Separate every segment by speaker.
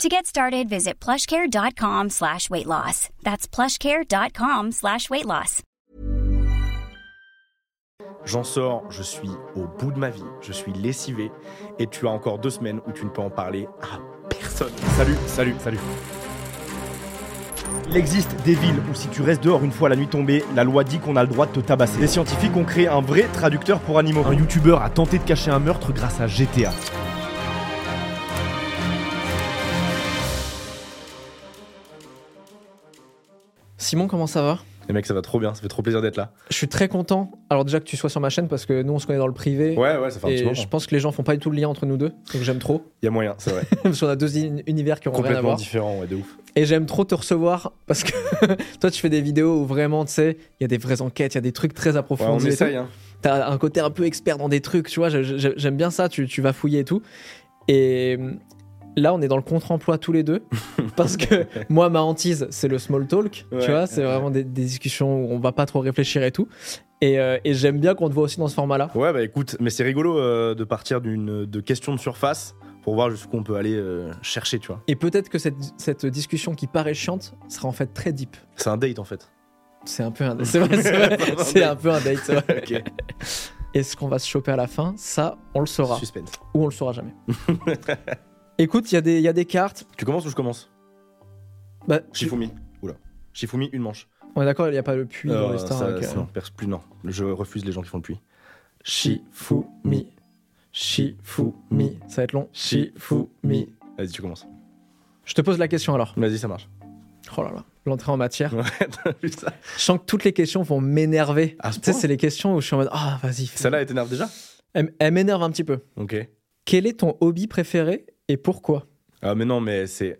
Speaker 1: To get started, visit plushcare.com slash weight loss. That's plushcare.com slash weight loss.
Speaker 2: J'en sors, je suis au bout de ma vie, je suis lessivé, et tu as encore deux semaines où tu ne peux en parler à personne. Salut, salut, salut.
Speaker 3: Il existe des villes où si tu restes dehors une fois la nuit tombée, la loi dit qu'on a le droit de te tabasser. Les scientifiques ont créé un vrai traducteur pour animaux. Un youtubeur a tenté de cacher un meurtre grâce à GTA.
Speaker 4: Simon, comment ça va?
Speaker 2: Les mecs, ça va trop bien, ça fait trop plaisir d'être là.
Speaker 4: Je suis très content. Alors déjà que tu sois sur ma chaîne parce que nous on se connaît dans le privé.
Speaker 2: Ouais, ouais, ça fait un petit moment.
Speaker 4: je pense que les gens font pas du tout le lien entre nous deux, donc j'aime trop.
Speaker 2: Il y a moyen, c'est vrai.
Speaker 4: parce qu'on a deux uni- univers qui ont rien à
Speaker 2: Complètement
Speaker 4: voir.
Speaker 2: différent, ouais, de ouf.
Speaker 4: Et j'aime trop te recevoir parce que toi tu fais des vidéos où vraiment tu sais, il y a des vraies enquêtes, il y a des trucs très
Speaker 2: Ouais, on
Speaker 4: approfondis. et tout.
Speaker 2: essaye, hein.
Speaker 4: T'as un côté un peu expert dans des trucs, tu vois. J'aime bien ça, tu, tu vas fouiller et tout. Et là, on est dans le contre-emploi tous les deux. parce que moi, ma hantise, c'est le small talk.
Speaker 2: Ouais,
Speaker 4: tu vois, c'est
Speaker 2: ouais.
Speaker 4: vraiment des, des discussions où on va pas trop réfléchir et tout. Et, euh, et j'aime bien qu'on te voit aussi dans ce format-là.
Speaker 2: Ouais, bah écoute, mais c'est rigolo euh, de partir d'une de questions de surface pour voir jusqu'où on peut aller euh, chercher, tu vois.
Speaker 4: Et peut-être que cette, cette discussion qui paraît chiante sera en fait très deep.
Speaker 2: C'est un date en fait.
Speaker 4: C'est un peu un, c'est vrai, c'est vrai, c'est
Speaker 2: date.
Speaker 4: un peu un date. Est-ce qu'on va se choper à la fin? Ça, on le saura.
Speaker 2: Suspense.
Speaker 4: Ou on le saura jamais. Écoute, il y, a des- il y a des cartes.
Speaker 2: Tu commences ou je commence?
Speaker 4: Bah, tu-
Speaker 2: Shifumi. Oula. Shifumi, une manche.
Speaker 4: on est d'accord, il n'y a pas le puits dans
Speaker 2: Euh, ça-
Speaker 4: avec, euh,
Speaker 2: ça- perce plus, non. Je refuse les gens qui font le puits.
Speaker 4: Shifumi. Shifumi. Ça va être long. Shifumi.
Speaker 2: Vas-y, tu commences.
Speaker 4: Je te pose la question alors.
Speaker 2: Vas-y, ça marche.
Speaker 4: Oh là là, l'entrée en matière.
Speaker 2: Ouais, t'as vu ça?
Speaker 4: Je sens que toutes les questions vont m'énerver.
Speaker 2: À ce
Speaker 4: Tu sais, c'est les questions où je suis en mode Ah, vas-y.
Speaker 2: Celle-là, elle t'énerve déjà?
Speaker 4: Elle, elle m'énerve un petit peu.
Speaker 2: Ok.
Speaker 4: Quel est ton hobby préféré et pourquoi?
Speaker 2: Ah, mais non, mais c'est.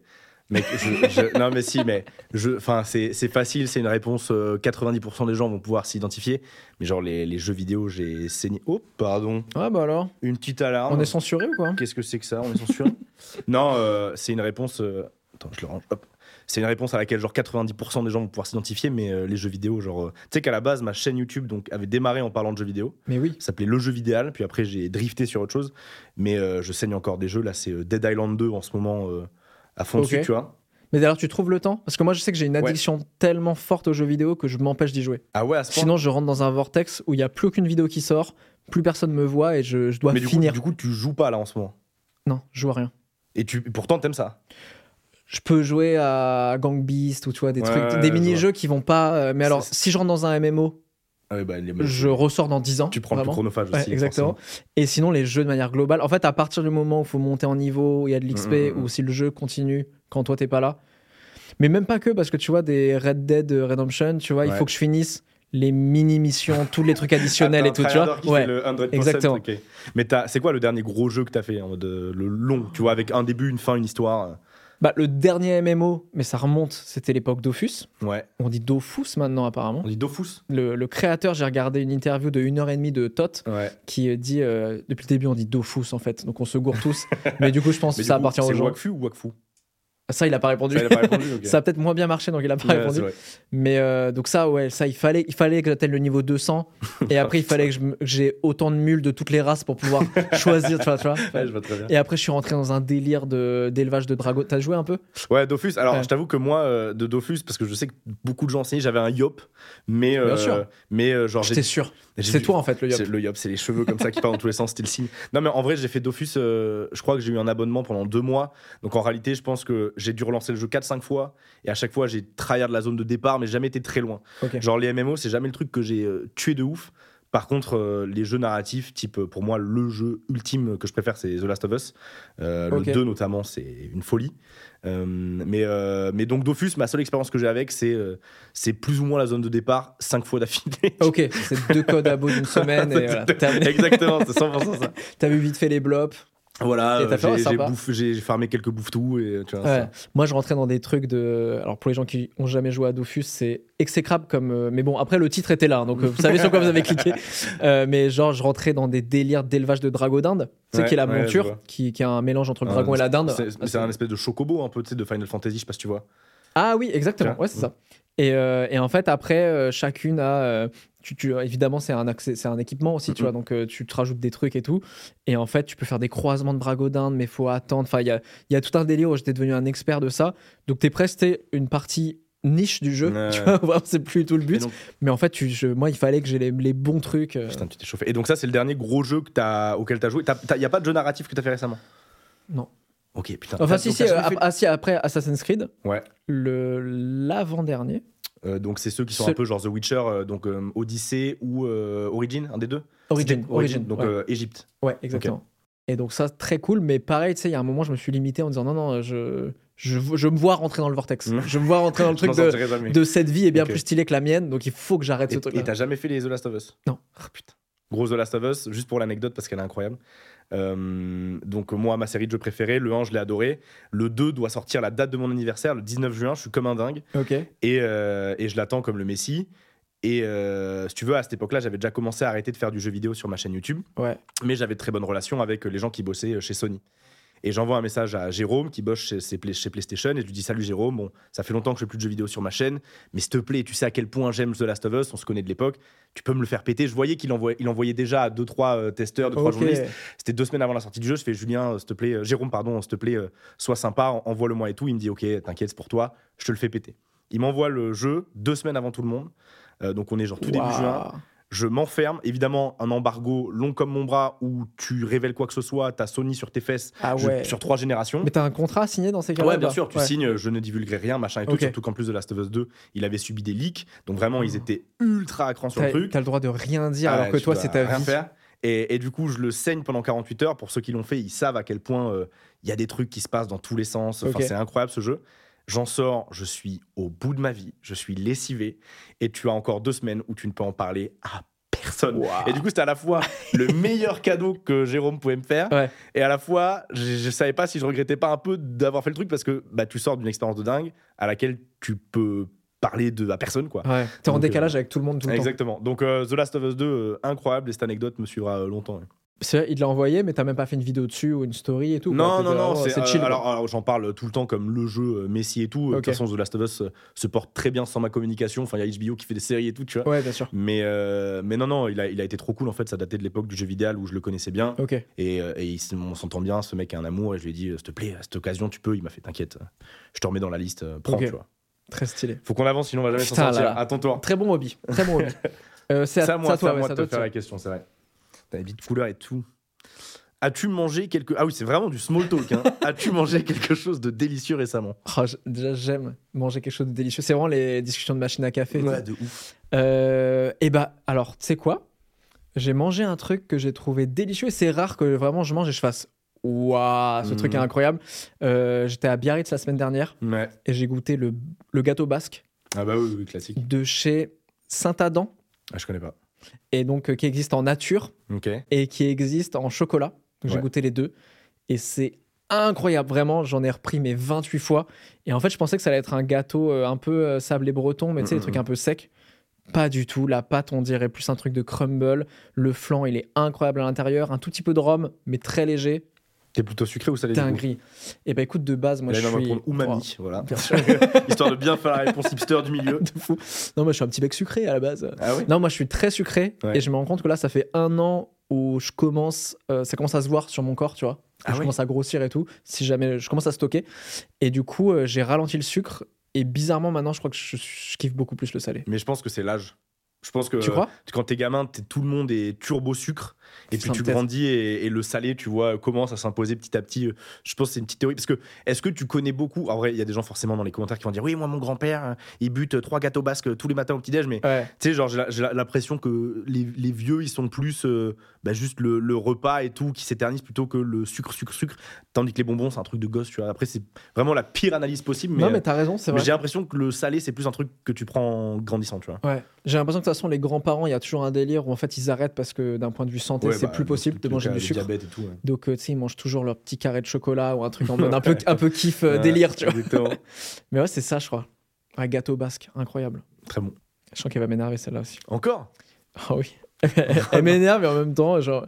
Speaker 2: Mec, je, je- non, mais si, mais. je- Enfin, c'est c'est facile, c'est une réponse. euh, 90% des gens vont pouvoir s'identifier. Mais genre, les, les jeux vidéo, j'ai saigné. Oh, pardon.
Speaker 4: Ah, bah alors.
Speaker 2: Une petite alarme.
Speaker 4: On est censuré ou quoi?
Speaker 2: Qu'est-ce que c'est que ça? On est censuré? Non, euh, c'est une réponse. euh, Attends, je le range. Hop. C'est une réponse à laquelle genre 90% des gens vont pouvoir s'identifier, mais euh, les jeux vidéo, genre, euh, tu sais qu'à la base ma chaîne YouTube donc avait démarré en parlant de jeux vidéo,
Speaker 4: Mais oui.
Speaker 2: ça s'appelait le jeu vidéal, puis après j'ai drifté sur autre chose, mais euh, je saigne encore des jeux. Là, c'est Dead Island 2 en ce moment à fond dessus, tu vois.
Speaker 4: Mais d'ailleurs, tu trouves le temps? Parce que moi, je sais que j'ai une
Speaker 2: Ouais.
Speaker 4: addiction tellement forte aux jeux vidéo que je m'empêche d'y jouer.
Speaker 2: Ah ouais, à ce point?
Speaker 4: Sinon, je rentre dans un vortex où il n'y a plus aucune vidéo qui sort, plus personne me voit et je, je dois
Speaker 2: mais du coup,
Speaker 4: finir.
Speaker 2: du coup, tu joues pas là en ce moment?
Speaker 4: Non, je joue à rien.
Speaker 2: Et tu, pourtant, t'aimes ça?
Speaker 4: Je peux jouer à Gang Beast ou tu vois, des
Speaker 2: Ouais,
Speaker 4: trucs, des
Speaker 2: je
Speaker 4: mini-jeux qui vont pas. euh, mais alors, si je rentre dans un MMO,
Speaker 2: Ah bah, les-
Speaker 4: je ressors dans 10 ans.
Speaker 2: tu prends le chronophage
Speaker 4: Ouais,
Speaker 2: aussi.
Speaker 4: exactement.
Speaker 2: forcément.
Speaker 4: Et sinon, les jeux de manière globale. En fait, à partir du moment où il faut monter en niveau, où il y a de l'XP,
Speaker 2: Mm, mm, mm.
Speaker 4: ou si le jeu continue quand toi t'es pas là. Mais même pas que, parce que tu vois, des Red Dead Redemption, tu vois, il faut que je finisse les mini-missions, tous les trucs additionnels
Speaker 2: Ah,
Speaker 4: et tout, tu vois.
Speaker 2: qui
Speaker 4: Ouais.
Speaker 2: fait le 100%,
Speaker 4: exactement.
Speaker 2: ok. Mais c'est quoi le dernier gros jeu que t'as fait en mode euh, le long, tu vois, avec un début, une fin, une histoire euh,
Speaker 4: Bah, le dernier MMO, mais ça remonte, c'était l'époque Dofus.
Speaker 2: Ouais.
Speaker 4: On dit Dofus maintenant, apparemment.
Speaker 2: On dit Dofus
Speaker 4: Le, le créateur, j'ai regardé une interview de 1h30 de Tot
Speaker 2: Ouais.
Speaker 4: qui euh, dit euh, depuis le début on dit Dofus en fait donc on se gourre tous mais du coup je pense
Speaker 2: Mais
Speaker 4: que ça
Speaker 2: coup,
Speaker 4: appartient aux
Speaker 2: c'est
Speaker 4: gens
Speaker 2: Wakfu ou Wakfu?
Speaker 4: Ça il a pas répondu
Speaker 2: Ça, a pas répondu, ok.
Speaker 4: ça a peut-être moins bien marché donc il a pas
Speaker 2: Ouais,
Speaker 4: répondu mais euh, donc ça ouais ça il fallait il fallait que j'atteigne le niveau 200 et après il fallait que j'ai autant de mules de toutes les races pour pouvoir choisir tu vois, tu vois.
Speaker 2: Ouais, je vois très bien.
Speaker 4: et après je suis rentré dans un délire de d'élevage de dragons t'as joué un peu?
Speaker 2: Ouais, Dofus. Alors,
Speaker 4: Ouais.
Speaker 2: je t'avoue que moi, euh, de Dofus, parce que je sais que beaucoup de gens enseignaient, j'avais un Yop, mais. euh,
Speaker 4: Bien sûr.
Speaker 2: Mais euh, genre,
Speaker 4: j'étais sûr c'est toi en fait le yop
Speaker 2: C'est le Yop, c'est les cheveux comme ça qui partent dans tous les sens, c'était le signe. Non, mais en vrai, j'ai fait Dofus, euh, je crois que j'ai eu un abonnement pendant deux mois. Donc en réalité, je pense que j'ai dû relancer le jeu 4-5 fois. Et à chaque fois, j'ai tryhard de la zone de départ, mais jamais été très loin. Genre les MMO, c'est jamais le truc que j'ai euh, tué de ouf. Par contre, euh, les jeux narratifs, type euh, pour moi, le jeu ultime que je préfère, c'est The Last of Us. Euh. Le 2 notamment, c'est une folie. Euh, mais, mais donc Dofus, ma seule expérience que j'ai avec, c'est c'est plus ou moins la zone de départ 5 fois d'affilée.
Speaker 4: ok c'est deux codes à bout d'une semaine et voilà, terminé.
Speaker 2: Exactement, c'est 100% ça.
Speaker 4: t'as vu vite fait les blops
Speaker 2: Voilà, j'ai farmé quelques bouffes-tout et tu vois.
Speaker 4: Ouais. Moi, je rentrais dans des trucs de. Alors, pour les gens qui ont jamais joué à Dofus, c'est exécrable comme. euh, Mais bon, après, le titre était là, donc euh, vous savez sur quoi vous avez cliqué. Euh, mais genre, je rentrais dans des délires d'élevage de dragon dinde, tu sais,
Speaker 2: Ouais,
Speaker 4: qui est la
Speaker 2: ouais,
Speaker 4: monture, qui, qui est un mélange entre le
Speaker 2: Un-
Speaker 4: dragon et la dinde.
Speaker 2: C'est un espèce de chocobo un peu, tu sais, de Final Fantasy, je sais pas si tu vois.
Speaker 4: Ah oui, exactement. Ouais, c'est ça. Et, euh, et en fait, après, euh, chacune a. euh, tu, tu- évidemment, c'est un, accès- c'est un équipement aussi, tu vois. Donc, euh, tu te rajoutes des trucs et tout. Et en fait, tu peux faire des croisements de bragodindes, mais faut attendre. Enfin, il y a, il y a tout un délire où j'étais devenu un expert de ça. Donc, t'es presté une partie niche du jeu.
Speaker 2: Ouais.
Speaker 4: Tu vois, c'est plus tout le but.
Speaker 2: donc-
Speaker 4: Mais en fait, tu, je- moi, il fallait que j'ai les, les bons trucs. euh,
Speaker 2: Putain, tu t'es chauffé. Et donc ça, c'est le dernier gros jeu que as, auquel tu as joué. Il n'y a pas de jeu narratif que tu as fait récemment?
Speaker 4: Non.
Speaker 2: Ok, putain.
Speaker 4: Enfin,
Speaker 2: T'as-
Speaker 4: si,
Speaker 2: t'as
Speaker 4: euh,
Speaker 2: fait-
Speaker 4: ah, si, après Assassin's Creed,
Speaker 2: Ouais.
Speaker 4: le l'avant-dernier.
Speaker 2: Euh, donc c'est ceux qui sont
Speaker 4: Ce-
Speaker 2: un peu genre The Witcher, euh, donc euh, Odyssey ou euh, Origin, un des deux
Speaker 4: Origin,
Speaker 2: donc Égypte.
Speaker 4: Ouais, exactement. Et donc ça, très cool, mais pareil, tu sais, il y a un moment, je me suis limité en disant non, non, je, je, je me vois rentrer dans le vortex.
Speaker 2: Mm.
Speaker 4: Je me vois rentrer dans le truc de, de cette vie est bien plus stylée que la mienne, donc il faut que j'arrête ce truc.
Speaker 2: Et t'as jamais fait les The Last of Us?
Speaker 4: Non.
Speaker 2: Ah, putain. Gros The Last of Us, juste pour l'anecdote parce qu'elle est incroyable. Euh, donc moi, ma série de jeux préférés, le 1, je l'ai adoré. Le 2 doit sortir la date de mon anniversaire, le 19 juin. Je suis comme un dingue.
Speaker 4: Ok.
Speaker 2: Et, euh, et je l'attends comme le Messi. Et euh, si tu veux, à cette époque-là, j'avais déjà commencé à arrêter de faire du jeu vidéo sur ma chaîne YouTube.
Speaker 4: Ouais.
Speaker 2: mais j'avais de très bonnes relations avec les gens qui bossaient chez Sony. Et j'envoie un message à Jérôme qui bosse chez, chez Play- chez PlayStation et je lui dis Salut Jérôme, bon, ça fait longtemps que je fais plus de jeux vidéo sur ma chaîne, mais s'il te plaît, tu sais à quel point j'aime The Last of Us, on se connaît de l'époque, tu peux me le faire péter. Je voyais qu'il envoyait, il envoyait déjà à 2-3 testeurs, 2-3
Speaker 4: Ok.
Speaker 2: journalistes. C'était deux semaines avant la sortie du jeu. Je fais Julien, euh, s'il te plaît, euh, Jérôme, pardon, s'il te plaît, euh, sois sympa, en- envoie-le-moi et tout. Il me dit Ok, t'inquiète, c'est pour toi, je te le fais péter. Il m'envoie le jeu deux semaines avant tout le monde. Euh, donc on est genre tout début juin je m'enferme. Évidemment, un embargo long comme mon bras où tu révèles quoi que ce soit, t'as Sony sur tes fesses
Speaker 4: Ah
Speaker 2: je- sur trois générations.
Speaker 4: Mais t'as un contrat signé dans ces cas-là
Speaker 2: Ouais, bien sûr, tu
Speaker 4: Ouais.
Speaker 2: signes, je ne divulguerai rien, machin et tout. Surtout qu'en plus de Last of Us 2, il avait subi des leaks. Donc vraiment, ils étaient ultra à cran sur le truc.
Speaker 4: t'as le droit de rien dire
Speaker 2: Ah,
Speaker 4: alors que toi, c'est ta
Speaker 2: rien
Speaker 4: vie.
Speaker 2: faire. Et, et du coup, je le saigne pendant 48 heures. Pour ceux qui l'ont fait, ils savent à quel point euh, il y a des trucs qui se passent dans tous les sens. Enfin, c'est incroyable ce jeu. J'en sors, je suis au bout de ma vie, je suis lessivé, et tu as encore deux semaines où tu ne peux en parler à personne. Et du coup, c'était à la fois le meilleur cadeau que Jérôme pouvait me faire,
Speaker 4: Ouais.
Speaker 2: et à la fois, je, je savais pas si je regrettais pas un peu d'avoir fait le truc parce que bah, tu sors d'une expérience de dingue à laquelle tu peux parler de à personne, quoi.
Speaker 4: Ouais. T'es en
Speaker 2: Donc,
Speaker 4: décalage avec tout le monde tout le temps.
Speaker 2: Exactement. Donc, euh, The Last of Us 2, euh, incroyable, et cette anecdote me suivra euh, longtemps.
Speaker 4: Il te l'a envoyé, mais t'as même pas fait une vidéo dessus ou une story et tout.
Speaker 2: Non, non, non, c'est euh,
Speaker 4: chill. quoi.
Speaker 2: alors, alors, j'en parle tout le temps comme le jeu euh, Messi et tout. De
Speaker 4: Ok.
Speaker 2: toute façon, The Last of Us euh, se porte très bien sans ma communication. Enfin, il y a HBO qui fait des séries et tout, tu vois.
Speaker 4: Ouais, bien sûr.
Speaker 2: Mais, euh, mais non, non, il a, il a été trop cool en fait. Ça datait de l'époque du jeu vidéo où je le connaissais bien.
Speaker 4: Ok.
Speaker 2: Et, euh, et on s'entend bien. Ce mec a un amour. Et je lui ai dit, euh, s'il te plaît, à cette occasion, tu peux. Il m'a fait, t'inquiète, euh, je te remets dans la liste. euh, prends, tu vois.
Speaker 4: Très stylé.
Speaker 2: Faut qu'on avance, sinon on va jamais s'en sortir. À ton tour.
Speaker 4: Très bon hobby. Très bon hobby. Euh, c'est à,
Speaker 2: moi,
Speaker 4: toi,
Speaker 2: à
Speaker 4: ouais,
Speaker 2: moi de te faire
Speaker 4: de-
Speaker 2: la question, c'est vrai. T'as des de couleurs et tout. As-tu mangé quelque. Ah oui, c'est vraiment du small talk. Hein. As-tu mangé quelque chose de délicieux récemment?
Speaker 4: Oh, j- déjà, j'aime manger quelque chose de délicieux. C'est vraiment les discussions de machine à café. tout.
Speaker 2: de ouf.
Speaker 4: Euh, et bah, alors, tu sais quoi? J'ai mangé un truc que j'ai trouvé délicieux et c'est rare que vraiment je mange et je fasse Waouh, ce truc est incroyable. Euh, J'étais à Biarritz la semaine dernière
Speaker 2: Ouais.
Speaker 4: et j'ai goûté le, le gâteau basque
Speaker 2: Ah bah oui, oui, classique.
Speaker 4: de chez Saint-Adam
Speaker 2: Ah, je connais pas.
Speaker 4: Et donc euh, qui existe en nature et qui existe en chocolat. J'ai
Speaker 2: Ouais.
Speaker 4: goûté les deux et c'est incroyable, vraiment. J'en ai repris mes 28 fois. Et en fait, je pensais que ça allait être un gâteau euh, un peu euh, sablé breton, mais tu sais,
Speaker 2: Mm,
Speaker 4: les trucs
Speaker 2: mm,
Speaker 4: un peu secs. Pas du tout. La pâte, on dirait plus un truc de crumble. Le flan, il est incroyable à l'intérieur. Un tout petit peu de rhum, mais très léger.
Speaker 2: T'es plutôt sucré ou salé
Speaker 4: Dinguerie. Et bah écoute, de base, moi
Speaker 2: Là,
Speaker 4: je suis.
Speaker 2: prendre umami, voilà.
Speaker 4: Bien sûr.
Speaker 2: Histoire de bien faire la réponse hipster du milieu.
Speaker 4: de fou. Non, moi je suis un petit bec sucré à la base.
Speaker 2: Ah oui
Speaker 4: Non, moi je suis très sucré
Speaker 2: Ouais.
Speaker 4: et je me rends compte que là, ça fait un an où je commence, euh, ça commence à se voir sur mon corps, tu vois.
Speaker 2: Ah
Speaker 4: je commence à grossir et tout. Si jamais je commence à stocker. Et du coup, euh, j'ai ralenti le sucre. Et bizarrement, maintenant, je crois que je, je kiffe beaucoup plus le salé.
Speaker 2: Mais je pense que c'est l'âge. Je pense que
Speaker 4: Tu crois?
Speaker 2: quand t'es gamin, t'es- tout le monde est turbo sucre. Et puis tu grandis et, et le salé, tu vois, commence à s'imposer petit à petit. Je pense que c'est une petite théorie. Parce que est-ce que tu connais beaucoup En vrai, il y a des gens forcément dans les commentaires qui vont dire Oui, moi, mon grand-père, il bute trois gâteaux basques tous les matins au petit-déj. Mais
Speaker 4: Ouais.
Speaker 2: tu sais, genre, j'ai l'impression que les, les vieux, ils sont plus euh, bah, juste le, le repas et tout qui s'éternise plutôt que le sucre, sucre, sucre. Tandis que les bonbons, c'est un truc de gosse, tu vois. Après, c'est vraiment la pire analyse possible. Mais,
Speaker 4: non, mais t'as raison, c'est vrai.
Speaker 2: j'ai l'impression que le salé, c'est plus un truc que tu prends en grandissant, tu vois.
Speaker 4: Ouais. J'ai l'impression que façon, les grands-parents, il y a toujours un délire où en fait ils arrêtent parce que d'un point de vue santé,
Speaker 2: Ouais,
Speaker 4: c'est
Speaker 2: bah,
Speaker 4: plus possible de manger du sucre.
Speaker 2: et tout. ouais.
Speaker 4: Donc, euh, tu sais, ils mangent toujours leur petit carré de chocolat ou un truc en mode un peu, un peu kiff euh, délire, tu vois. Mais ouais, c'est ça, je crois. Un gâteau basque, incroyable.
Speaker 2: Très bon.
Speaker 4: Je sens qu'elle va m'énerver celle-là aussi.
Speaker 2: Encore?
Speaker 4: Ah oui. Elle m'énerve, mais en même temps, genre,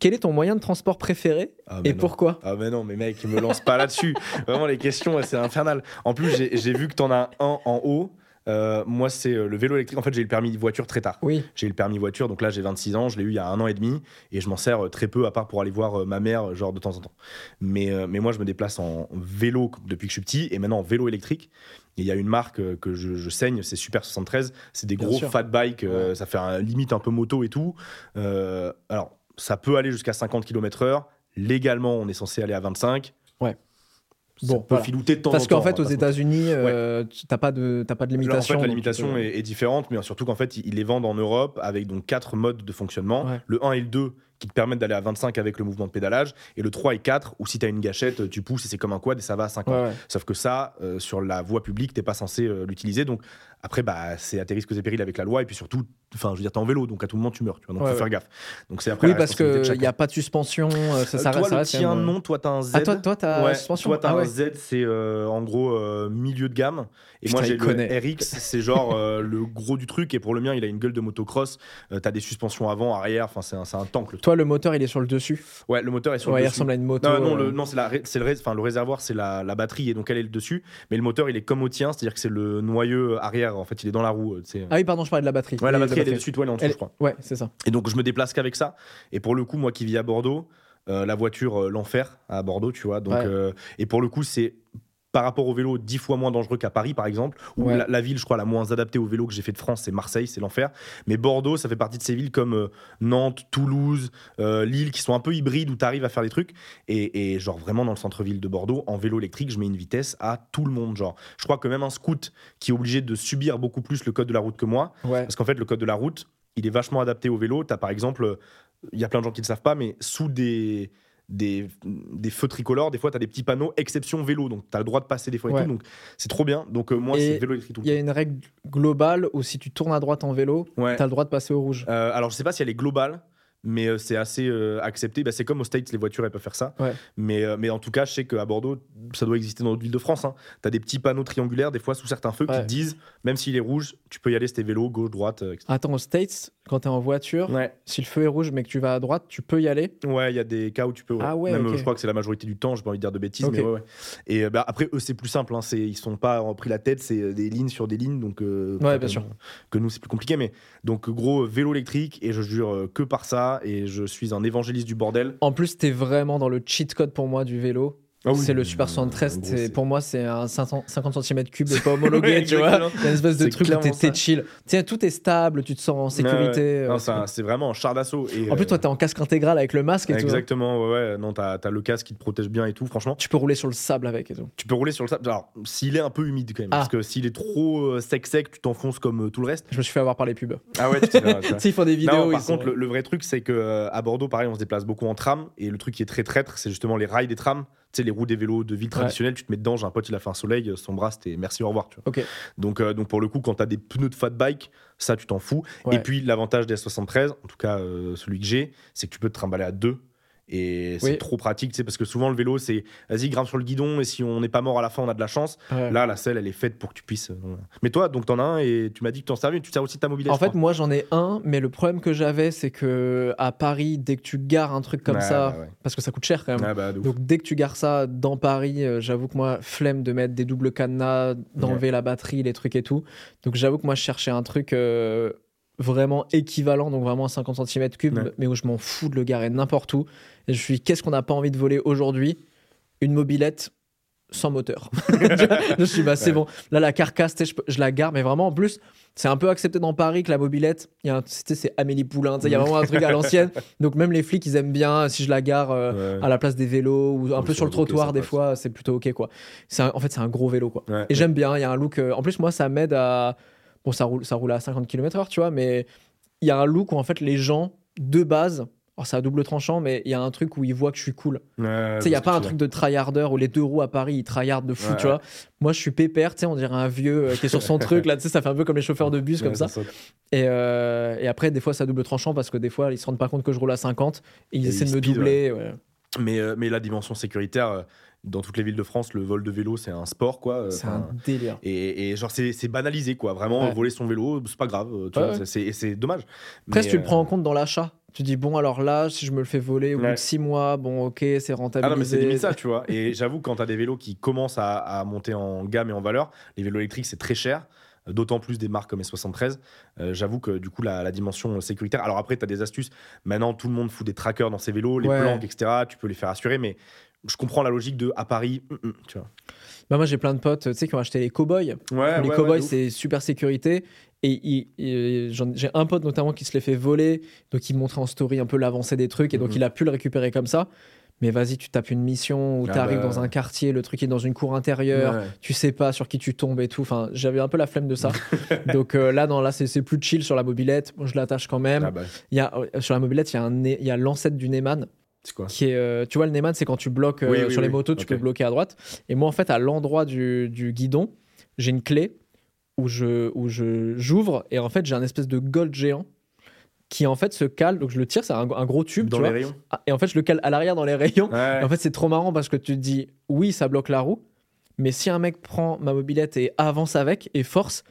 Speaker 4: quel est ton moyen de transport préféré
Speaker 2: Ah,
Speaker 4: et
Speaker 2: non.
Speaker 4: pourquoi?
Speaker 2: Ah mais non, mais mec, me lance pas là-dessus. Vraiment, les questions, c'est infernal. En plus, j'ai vu que t'en as un en haut. Euh, moi, c'est euh, le vélo électrique. En fait, j'ai eu le permis voiture très tard.
Speaker 4: Oui,
Speaker 2: J'ai eu le permis voiture, donc là, j'ai 26 ans. Je l'ai eu il y a un an et demi. Et je m'en sers euh, très peu, à part pour aller voir ma mère, genre de temps en temps. Mais, mais moi, je me déplace en vélo depuis que je suis petit. Et maintenant, en vélo électrique. Il y a une marque que je, je saigne, c'est Super 73. C'est des
Speaker 4: Bien
Speaker 2: gros
Speaker 4: sûr.
Speaker 2: fat bikes. Ça fait un, limite un peu moto et tout. Euh, alors, ça peut aller jusqu'à 50 km/h. Légalement, on est censé aller à 25.
Speaker 4: Ouais. Bon,
Speaker 2: peut
Speaker 4: voilà.
Speaker 2: filouter de temps
Speaker 4: parce qu'en fait, aux
Speaker 2: se
Speaker 4: États-Unis, euh, tu- t'as pas de, t'as pas de limitation.
Speaker 2: en fait, la limitation
Speaker 4: peux-
Speaker 2: est, est différente, mais surtout qu'en fait, ils ils les vendent en Europe avec donc quatre modes de fonctionnement.
Speaker 4: Ouais.
Speaker 2: Le 1 et le 2 qui te permettent d'aller à 25 avec le mouvement de pédalage, et le 3 et 4 où si tu as une gâchette, tu pousses et c'est comme un quad et ça va à 50.
Speaker 4: Ouais, ouais.
Speaker 2: Sauf que ça, euh, sur la voie publique, t'es pas censé euh, l'utiliser. Donc après, bah, c'est à tes risques et périls avec la loi, et puis surtout, enfin, je veux dire, t'es en vélo, donc à tout moment tu meurs, tu vois, donc
Speaker 4: Ouais,
Speaker 2: faut
Speaker 4: ouais.
Speaker 2: faire gaffe. Donc c'est après
Speaker 4: Oui, parce qu'il n'y a pas de suspension. euh, ça,
Speaker 2: Euh,
Speaker 4: ça
Speaker 2: toi,
Speaker 4: reste- ça
Speaker 2: le
Speaker 4: reste quand
Speaker 2: tien,
Speaker 4: même,
Speaker 2: non, toi, t'as un Z.
Speaker 4: Ah, toi, toi, t'as
Speaker 2: Ouais,
Speaker 4: suspension
Speaker 2: toi, t'as
Speaker 4: Ah
Speaker 2: un
Speaker 4: ouais.
Speaker 2: Z, c'est euh, en gros euh, milieu de gamme. Et
Speaker 4: Putain,
Speaker 2: moi, j'ai
Speaker 4: il
Speaker 2: le
Speaker 4: connaît.
Speaker 2: RX, c'est genre euh, le gros du truc. Et pour le mien, il a une gueule de motocross. Euh, t'as des suspensions avant, arrière. Enfin, c'est un, un tank. Le.
Speaker 4: Toi, le moteur, il est sur le dessus.
Speaker 2: Ouais, le moteur est sur
Speaker 4: Ouais,
Speaker 2: le
Speaker 4: il
Speaker 2: dessus.
Speaker 4: ressemble à une moto.
Speaker 2: Non, non, le, non c'est la, ré- c'est le, ré- enfin, le réservoir, c'est la, la batterie et donc elle est le dessus. Mais le moteur, il est comme au tien, c'est-à-dire que c'est le noyau arrière. En fait, il est dans la roue. euh, tu sais.
Speaker 4: Ah oui, pardon, je parlais de la batterie.
Speaker 2: ouais, la batterie, elle est dessus, toi, elle est en dessous,
Speaker 4: Elle-
Speaker 2: je crois.
Speaker 4: Ouais, c'est ça.
Speaker 2: Et donc je me déplace qu'avec ça. Et pour le coup, moi qui vis à Bordeaux, euh, la voiture, euh, l'enfer à Bordeaux, tu vois. Donc,
Speaker 4: Ouais.
Speaker 2: euh, et pour le coup, c'est par rapport au vélo dix fois moins dangereux qu'à Paris, par exemple, où
Speaker 4: Ouais.
Speaker 2: la, la ville, je crois, la moins adaptée au vélo que j'ai fait de France, c'est Marseille, c'est l'enfer. Mais Bordeaux, ça fait partie de ces villes comme euh, Nantes, Toulouse, euh, Lille, qui sont un peu hybrides, où tu arrives à faire des trucs. Et, et genre vraiment dans le centre-ville de Bordeaux, en vélo électrique, je mets une vitesse à tout le monde. Genre, je crois que même un scout qui est obligé de subir beaucoup plus le code de la route que moi,
Speaker 4: Ouais.
Speaker 2: parce qu'en fait, le code de la route, il est vachement adapté au vélo. Tu as par exemple, il y a plein de gens qui ne le savent pas, mais sous des, des, des feux tricolores, des fois, tu as des petits panneaux exception vélo. Donc, tu as le droit de passer des fois et
Speaker 4: Ouais.
Speaker 2: tout. Donc, c'est trop bien. Donc, euh, moi, c'est vélo électrique tout
Speaker 4: Il y a une règle globale où si tu tournes à droite en vélo.
Speaker 2: Ouais.
Speaker 4: t'as le droit de passer au rouge.
Speaker 2: Euh, alors, je sais pas si elle est globale. Mais euh, c'est assez accepté. Bah, c'est comme aux States, les voitures, elles peuvent faire ça.
Speaker 4: Ouais.
Speaker 2: Mais, mais en tout cas, je sais qu'à Bordeaux, ça doit exister dans d'autres villes de France. Hein. Tu as des petits panneaux triangulaires, des fois, sous certains feux, qui te disent, même s'il est rouge, tu peux y aller, c'était vélo, gauche, droite, etc.
Speaker 4: Attends, aux States, quand t'es en voiture,
Speaker 2: Ouais.
Speaker 4: si le feu est rouge mais que tu vas à droite, tu peux y aller.
Speaker 2: Ouais, il y a des cas où tu peux.
Speaker 4: Ah ouais,
Speaker 2: Même, je crois que c'est la majorité du temps. J'ai pas envie de dire de bêtises, mais ouais. Et euh, bah, après, eux, c'est plus simple. Hein, c'est, ils sont pas pris la tête. C'est euh, des lignes sur des lignes, donc. euh,
Speaker 4: Ouais, bien
Speaker 2: que-
Speaker 4: sûr.
Speaker 2: Que nous, c'est plus compliqué, mais donc gros vélo électrique et je jure que par ça. Et je suis un évangéliste du bordel.
Speaker 4: En plus, t'es vraiment dans le cheat code pour moi du vélo.
Speaker 2: Ah oui.
Speaker 4: c'est le Super 73.
Speaker 2: En gros,
Speaker 4: c'est- pour moi, c'est un 500 50 cm3 pas homologué,
Speaker 2: Ouais,
Speaker 4: tu vois. Il y a une espèce de
Speaker 2: C'est
Speaker 4: truc où t'es chill. Tiens, tout est stable, tu te sens en sécurité.
Speaker 2: Ouais, ouais.
Speaker 4: euh,
Speaker 2: Non,
Speaker 4: c'est
Speaker 2: un- vraiment un char d'assaut. Et,
Speaker 4: En plus,
Speaker 2: euh,
Speaker 4: toi, t'es en casque intégral avec le masque et tout. hein.
Speaker 2: Exactement, ouais, ouais. Non, t'as, t'as le casque qui te protège bien et tout, franchement.
Speaker 4: Tu peux rouler sur le sable avec et tout.
Speaker 2: Tu peux rouler sur le sable. Alors, s'il est un peu humide quand même,
Speaker 4: Ah.
Speaker 2: parce que s'il est trop euh, sec-sec, tu t'enfonces comme euh, tout le reste.
Speaker 4: Je me suis fait avoir par les pubs.
Speaker 2: Ah ouais, tu sais,
Speaker 4: ils font des vidéos.
Speaker 2: Non, par contre, le, le vrai truc, c'est que euh, à Bordeaux, pareil, on se déplace beaucoup en tram. Et le truc qui est très traître, c'est justement les rails des trams. Tu sais, les roues des vélos de ville traditionnelle, tu te mets dedans. J'ai un pote, il a fait un soleil, euh, son bras, c'était merci, au revoir. Tu vois.
Speaker 4: Ok.
Speaker 2: Donc, euh, donc, pour le coup, quand t'as des pneus de fat bike, ça, tu t'en fous.
Speaker 4: Ouais.
Speaker 2: Et puis, l'avantage des S73, en tout cas euh, celui que j'ai, c'est que tu peux te trimballer à deux. Et c'est
Speaker 4: Oui.
Speaker 2: trop pratique, tu sais, parce que souvent le vélo, c'est vas-y, grimpe sur le guidon, et si on n'est pas mort à la fin, on a de la chance.
Speaker 4: Ouais.
Speaker 2: Là, la selle, elle est faite pour que tu puisses. euh. Mais toi, donc, t'en as un, et tu m'as dit que t'en servais, tu sers aussi de ta mobilette.
Speaker 4: En fait, moi j'en ai un, mais le problème que j'avais, c'est que à Paris, dès que tu gares un truc comme ça,
Speaker 2: bah ouais.
Speaker 4: parce que ça coûte cher quand même.
Speaker 2: Ah bah.
Speaker 4: Donc dès que tu gares ça dans Paris, euh, j'avoue que moi, flemme de mettre des doubles cadenas, d'enlever la batterie, les trucs et tout. Donc j'avoue que moi, je cherchais un truc euh, vraiment équivalent, donc vraiment à 50 cm3,
Speaker 2: Ouais.
Speaker 4: mais où je m'en fous de le garer n'importe où. Et je suis, qu'est-ce qu'on n'a pas envie de voler aujourd'hui? Une mobilette sans moteur. je, suis, bah c'est
Speaker 2: Ouais.
Speaker 4: bon. Là, la carcasse, je, je la gare, mais vraiment en plus, c'est un peu accepté dans Paris que la mobilette, c'est Amélie Poulain, il y a vraiment un truc à l'ancienne. Donc même les flics, ils aiment bien si je la gare. euh,
Speaker 2: Ouais.
Speaker 4: à la place des vélos ou un peu
Speaker 2: sur
Speaker 4: le trottoir des fois c'est plutôt ok quoi un- en fait c'est un gros vélo quoi et j'aime bien il y a un look euh, en plus moi ça m'aide à bon ça roule ça roule à 50 km/h tu vois mais il y a un look où en fait les gens de base alors c'est à double tranchant, mais il y a un truc où il voit que je suis cool.
Speaker 2: Ouais,
Speaker 4: tu sais, il n'y a pas un truc de tryharder où les deux roues à Paris, ils tryhardent de fou,
Speaker 2: Ouais,
Speaker 4: tu vois. Moi, je suis pépère, tu sais, on dirait un vieux euh, qui est sur son truc, là, tu sais, ça fait un peu comme les chauffeurs de bus,
Speaker 2: Ouais,
Speaker 4: comme ça. Et, euh, et après, des fois, c'est à double tranchant parce que des fois, ils se rendent pas compte que je roule à 50 et ils
Speaker 2: Et
Speaker 4: essaient
Speaker 2: ils
Speaker 4: de me
Speaker 2: speed,
Speaker 4: doubler.
Speaker 2: Mais, euh, mais la dimension sécuritaire, dans toutes les villes de France, le vol de vélo, c'est un sport, quoi. euh,
Speaker 4: C'est un délire.
Speaker 2: Et, et genre, c'est banalisé, quoi. Vraiment,
Speaker 4: Ouais.
Speaker 2: voler son vélo, c'est pas grave. euh, Tu
Speaker 4: Ouais,
Speaker 2: vois,
Speaker 4: ouais.
Speaker 2: c'est- dommage.
Speaker 4: Après, si
Speaker 2: Mais,
Speaker 4: tu le
Speaker 2: euh,
Speaker 4: prends en compte dans l'achat, tu dis, bon, alors là, si je me le fais voler au bout de 6 mois, bon, ok, c'est
Speaker 2: Ah non, mais c'est limite ça, tu vois. Et j'avoue, quand t'as des vélos qui commencent à, à monter en gamme et en valeur, les vélos électriques, c'est très cher. euh, D'autant plus des marques comme S73. Euh, j'avoue que du coup, la, la dimension sécuritaire. Alors après, tu as des astuces. Maintenant, tout le monde fout des trackers dans ses vélos, les
Speaker 4: Ouais.
Speaker 2: planques, etc. Tu peux les faire assurer, mais je comprends la logique de à Paris, hum, hum, tu vois.
Speaker 4: Bah, moi, j'ai plein de potes, tu sais, qui ont acheté les cowboys.
Speaker 2: Ouais,
Speaker 4: les cowboys, c'est super sécurité. Et j'ai un pote notamment qui se les fait voler, donc il montrait en story un peu l'avancée des trucs, et donc
Speaker 2: Mhm.
Speaker 4: il a pu le récupérer comme ça. Mais vas-y, tu tapes une mission où
Speaker 2: Ah
Speaker 4: tu arrives
Speaker 2: bah.
Speaker 4: dans un quartier, le truc est dans une cour intérieure, tu sais pas sur qui tu tombes et tout. Enfin, j'avais un peu la flemme de ça. donc euh, là, non, là, c'est plus chill sur la mobilette. Moi, je l'attache quand même.
Speaker 2: Ah bah,
Speaker 4: Il y a, euh, sur la mobilette, il y a, un né- il y a l'ancêtre du Neyman
Speaker 2: quoi
Speaker 4: qui est. euh, tu vois, le Neyman, c'est quand tu bloques euh,
Speaker 2: Oui, oui,
Speaker 4: sur les motos, tu peux bloquer à droite. Et moi, en fait, à l'endroit du, du guidon, j'ai une clé où je où je j'ouvre et en fait, j'ai un espèce de gold géant qui en fait se cale. Donc je le tire, c'est un, un gros tube.
Speaker 2: Dans
Speaker 4: tu
Speaker 2: les
Speaker 4: vois.
Speaker 2: rayons
Speaker 4: Ah, Et en fait, je le cale à l'arrière dans les rayons.
Speaker 2: Ouais.
Speaker 4: Et en fait, c'est trop marrant parce que tu te dis, oui, ça bloque la roue, mais si un mec prend ma mobilette et avance avec et force,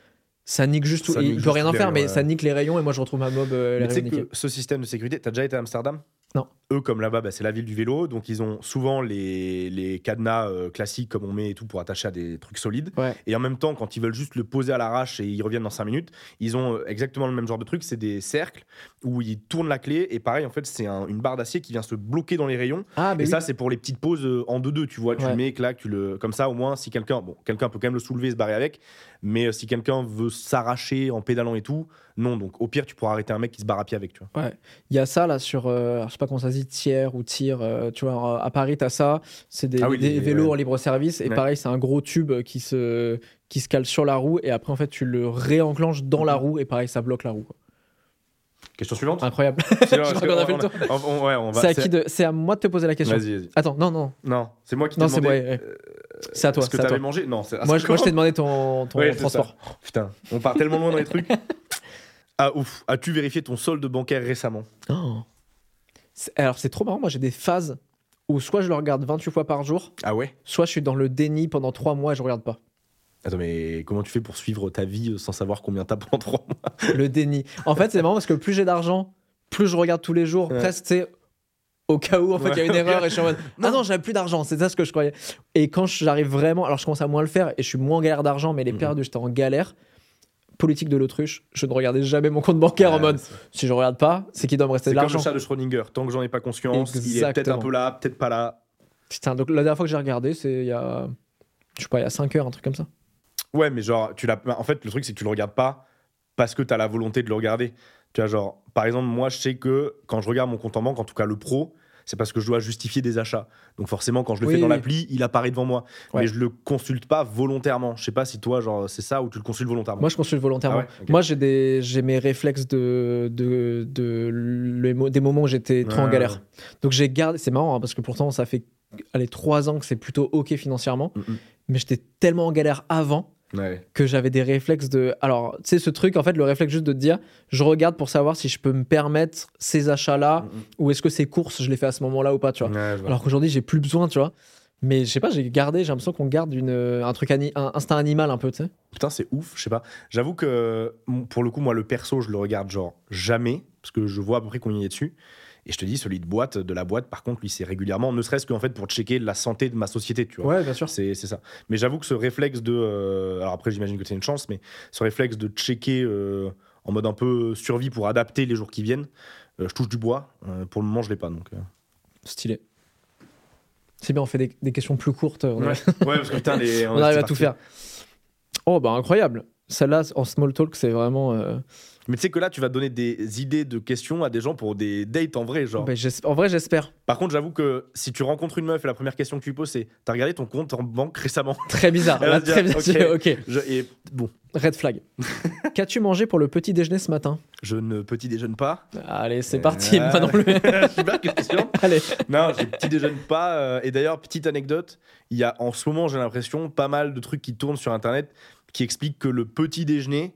Speaker 4: ça nique juste tout.
Speaker 2: Ça
Speaker 4: Et
Speaker 2: nique
Speaker 4: il peut rien en faire, mais
Speaker 2: ouais.
Speaker 4: ça nique les rayons et moi je retrouve ma mob euh,
Speaker 2: Mais que ce système de sécurité, t'as déjà été à Amsterdam?
Speaker 4: Non.
Speaker 2: Eux, comme là-bas, bah, c'est la ville du vélo, donc ils ont souvent les, les cadenas euh, classiques comme on met et tout pour attacher à des trucs solides.
Speaker 4: Ouais.
Speaker 2: Et en même temps, quand ils veulent juste le poser à l'arrache et ils reviennent dans 5 minutes, ils ont euh, exactement le même genre de truc. C'est des cercles où ils tournent la clé et pareil, en fait, c'est un- une barre d'acier qui vient se bloquer dans les rayons.
Speaker 4: Ah, mais
Speaker 2: et
Speaker 4: oui.
Speaker 2: ça, c'est pour les petites pauses euh, en 2-2, tu vois. Tu
Speaker 4: Ouais.
Speaker 2: le mets, clac, tu le. Comme ça, au moins, si quelqu'un. Bon, quelqu'un peut quand même le soulever et se barrer avec, mais euh, si quelqu'un veut s'arracher en pédalant et tout, non. Donc, au pire, tu pourras arrêter un mec qui se barre à pied avec, tu vois.
Speaker 4: Il y a ça là sur, euh, je sais pas comment ça se dit, tiers ou tir. euh, tu vois, à Paris, tu as ça. C'est des,
Speaker 2: Ah oui,
Speaker 4: des
Speaker 2: les-
Speaker 4: vélos
Speaker 2: ouais.
Speaker 4: en libre service. Et
Speaker 2: Ouais.
Speaker 4: pareil, c'est un gros tube qui se, qui se cale sur la roue. Et après, en fait, tu le réenclenches dans la roue. Et pareil, ça bloque la roue. quoi.
Speaker 2: Question suivante?
Speaker 4: Incroyable.
Speaker 2: C'est ouais,
Speaker 4: à, qui de- c'est à moi de te poser la question.
Speaker 2: Vas-y, vas-y.
Speaker 4: Attends, non, non.
Speaker 2: Non, c'est moi qui t'ai demandé.
Speaker 4: moi, ouais.
Speaker 2: euh,
Speaker 4: C'est à toi.
Speaker 2: Ce que t'avais mangé? Non, c'est.
Speaker 4: Moi, je, moi, je t'ai demandé ton,
Speaker 2: Ouais,
Speaker 4: transport.
Speaker 2: Putain, on part tellement loin dans les trucs. Ah ouf, as-tu vérifié ton solde bancaire récemment
Speaker 4: Oh. Alors, c'est trop marrant. Moi, j'ai des phases où soit je le regarde 28 fois par jour,
Speaker 2: Ah ouais?
Speaker 4: soit je suis dans le déni pendant 3 mois et je regarde pas.
Speaker 2: Attends, mais comment tu fais pour suivre ta vie euh, sans savoir combien t'as pendant 3 mois?
Speaker 4: Le déni. En fait, c'est marrant parce que plus j'ai d'argent, plus je regarde tous les jours,
Speaker 2: Ouais.
Speaker 4: presque, tu au cas où, en fait, il y a une erreur et je suis en mode Ah non, j'avais plus d'argent, c'est ça ce que je croyais. Et quand j'arrive vraiment, alors je commence à moins le faire et je suis moins en galère d'argent, mais les
Speaker 2: Mhm.
Speaker 4: périodes où j'étais en galère, politique de l'autruche, je ne regardais jamais mon compte bancaire en
Speaker 2: Ouais,
Speaker 4: mode
Speaker 2: c'est-
Speaker 4: si je regarde pas, c'est qu'il doit me rester
Speaker 2: C'est
Speaker 4: de
Speaker 2: comme le
Speaker 4: l'argent.
Speaker 2: chat de Schrödinger. Tant que j'en ai pas conscience, il est peut-être
Speaker 4: Exactement.
Speaker 2: un peu là, peut-être pas là.
Speaker 4: Putain, donc la dernière fois que j'ai regardé, c'est il y a, je sais pas, il y a 5 heures, un truc comme ça.
Speaker 2: Ouais, mais genre, tu l'as. En fait, le truc, c'est que tu le regardes pas parce que tu as la volonté de le regarder. Tu vois, genre, par exemple, moi, je sais que quand je regarde mon compte en banque, en tout cas le pro, c'est parce que je dois justifier des achats. Donc forcément, quand je le
Speaker 4: Oui,
Speaker 2: fais dans
Speaker 4: oui.
Speaker 2: l'appli, il apparaît devant moi.
Speaker 4: Ouais.
Speaker 2: Mais je le consulte pas volontairement. Je sais pas si toi, genre, c'est ça ou tu le consultes volontairement.
Speaker 4: Moi, je consulte volontairement.
Speaker 2: Ah ouais.
Speaker 4: Moi, j'ai des, j'ai mes réflexes de, de, des moments où j'étais trop en galère.
Speaker 2: ouais.
Speaker 4: Donc j'ai gardé, c'est marrant hein, parce que pourtant ça fait allez trois ans que c'est plutôt ok financièrement,
Speaker 2: Mhm.
Speaker 4: mais j'étais tellement en galère avant
Speaker 2: Ouais.
Speaker 4: que j'avais des réflexes de, alors tu sais ce truc en fait le réflexe juste de te dire, je regarde pour savoir si je peux me permettre ces achats là
Speaker 2: Mhm.
Speaker 4: ou est-ce que ces courses je les fais à ce moment là ou pas tu vois.
Speaker 2: Ouais, je vois.
Speaker 4: Alors qu'aujourd'hui j'ai plus besoin tu vois. Mais je sais pas, j'ai gardé, j'ai l'impression qu'on garde une, un truc ani- un instinct animal un peu, tu sais.
Speaker 2: Putain, c'est ouf, je sais pas. J'avoue que m- pour le coup, moi, le perso, je le regarde genre jamais, parce que je vois à peu près il y a dessus. Et je te dis, celui de boîte, de la boîte, par contre, lui, c'est régulièrement, ne serait-ce qu'en fait pour checker la santé de ma société, tu vois.
Speaker 4: Ouais, bien sûr.
Speaker 2: C'est c'est ça. Mais j'avoue que ce réflexe de. euh, alors après, j'imagine que c'est une chance, mais ce réflexe de checker euh, en mode un peu survie pour adapter les jours qui viennent, euh, je touche du bois. Pour le moment, je l'ai pas. Donc.
Speaker 4: Stylé. C'est bien, on fait des, des questions plus courtes. On,
Speaker 2: Ouais. ouais, parce que putain, les-
Speaker 4: on arrive à tout faire. Oh, bah incroyable. Celle-là, en small talk, c'est vraiment.
Speaker 2: Mais tu sais que là, tu vas donner des idées de questions à des gens pour des dates en vrai, genre.
Speaker 4: Ben, j'es- en vrai, j'espère.
Speaker 2: Par contre, j'avoue que si tu rencontres une meuf et la première question que tu lui poses, c'est T'as regardé ton compte en banque récemment?
Speaker 4: Très bizarre. Là, très bizarre. ok.
Speaker 2: Je- Et bon,
Speaker 4: Red flag. Qu'as-tu mangé pour le petit déjeuner ce matin?
Speaker 2: Je ne petit déjeune pas.
Speaker 4: Allez, c'est parti.
Speaker 2: Euh,
Speaker 4: non plus.
Speaker 2: Super question.
Speaker 4: Allez.
Speaker 2: Non, je petit déjeune pas. euh, et d'ailleurs, petite anecdote, il y a en ce moment, j'ai l'impression, pas mal de trucs qui tournent sur Internet qui expliquent que le petit déjeuner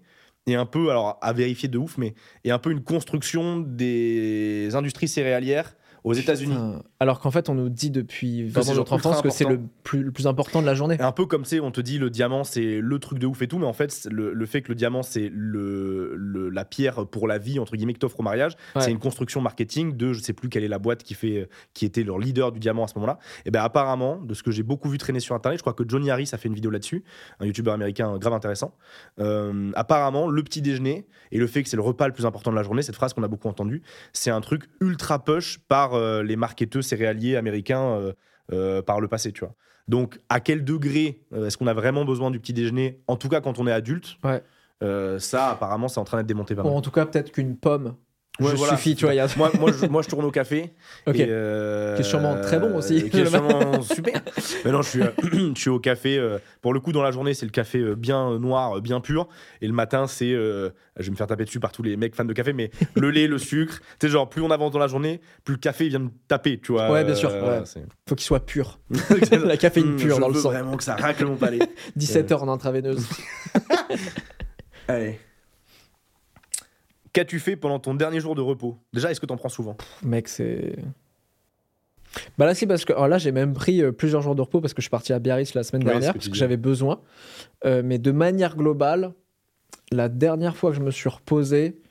Speaker 2: est un peu, alors à vérifier de ouf, mais est un peu une construction des industries céréalières aux États-Unis.
Speaker 4: Alors qu'en fait, on nous dit depuis vraiment notre enfance que c'est le plus, le plus important de la journée.
Speaker 2: Un peu comme c'est, on te dit le diamant c'est le truc de ouf et tout, mais en fait le, le fait que le diamant c'est le, le- la pierre pour la vie entre guillemets que t'offre au mariage,
Speaker 4: Ouais.
Speaker 2: c'est une construction marketing de je sais plus quelle est la boîte qui fait qui était leur leader du diamant à ce moment-là. Et ben apparemment de ce que j'ai beaucoup vu traîner sur internet, je crois que Johnny Harris a fait une vidéo là-dessus, un youtubeur américain grave intéressant. Euh, apparemment le petit déjeuner et le fait que c'est le repas le plus important de la journée, cette phrase qu'on a beaucoup entendue, c'est un truc ultra push par euh, les marketeurs céréaliers américains euh, euh, par le passé, tu vois. Donc, à quel degré euh, est-ce qu'on a vraiment besoin du petit déjeuner En tout cas, quand on est adulte,
Speaker 4: Ouais.
Speaker 2: euh, ça, apparemment, c'est en train d'être démonté mal.
Speaker 4: en tout cas, peut-être qu'une pomme
Speaker 2: Ouais,
Speaker 4: je
Speaker 2: voilà,
Speaker 4: suffit,
Speaker 2: c'est
Speaker 4: tu vois. il y a-
Speaker 2: moi, moi, je, moi, je tourne au café.
Speaker 4: Ok.
Speaker 2: et, euh,
Speaker 4: Qui est sûrement très bon aussi.
Speaker 2: Qui est sûrement super. Mais non, je suis, euh, je suis au café. euh, pour le coup, dans la journée, c'est le café euh, bien euh, noir, euh, bien pur. Et le matin, c'est. euh, je vais me faire taper dessus par tous les mecs fans de café, mais le lait, le sucre. Tu sais, genre, plus on avance dans la journée, plus le café vient me taper, tu vois.
Speaker 4: Ouais, bien sûr,
Speaker 2: Euh,
Speaker 4: ouais. faut qu'il soit pur. la caféine
Speaker 2: Hum,
Speaker 4: pure
Speaker 2: je
Speaker 4: dans le
Speaker 2: veux
Speaker 4: sang.
Speaker 2: vraiment que ça racle mon palais.
Speaker 4: 17 heures en intraveineuse.
Speaker 2: Allez. Qu'as-tu fait pendant ton dernier jour de repos? Déjà, est-ce que t'en prends souvent?
Speaker 4: Mec, c'est. Bah là, si, parce que alors là, j'ai même pris euh, plusieurs jours de repos parce que je suis parti à Biarritz la semaine
Speaker 2: Ouais,
Speaker 4: dernière
Speaker 2: que
Speaker 4: parce que j'avais besoin. Euh, mais de manière globale, la dernière fois que je me suis reposé,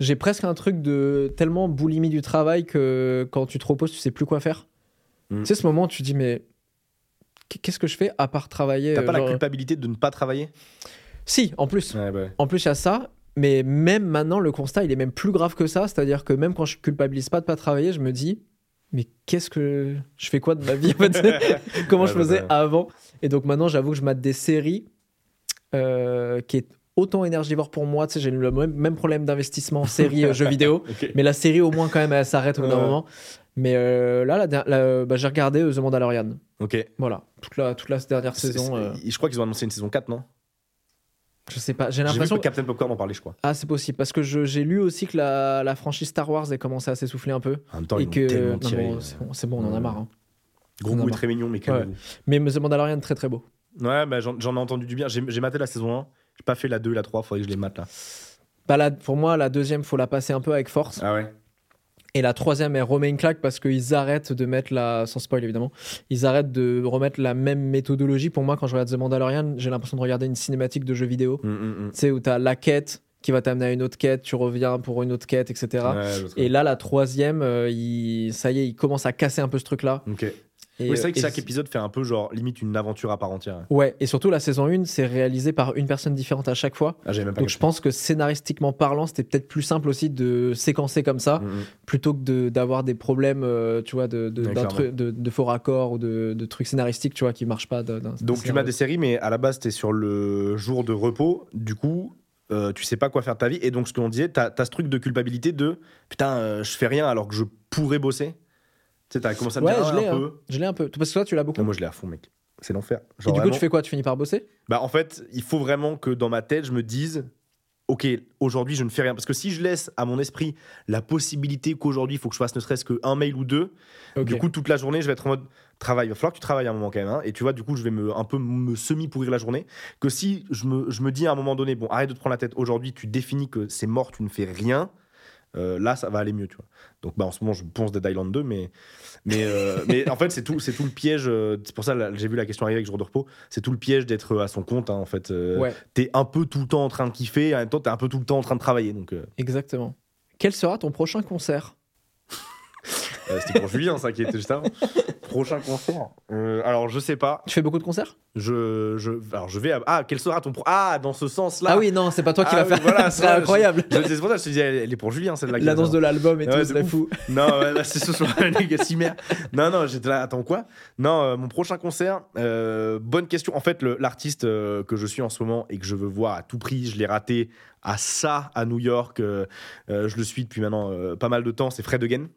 Speaker 4: j'ai presque un truc de tellement boulimie du travail que quand tu te reposes, tu sais plus quoi faire.
Speaker 2: Mm.
Speaker 4: Tu sais, ce moment où tu dis, mais qu'est-ce que je fais à part travailler
Speaker 2: T'as
Speaker 4: euh,
Speaker 2: pas la
Speaker 4: genre-
Speaker 2: culpabilité de ne pas travailler?
Speaker 4: Si, en plus.
Speaker 2: Ouais, bah.
Speaker 4: En plus, il y a ça. Mais même maintenant, le constat, il est même plus grave que ça. C'est-à-dire que même quand je culpabilise pas de pas travailler, je me dis, mais qu'est-ce que je fais quoi de ma vie en fait Comment
Speaker 2: Ouais,
Speaker 4: je faisais
Speaker 2: ouais.
Speaker 4: avant Et donc maintenant, j'avoue que je mate des séries euh, qui est autant énergivore pour moi. Tu sais, j'ai le même, problème d'investissement série euh, jeux vidéo. Mais la série, au moins, quand même, elle s'arrête au bout d'un moment. Mais euh, là, la der- la- bah, j'ai regardé The Mandalorian.
Speaker 2: Ok.
Speaker 4: Voilà, toute la, toute la dernière saison. euh,
Speaker 2: Je crois qu'ils ont annoncé une saison 4, non?
Speaker 4: Je sais pas, j'ai
Speaker 2: J'ai vu
Speaker 4: l'impression
Speaker 2: que Captain Popcorn en parlait, je crois.
Speaker 4: Ah, c'est possible, parce que j'ai lu aussi que la, la franchise Star Wars ait commencé à s'essouffler un peu.
Speaker 2: En même temps,
Speaker 4: et
Speaker 2: ils
Speaker 4: que. bon, c'est bon, on en a
Speaker 2: Ouais.
Speaker 4: marre. hein.
Speaker 2: Gros
Speaker 4: en a
Speaker 2: goût très mignon, mais calmez-vous.
Speaker 4: Mais The Mandalorian, très très beau.
Speaker 2: Ouais, bah, j'en j'en ai entendu du bien. J'ai maté la saison 1. J'ai pas fait la 2 et la 3. Faudrait que je les mate là.
Speaker 4: Bah, là, pour moi, la deuxième, faut la passer un peu avec force.
Speaker 2: Ah ouais
Speaker 4: Et la troisième, elle remet une claque parce qu'ils arrêtent de mettre la. Sans spoil évidemment, ils arrêtent de remettre la même méthodologie. Pour moi, quand je regarde The Mandalorian, j'ai l'impression de regarder une cinématique de jeu vidéo.
Speaker 2: Hum, hum, hum.
Speaker 4: Tu sais, où t'as la quête qui va t'amener à une autre quête, tu reviens pour une autre quête, etc.
Speaker 2: Ouais.
Speaker 4: Et là, la troisième, euh, il- ça y est, il commence à casser un peu ce truc-là. Et,
Speaker 2: Oui, c'est vrai que chaque épisode fait un peu genre limite une aventure à part entière.
Speaker 4: Ouais, et surtout la saison 1, c'est réalisé par une personne différente à chaque fois.
Speaker 2: Ah, même pas
Speaker 4: Donc je pense que scénaristiquement parlant, c'était peut-être plus simple aussi de séquencer comme ça,
Speaker 2: Hum, hum.
Speaker 4: plutôt que de- d'avoir des problèmes, euh, tu vois, de, de,
Speaker 2: Ouais,
Speaker 4: d'un
Speaker 2: clairement.
Speaker 4: tru- de- de faux raccords ou de, trucs scénaristiques, tu vois, qui marchent pas.
Speaker 2: Donc tu m'as des séries, mais à la base, t'es sur le jour de repos. Du coup, euh, tu sais pas quoi faire de ta vie. Et donc, ce qu'on disait, t'as as ce truc de culpabilité de putain, euh, je fais rien alors que je pourrais bosser. Tu sais, t'as commencé à me
Speaker 4: Ouais,
Speaker 2: dire
Speaker 4: je
Speaker 2: ah,
Speaker 4: l'ai,
Speaker 2: un
Speaker 4: hein.
Speaker 2: peu.
Speaker 4: Je l'ai un peu. Parce que toi, tu l'as beaucoup.
Speaker 2: Non, moi, je l'ai à fond, mec. C'est l'enfer.
Speaker 4: et du coup, tu fais quoi? Tu finis par bosser?
Speaker 2: Bah, en fait, il faut vraiment que dans ma tête, je me dise Ok, aujourd'hui, je ne fais rien. Parce que si je laisse à mon esprit la possibilité qu'aujourd'hui, il faut que je fasse ne serait-ce qu'un mail ou deux,
Speaker 4: Ok.
Speaker 2: du coup, toute la journée, je vais être en mode travail. Il va falloir que tu travailles à un moment quand même. hein. Et tu vois, du coup, je vais me, un peu me semi-pourrir la journée. Que si je me, je me dis à un moment donné, bon, arrête de te prendre la tête. Aujourd'hui, tu définis que c'est mort, tu ne fais rien. Euh, là, ça va aller mieux, tu vois. Donc, bah, en ce moment, je ponce Dead Island 2, mais, mais, euh, mais en fait, c'est tout, c'est tout le piège. euh, c'est pour ça, j'ai vu la question arriver avec jour de repos. C'est tout le piège d'être à son compte, hein, en fait. euh,
Speaker 4: Ouais,
Speaker 2: T'es un peu tout le temps en train de kiffer, et en même temps, t'es un peu tout le temps en train de travailler. Donc, euh,
Speaker 4: exactement. Quel sera ton prochain concert?
Speaker 2: Euh, c'était pour Julien, ça, qui était juste avant. prochain concert Euh, Alors, je sais pas.
Speaker 4: Tu fais beaucoup de concerts
Speaker 2: Je, je, alors, je vais. À... Ah, quel sera ton. Pro... Ah, dans ce sens-là.
Speaker 4: Ah oui, non, c'est pas toi qui
Speaker 2: Ah oui,
Speaker 4: faire.
Speaker 2: voilà,
Speaker 4: Ce serait
Speaker 2: ça,
Speaker 4: incroyable.
Speaker 2: Je, c'est pour ça que je te dis, elle, elle est pour Julien, celle-là. va
Speaker 4: L'annonce de l'album et
Speaker 2: Ouais,
Speaker 4: tout, c'est fou.
Speaker 2: Non, là, c'est ce soir. Non, non, j'étais là, attends quoi? Non, euh, mon prochain concert, euh, bonne question. En fait, le- l'artiste euh, que je suis en ce moment et que je veux voir à tout prix, je l'ai raté à ça, à New York. je le suis depuis maintenant pas mal de temps, c'est Fred Again.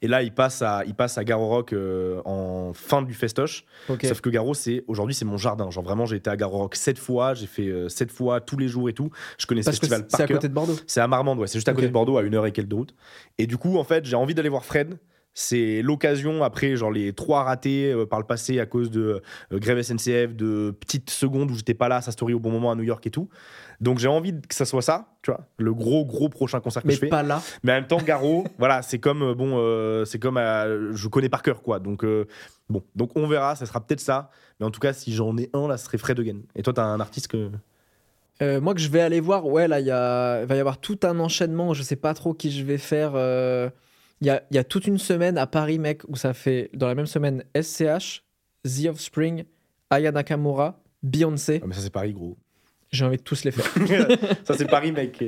Speaker 2: Et là, il passe à, il passe à Garo Rock euh, en fin du festoche. Sauf que Garo, c'est aujourd'hui, c'est mon jardin. Genre vraiment, j'ai été à Garo Rock sept fois, j'ai fait euh, sept fois tous les jours et tout. Je connais ce
Speaker 4: Parce que
Speaker 2: festival
Speaker 4: c'est
Speaker 2: par
Speaker 4: à
Speaker 2: cœur.
Speaker 4: côté de Bordeaux.
Speaker 2: C'est à Marmande, ouais. C'est juste à côté de Bordeaux, à une heure et quelques de route. Et du coup, en fait, j'ai envie d'aller voir Fred. C'est l'occasion, après genre les trois ratés euh, par le passé à cause de grève SNCF, de petites secondes où j'étais pas là, sa story au bon moment à New York et tout. Donc j'ai envie que ça soit ça, tu vois, le gros gros prochain concert que
Speaker 4: Mais
Speaker 2: je fais.
Speaker 4: pas là.
Speaker 2: Mais en même temps, Garo, voilà, c'est comme euh, bon, euh, c'est comme euh, je connais par cœur quoi. Donc euh, bon, donc on verra, ça sera peut-être ça. Mais en tout cas, si j'en ai un, là, ce serait Fred Again. Et toi, t'as un artiste que
Speaker 4: moi que je vais aller voir, ouais, là, il a- va y avoir tout un enchaînement. Je sais pas trop qui je vais faire. Il y, a, y a toute une semaine à Paris, mec, où ça fait dans la même semaine SCH, The Offspring, Aya Nakamura, Beyoncé.
Speaker 2: ah, mais ça c'est Paris, gros.
Speaker 4: J'ai envie de tous les faire.
Speaker 2: ça c'est Paris, mec.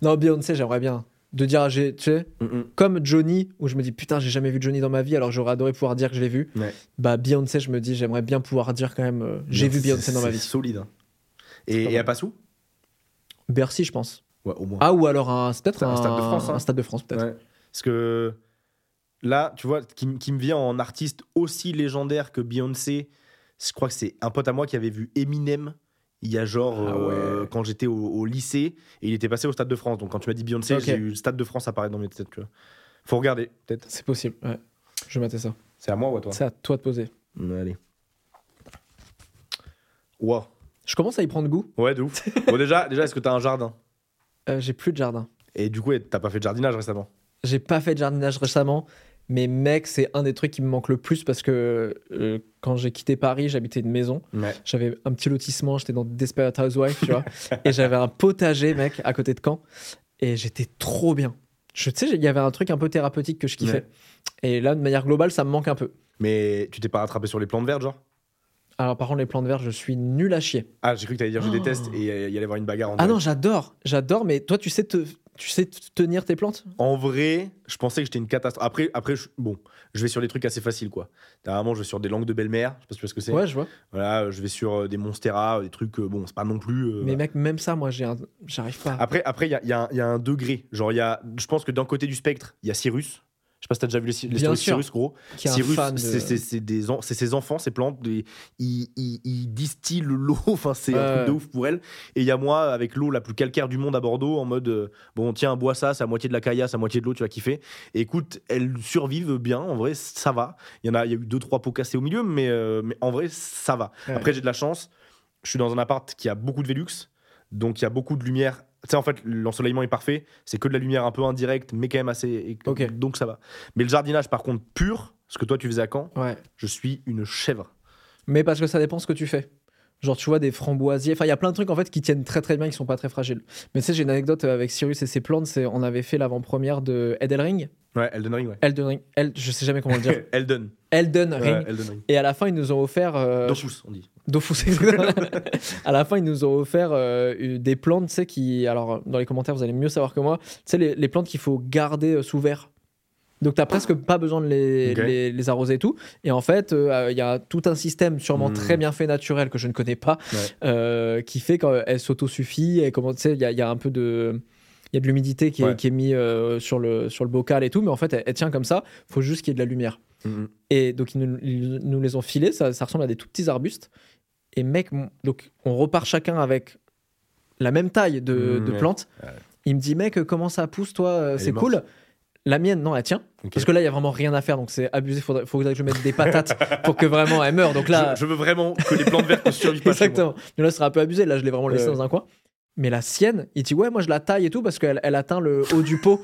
Speaker 4: non, Beyoncé, j'aimerais bien. De dire, j'ai- tu sais,
Speaker 2: Mm,
Speaker 4: comme Johnny, où je me dis putain, j'ai jamais vu Johnny dans ma vie, alors j'aurais adoré pouvoir dire que je l'ai vu.
Speaker 2: Ouais.
Speaker 4: Bah, Beyoncé, je me dis, j'aimerais bien pouvoir dire quand même, euh, j'ai vu Beyoncé dans ma
Speaker 2: C'est
Speaker 4: vie.
Speaker 2: solide. hein. Et, et à Passou
Speaker 4: Bercy, je pense.
Speaker 2: Ouais, au moins.
Speaker 4: Ah, ou alors un, peut-être
Speaker 2: Un Stade de France, hein.
Speaker 4: Un Stade de France, peut-être.
Speaker 2: Ouais. Parce que là, tu vois, qui, qui me vient en artiste aussi légendaire que Beyoncé, je crois que c'est un pote à moi qui avait vu Eminem il y a genre
Speaker 4: Ah
Speaker 2: euh, quand j'étais au, au lycée et il était passé au Stade de France. Donc quand tu m'as dit Beyoncé,
Speaker 4: Ok.
Speaker 2: j'ai eu le Stade de France apparaître dans mes têtes. Tu vois. Faut regarder, peut-être.
Speaker 4: C'est possible, ouais. Je vais mater ça.
Speaker 2: C'est à moi ou à toi
Speaker 4: C'est à toi de poser.
Speaker 2: Ouais, Allez. Wow.
Speaker 4: Je commence à y prendre goût.
Speaker 2: Ouais, de ouf. bon, déjà, déjà est-ce que t'as un jardin
Speaker 4: Euh, j'ai plus de jardin.
Speaker 2: Et du coup, t'as pas fait de jardinage récemment
Speaker 4: J'ai pas fait de jardinage récemment, mais mec, c'est un des trucs qui me manque le plus parce que euh, quand j'ai quitté Paris, j'habitais une maison.
Speaker 2: Ouais.
Speaker 4: J'avais un petit lotissement, j'étais dans Desperate Housewives, tu vois. et j'avais un potager, mec, à côté de Caen. Et j'étais trop bien. Je sais, il y avait un truc un peu thérapeutique que je kiffais.
Speaker 2: Ouais.
Speaker 4: Et là, de manière globale, ça me manque un peu.
Speaker 2: Mais tu t'es pas rattrapé sur les plantes vertes, genre?
Speaker 4: Alors, par contre, les plantes vertes, je suis nul à chier.
Speaker 2: Ah, j'ai cru que t'allais dire je
Speaker 4: Oh.
Speaker 2: déteste et il y allait avoir une bagarre en
Speaker 4: Ah non, j'adore, j'adore, mais toi, tu sais, te, tu sais te tenir tes plantes?
Speaker 2: En vrai, je pensais que j'étais une catastrophe. Après, après je- bon, je vais sur des trucs assez faciles, quoi. Dernièrement, je vais sur des langues de belle-mère. Je sais pas si tu vois ce que c'est.
Speaker 4: Ouais, je vois.
Speaker 2: Voilà, je vais sur euh, des Monstera, des trucs, euh, bon, c'est pas non plus. euh,
Speaker 4: Mais mec, même ça, moi, j'arrive pas.
Speaker 2: Après, après, il y a, il y a un- il y a un degré. Genre, il y a, je pense que d'un côté du spectre, il y a Cyrus. Je sais pas si t'as déjà vu
Speaker 4: sûr.
Speaker 2: Cyrus, gros. Cyrus,
Speaker 4: de...
Speaker 2: c'est- des en- c'est ses enfants, ses plantes. des- ils, ils- ils distillent l'eau. Enfin, c'est un truc de ouf pour elle. Et il y a moi avec l'eau la plus calcaire du monde à Bordeaux, en mode euh, bon, tiens, bois ça, c'est à moitié de la caillasse, à moitié de l'eau, tu vas kiffer. Et écoute, elles survivent bien. En vrai, ça va. Il y en a, il y a eu deux trois pots cassés au milieu, mais, euh, mais en vrai, ça va.
Speaker 4: Ouais.
Speaker 2: Après, j'ai de la chance. Je suis dans un appart qui a beaucoup de Velux, donc il y a beaucoup de lumière. Tu sais, en fait, l'ensoleillement est parfait. C'est que de la lumière un peu indirecte, mais quand même assez. Donc ça va. Mais le jardinage, par contre, pur, ce que toi tu faisais à Caen,
Speaker 4: Ouais.
Speaker 2: je suis une chèvre.
Speaker 4: Mais parce que ça dépend ce que tu fais. Genre, tu vois, des framboisiers. Enfin, il y a plein de trucs en fait qui tiennent très très bien, qui sont pas très fragiles. Mais tu sais, j'ai une anecdote avec Cyrus et ses plantes. C'est on avait fait l'avant-première de Elden Ring.
Speaker 2: Ouais, Elden Ring, ouais.
Speaker 4: Elden Ring. El- je sais jamais comment le dire.
Speaker 2: Elden.
Speaker 4: Elden
Speaker 2: Ouais,
Speaker 4: Ring.
Speaker 2: Elden Ring.
Speaker 4: Et à la fin, ils nous ont offert. euh,
Speaker 2: Dofus, on dit.
Speaker 4: Dofus, exactement. à la fin, ils nous ont offert euh, des plantes, tu sais, qui. Alors, dans les commentaires, vous allez mieux savoir que moi. Tu sais, les, les plantes qu'il faut garder euh, sous verre. Donc, t'as presque pas besoin de les,
Speaker 2: Ok.
Speaker 4: les, les arroser et tout. Et en fait, euh, il y a tout un système, sûrement
Speaker 2: Hmm.
Speaker 4: très bien fait, naturel, que je ne connais pas,
Speaker 2: Ouais.
Speaker 4: euh, qui fait qu'elle s'autosuffit. Et comment, tu sais, il y a, il y a un peu de. Il y a de l'humidité qui, est-
Speaker 2: Ouais.
Speaker 4: qui est mis euh, sur, le, sur le bocal et tout, mais en fait, elle, elle tient comme ça. faut juste qu'il y ait de la lumière.
Speaker 2: Mhm.
Speaker 4: Et donc, ils nous, ils nous les ont filés. Ça, ça ressemble à des tout petits arbustes. Et mec, donc, on repart chacun avec la même taille de,
Speaker 2: Mmh,
Speaker 4: plantes.
Speaker 2: Ouais.
Speaker 4: Il me dit, mec, comment ça pousse, toi C'est
Speaker 2: est morte.
Speaker 4: La mienne, non, elle tient.
Speaker 2: Ok.
Speaker 4: Parce que là, il y a vraiment rien à faire. Donc, c'est abusé. Faudrait, faudrait que je mette des patates pour que vraiment elle meure. Donc là,
Speaker 2: je, je veux vraiment que les plantes vertes ne survivent pas.
Speaker 4: Exactement. Mais là, ce serait un peu abusé. Là, je l'ai vraiment laissé dans un coin. Mais la sienne, il dit Ouais, moi, je la taille et tout parce qu'elle elle atteint le haut du pot.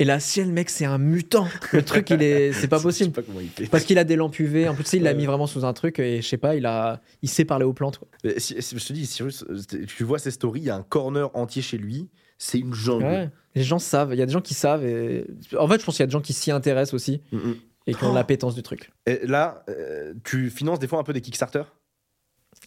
Speaker 4: Et la sienne, mec, c'est un mutant. Le truc, il est, c'est pas
Speaker 2: Je
Speaker 4: possible.
Speaker 2: sais pas comment il fait.
Speaker 4: Parce qu'il a des lampes UV. En plus, il l'a mis vraiment sous un truc et je sais pas, il a, il sait parler aux plantes. quoi.
Speaker 2: Mais si- si- je te dis, Cyrus, tu vois ses stories, il y a un corner entier chez lui. C'est une jungle.
Speaker 4: Ouais. Les gens savent. Il y a des gens qui savent. Et... En fait, je pense qu'il y a des gens qui s'y intéressent aussi.
Speaker 2: Mhm.
Speaker 4: et qui ont
Speaker 2: Oh.
Speaker 4: l'appétence du truc.
Speaker 2: Et là, euh, tu finances des fois un peu des Kickstarter?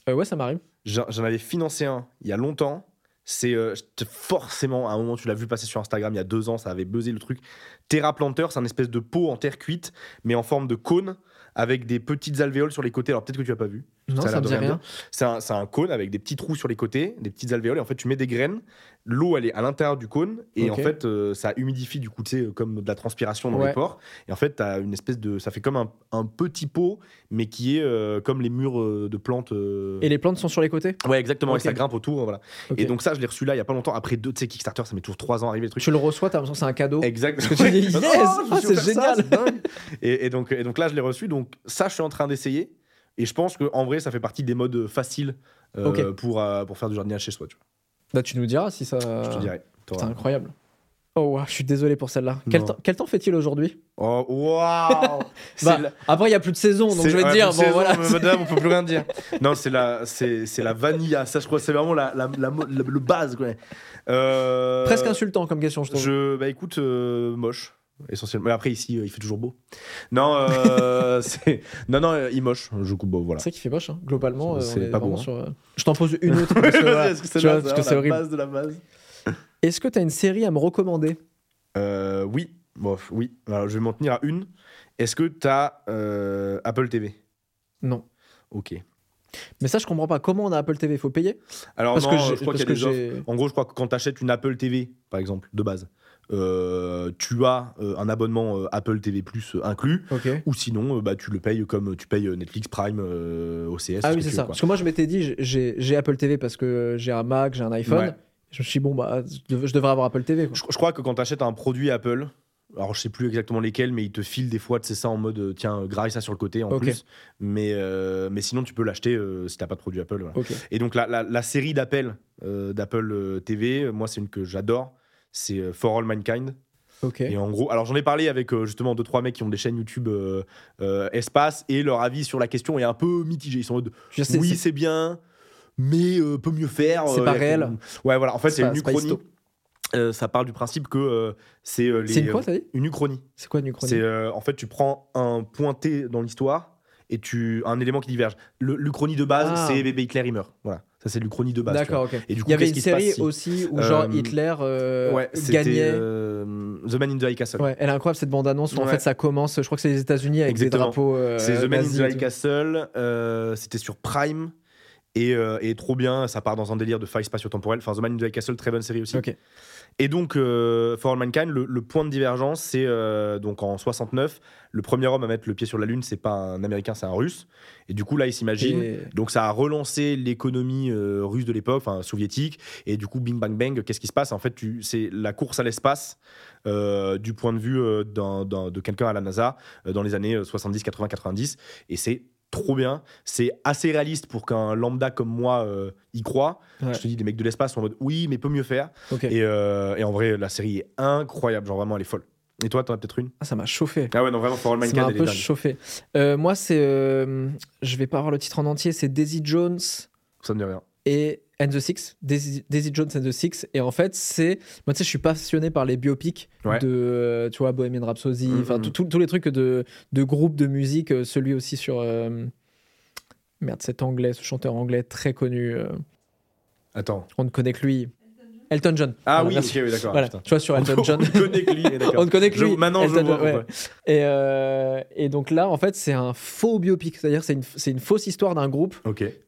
Speaker 4: Euh, ouais, ça m'arrive.
Speaker 2: J'en avais financé un il y a longtemps. C'est euh, forcément, à un moment, tu l'as vu passer sur Instagram il y a deux ans, ça avait buzzé le truc. Terra Planter, c'est un espèce de pot en terre cuite, mais en forme de cône, avec des petites alvéoles sur les côtés. Alors peut-être que tu n'as pas vu.
Speaker 4: Non,
Speaker 2: a
Speaker 4: ça
Speaker 2: l'air
Speaker 4: me dit
Speaker 2: rien. C'est un, c'est un cône avec des petits trous sur les côtés, des petites alvéoles, et en fait tu mets des graines. L'eau elle est à l'intérieur du cône, et en fait euh, ça humidifie du coup, tu sais, comme de la transpiration dans les pores. Et en fait, as une espèce de. Ça fait comme un, un petit pot, mais qui est euh, comme les murs euh, de plantes. euh,
Speaker 4: Et les plantes sont sur les côtés?
Speaker 2: Ouais, exactement, et ça grimpe autour. Voilà. Et donc, ça, je l'ai reçu là il y a pas longtemps. Après deux, tu sais, Kickstarter, ça met toujours trois ans à arriver le truc.
Speaker 4: Tu le reçois, t'as l'impression que c'est un cadeau.
Speaker 2: Exact.
Speaker 4: Que
Speaker 2: Ouais.
Speaker 4: yes,
Speaker 2: Oh,
Speaker 4: c'est
Speaker 2: ça,
Speaker 4: génial.
Speaker 2: dingue. et, et donc, et donc là, je l'ai reçu. Donc, ça, je suis en train d'essayer. Et je pense qu'en vrai, ça fait partie des modes faciles euh, pour, euh, pour faire du jardinage chez soi. Tu vois.
Speaker 4: Bah, tu nous diras si ça.
Speaker 2: Je te dirais.
Speaker 4: C'est incroyable. Oh, wow, je suis désolé pour celle-là. Quel, temps- quel temps fait-il aujourd'hui?
Speaker 2: Oh, waouh
Speaker 4: Bah,
Speaker 2: la-
Speaker 4: Après, il n'y a plus de saison, donc je vais te dire. Bon,
Speaker 2: saison,
Speaker 4: voilà.
Speaker 2: Madame, on peut plus rien dire. Non, c'est la, c'est, la vanilla. Ça, je crois, c'est vraiment la, la, le base. Quoi. Euh,
Speaker 4: Presque insultant comme question, je trouve.
Speaker 2: Je, bah écoute, euh, moche, essentiellement. Mais après, ici, euh, il fait toujours beau. Non, euh, c'est, non, non, euh, il moche. Je coupe, bon, voilà.
Speaker 4: C'est vrai qu'il fait moche, hein. globalement. euh,
Speaker 2: C'est
Speaker 4: on est
Speaker 2: pas beau, hein.
Speaker 4: sur, euh, Je t'en pose une autre. Parce que, voilà,
Speaker 2: Parce que c'est
Speaker 4: tu vois,
Speaker 2: là,
Speaker 4: parce que
Speaker 2: c'est
Speaker 4: c'est
Speaker 2: la
Speaker 4: horrible.
Speaker 2: base de la base.
Speaker 4: Est-ce que tu as une série à me recommander?
Speaker 2: Euh, oui, bon, oui. Alors, je vais m'en tenir à une. Est-ce que tu as Apple TV
Speaker 4: Non.
Speaker 2: Ok.
Speaker 4: Mais ça, je comprends pas. Comment on a Apple TV Il faut payer?
Speaker 2: Alors,
Speaker 4: Parce
Speaker 2: non,
Speaker 4: que j'ai-
Speaker 2: je crois
Speaker 4: parce
Speaker 2: qu'il y a
Speaker 4: que
Speaker 2: des offres.
Speaker 4: j'ai-
Speaker 2: En gros, je crois que quand tu achètes une Apple TV, par exemple, de base, euh, tu as euh, un abonnement euh, Apple TV Plus inclus. Ou sinon, bah, tu le payes comme tu payes Netflix, Prime, OCS.
Speaker 4: Ah oui, c'est ça.
Speaker 2: veux.
Speaker 4: Parce que moi, je m'étais dit, j'ai j'ai Apple TV parce que j'ai un Mac, j'ai un iPhone.
Speaker 2: Ouais.
Speaker 4: Je me suis dit, bon, bah, je dev- je devrais avoir Apple TV. quoi.
Speaker 2: Je, je crois que quand tu achètes un produit Apple, alors je sais plus exactement lesquels, mais ils te filent des fois, c'est ça en mode tiens, graille ça sur le côté en plus. Mais, euh, mais sinon, tu peux l'acheter euh, si t'as pas de produit Apple. voilà. Et donc, la, la- la série d'appels euh, d'Apple TV, moi, c'est une que j'adore. C'est euh, For All Mankind. Et en gros, alors j'en ai parlé avec euh, justement deux trois mecs qui ont des chaînes YouTube euh, euh, espace et leur avis sur la question est un peu mitigé. Ils sont en mode
Speaker 4: sais,
Speaker 2: oui,
Speaker 4: c'est-
Speaker 2: bien, mais peut mieux faire.
Speaker 4: C'est pas réel.
Speaker 2: Ouais, voilà. En fait,
Speaker 4: C'est
Speaker 2: une uchronie. ça part du principe que c'est les.
Speaker 4: C'est une quoi, t'as dit
Speaker 2: Une uchronie.
Speaker 4: C'est quoi une uchronie?
Speaker 2: C'est en fait, tu prends un pointé dans l'histoire et tu un élément qui diverge. L'uchronie de base,
Speaker 4: Ah.
Speaker 2: c'est bébé Hitler, il meurt. Voilà. Ça, c'est l'uchronie de base.
Speaker 4: D'accord, ok.
Speaker 2: Et du coup,
Speaker 4: Il y avait une
Speaker 2: passe
Speaker 4: série
Speaker 2: si-
Speaker 4: aussi où genre
Speaker 2: Euh,
Speaker 4: Hitler euh,
Speaker 2: Ouais,
Speaker 4: gagnait.
Speaker 2: euh, The Man in the High Castle.
Speaker 4: Ouais, elle est incroyable cette bande-annonce où en fait ça commence, je crois que c'est les États-Unis avec
Speaker 2: Exactement.
Speaker 4: des drapeaux.
Speaker 2: C'est The Man in the High. Castle. C'était sur Prime. Et, euh, et trop bien, ça part dans un délire de faille spatio-temporelle. Enfin, The Man in the High Castle, très bonne série aussi. Et donc, euh, For All Mankind, le, le point de divergence, c'est euh, donc en 69, le premier homme à mettre le pied sur la Lune, c'est pas un Américain, c'est un Russe. Et du coup, là, il s'imagine.
Speaker 4: Et-
Speaker 2: Donc, ça a relancé l'économie euh, russe de l'époque, enfin soviétique. Et du coup, bing bang bang, qu'est-ce qui se passe? En fait, c'est la course à l'espace du point de vue de quelqu'un à la NASA dans les années euh, 70, 80, 90. Et c'est trop bien. C'est assez réaliste pour qu'un lambda comme moi euh, y croit.
Speaker 4: Ouais.
Speaker 2: Je te dis, des mecs de l'espace sont en mode oui, mais peut mieux faire. Et, euh, et en vrai, la série est incroyable. Genre vraiment, elle est folle. Et toi, t'en as peut-être une?
Speaker 4: Ah, ça m'a chauffé.
Speaker 2: Ah ouais, non, vraiment, For All
Speaker 4: Ça m'a un peu chauffé. Euh, moi, c'est. je vais pas avoir le titre en entier, c'est Daisy Jones
Speaker 2: Ça me dit rien.
Speaker 4: et And the Six. Daisy, Daisy Jones and the Six. Et en fait, c'est. Moi, tu sais, je suis passionné par les biopics
Speaker 2: Ouais.
Speaker 4: de. Tu vois, Bohemian Rhapsody,
Speaker 2: Mhm.
Speaker 4: enfin, tout- tous les trucs de, de groupes de musique. euh, Celui aussi sur. euh, Merde, cet anglais, ce chanteur anglais très connu. euh,
Speaker 2: Attends.
Speaker 4: on ne connaît que lui. Elton John.
Speaker 2: Ah
Speaker 4: Voilà,
Speaker 2: oui, d'accord.
Speaker 4: Voilà, tu vois, sur Elton John.
Speaker 2: On connaît que lui.
Speaker 4: On ne connaît que
Speaker 2: Je-
Speaker 4: lui.
Speaker 2: maintenant, je
Speaker 4: Elton
Speaker 2: vois
Speaker 4: John, ouais.
Speaker 2: pourquoi.
Speaker 4: Et, euh, et donc là, en fait, c'est un faux biopic. C'est-à-dire, c'est une, une fausse histoire d'un groupe,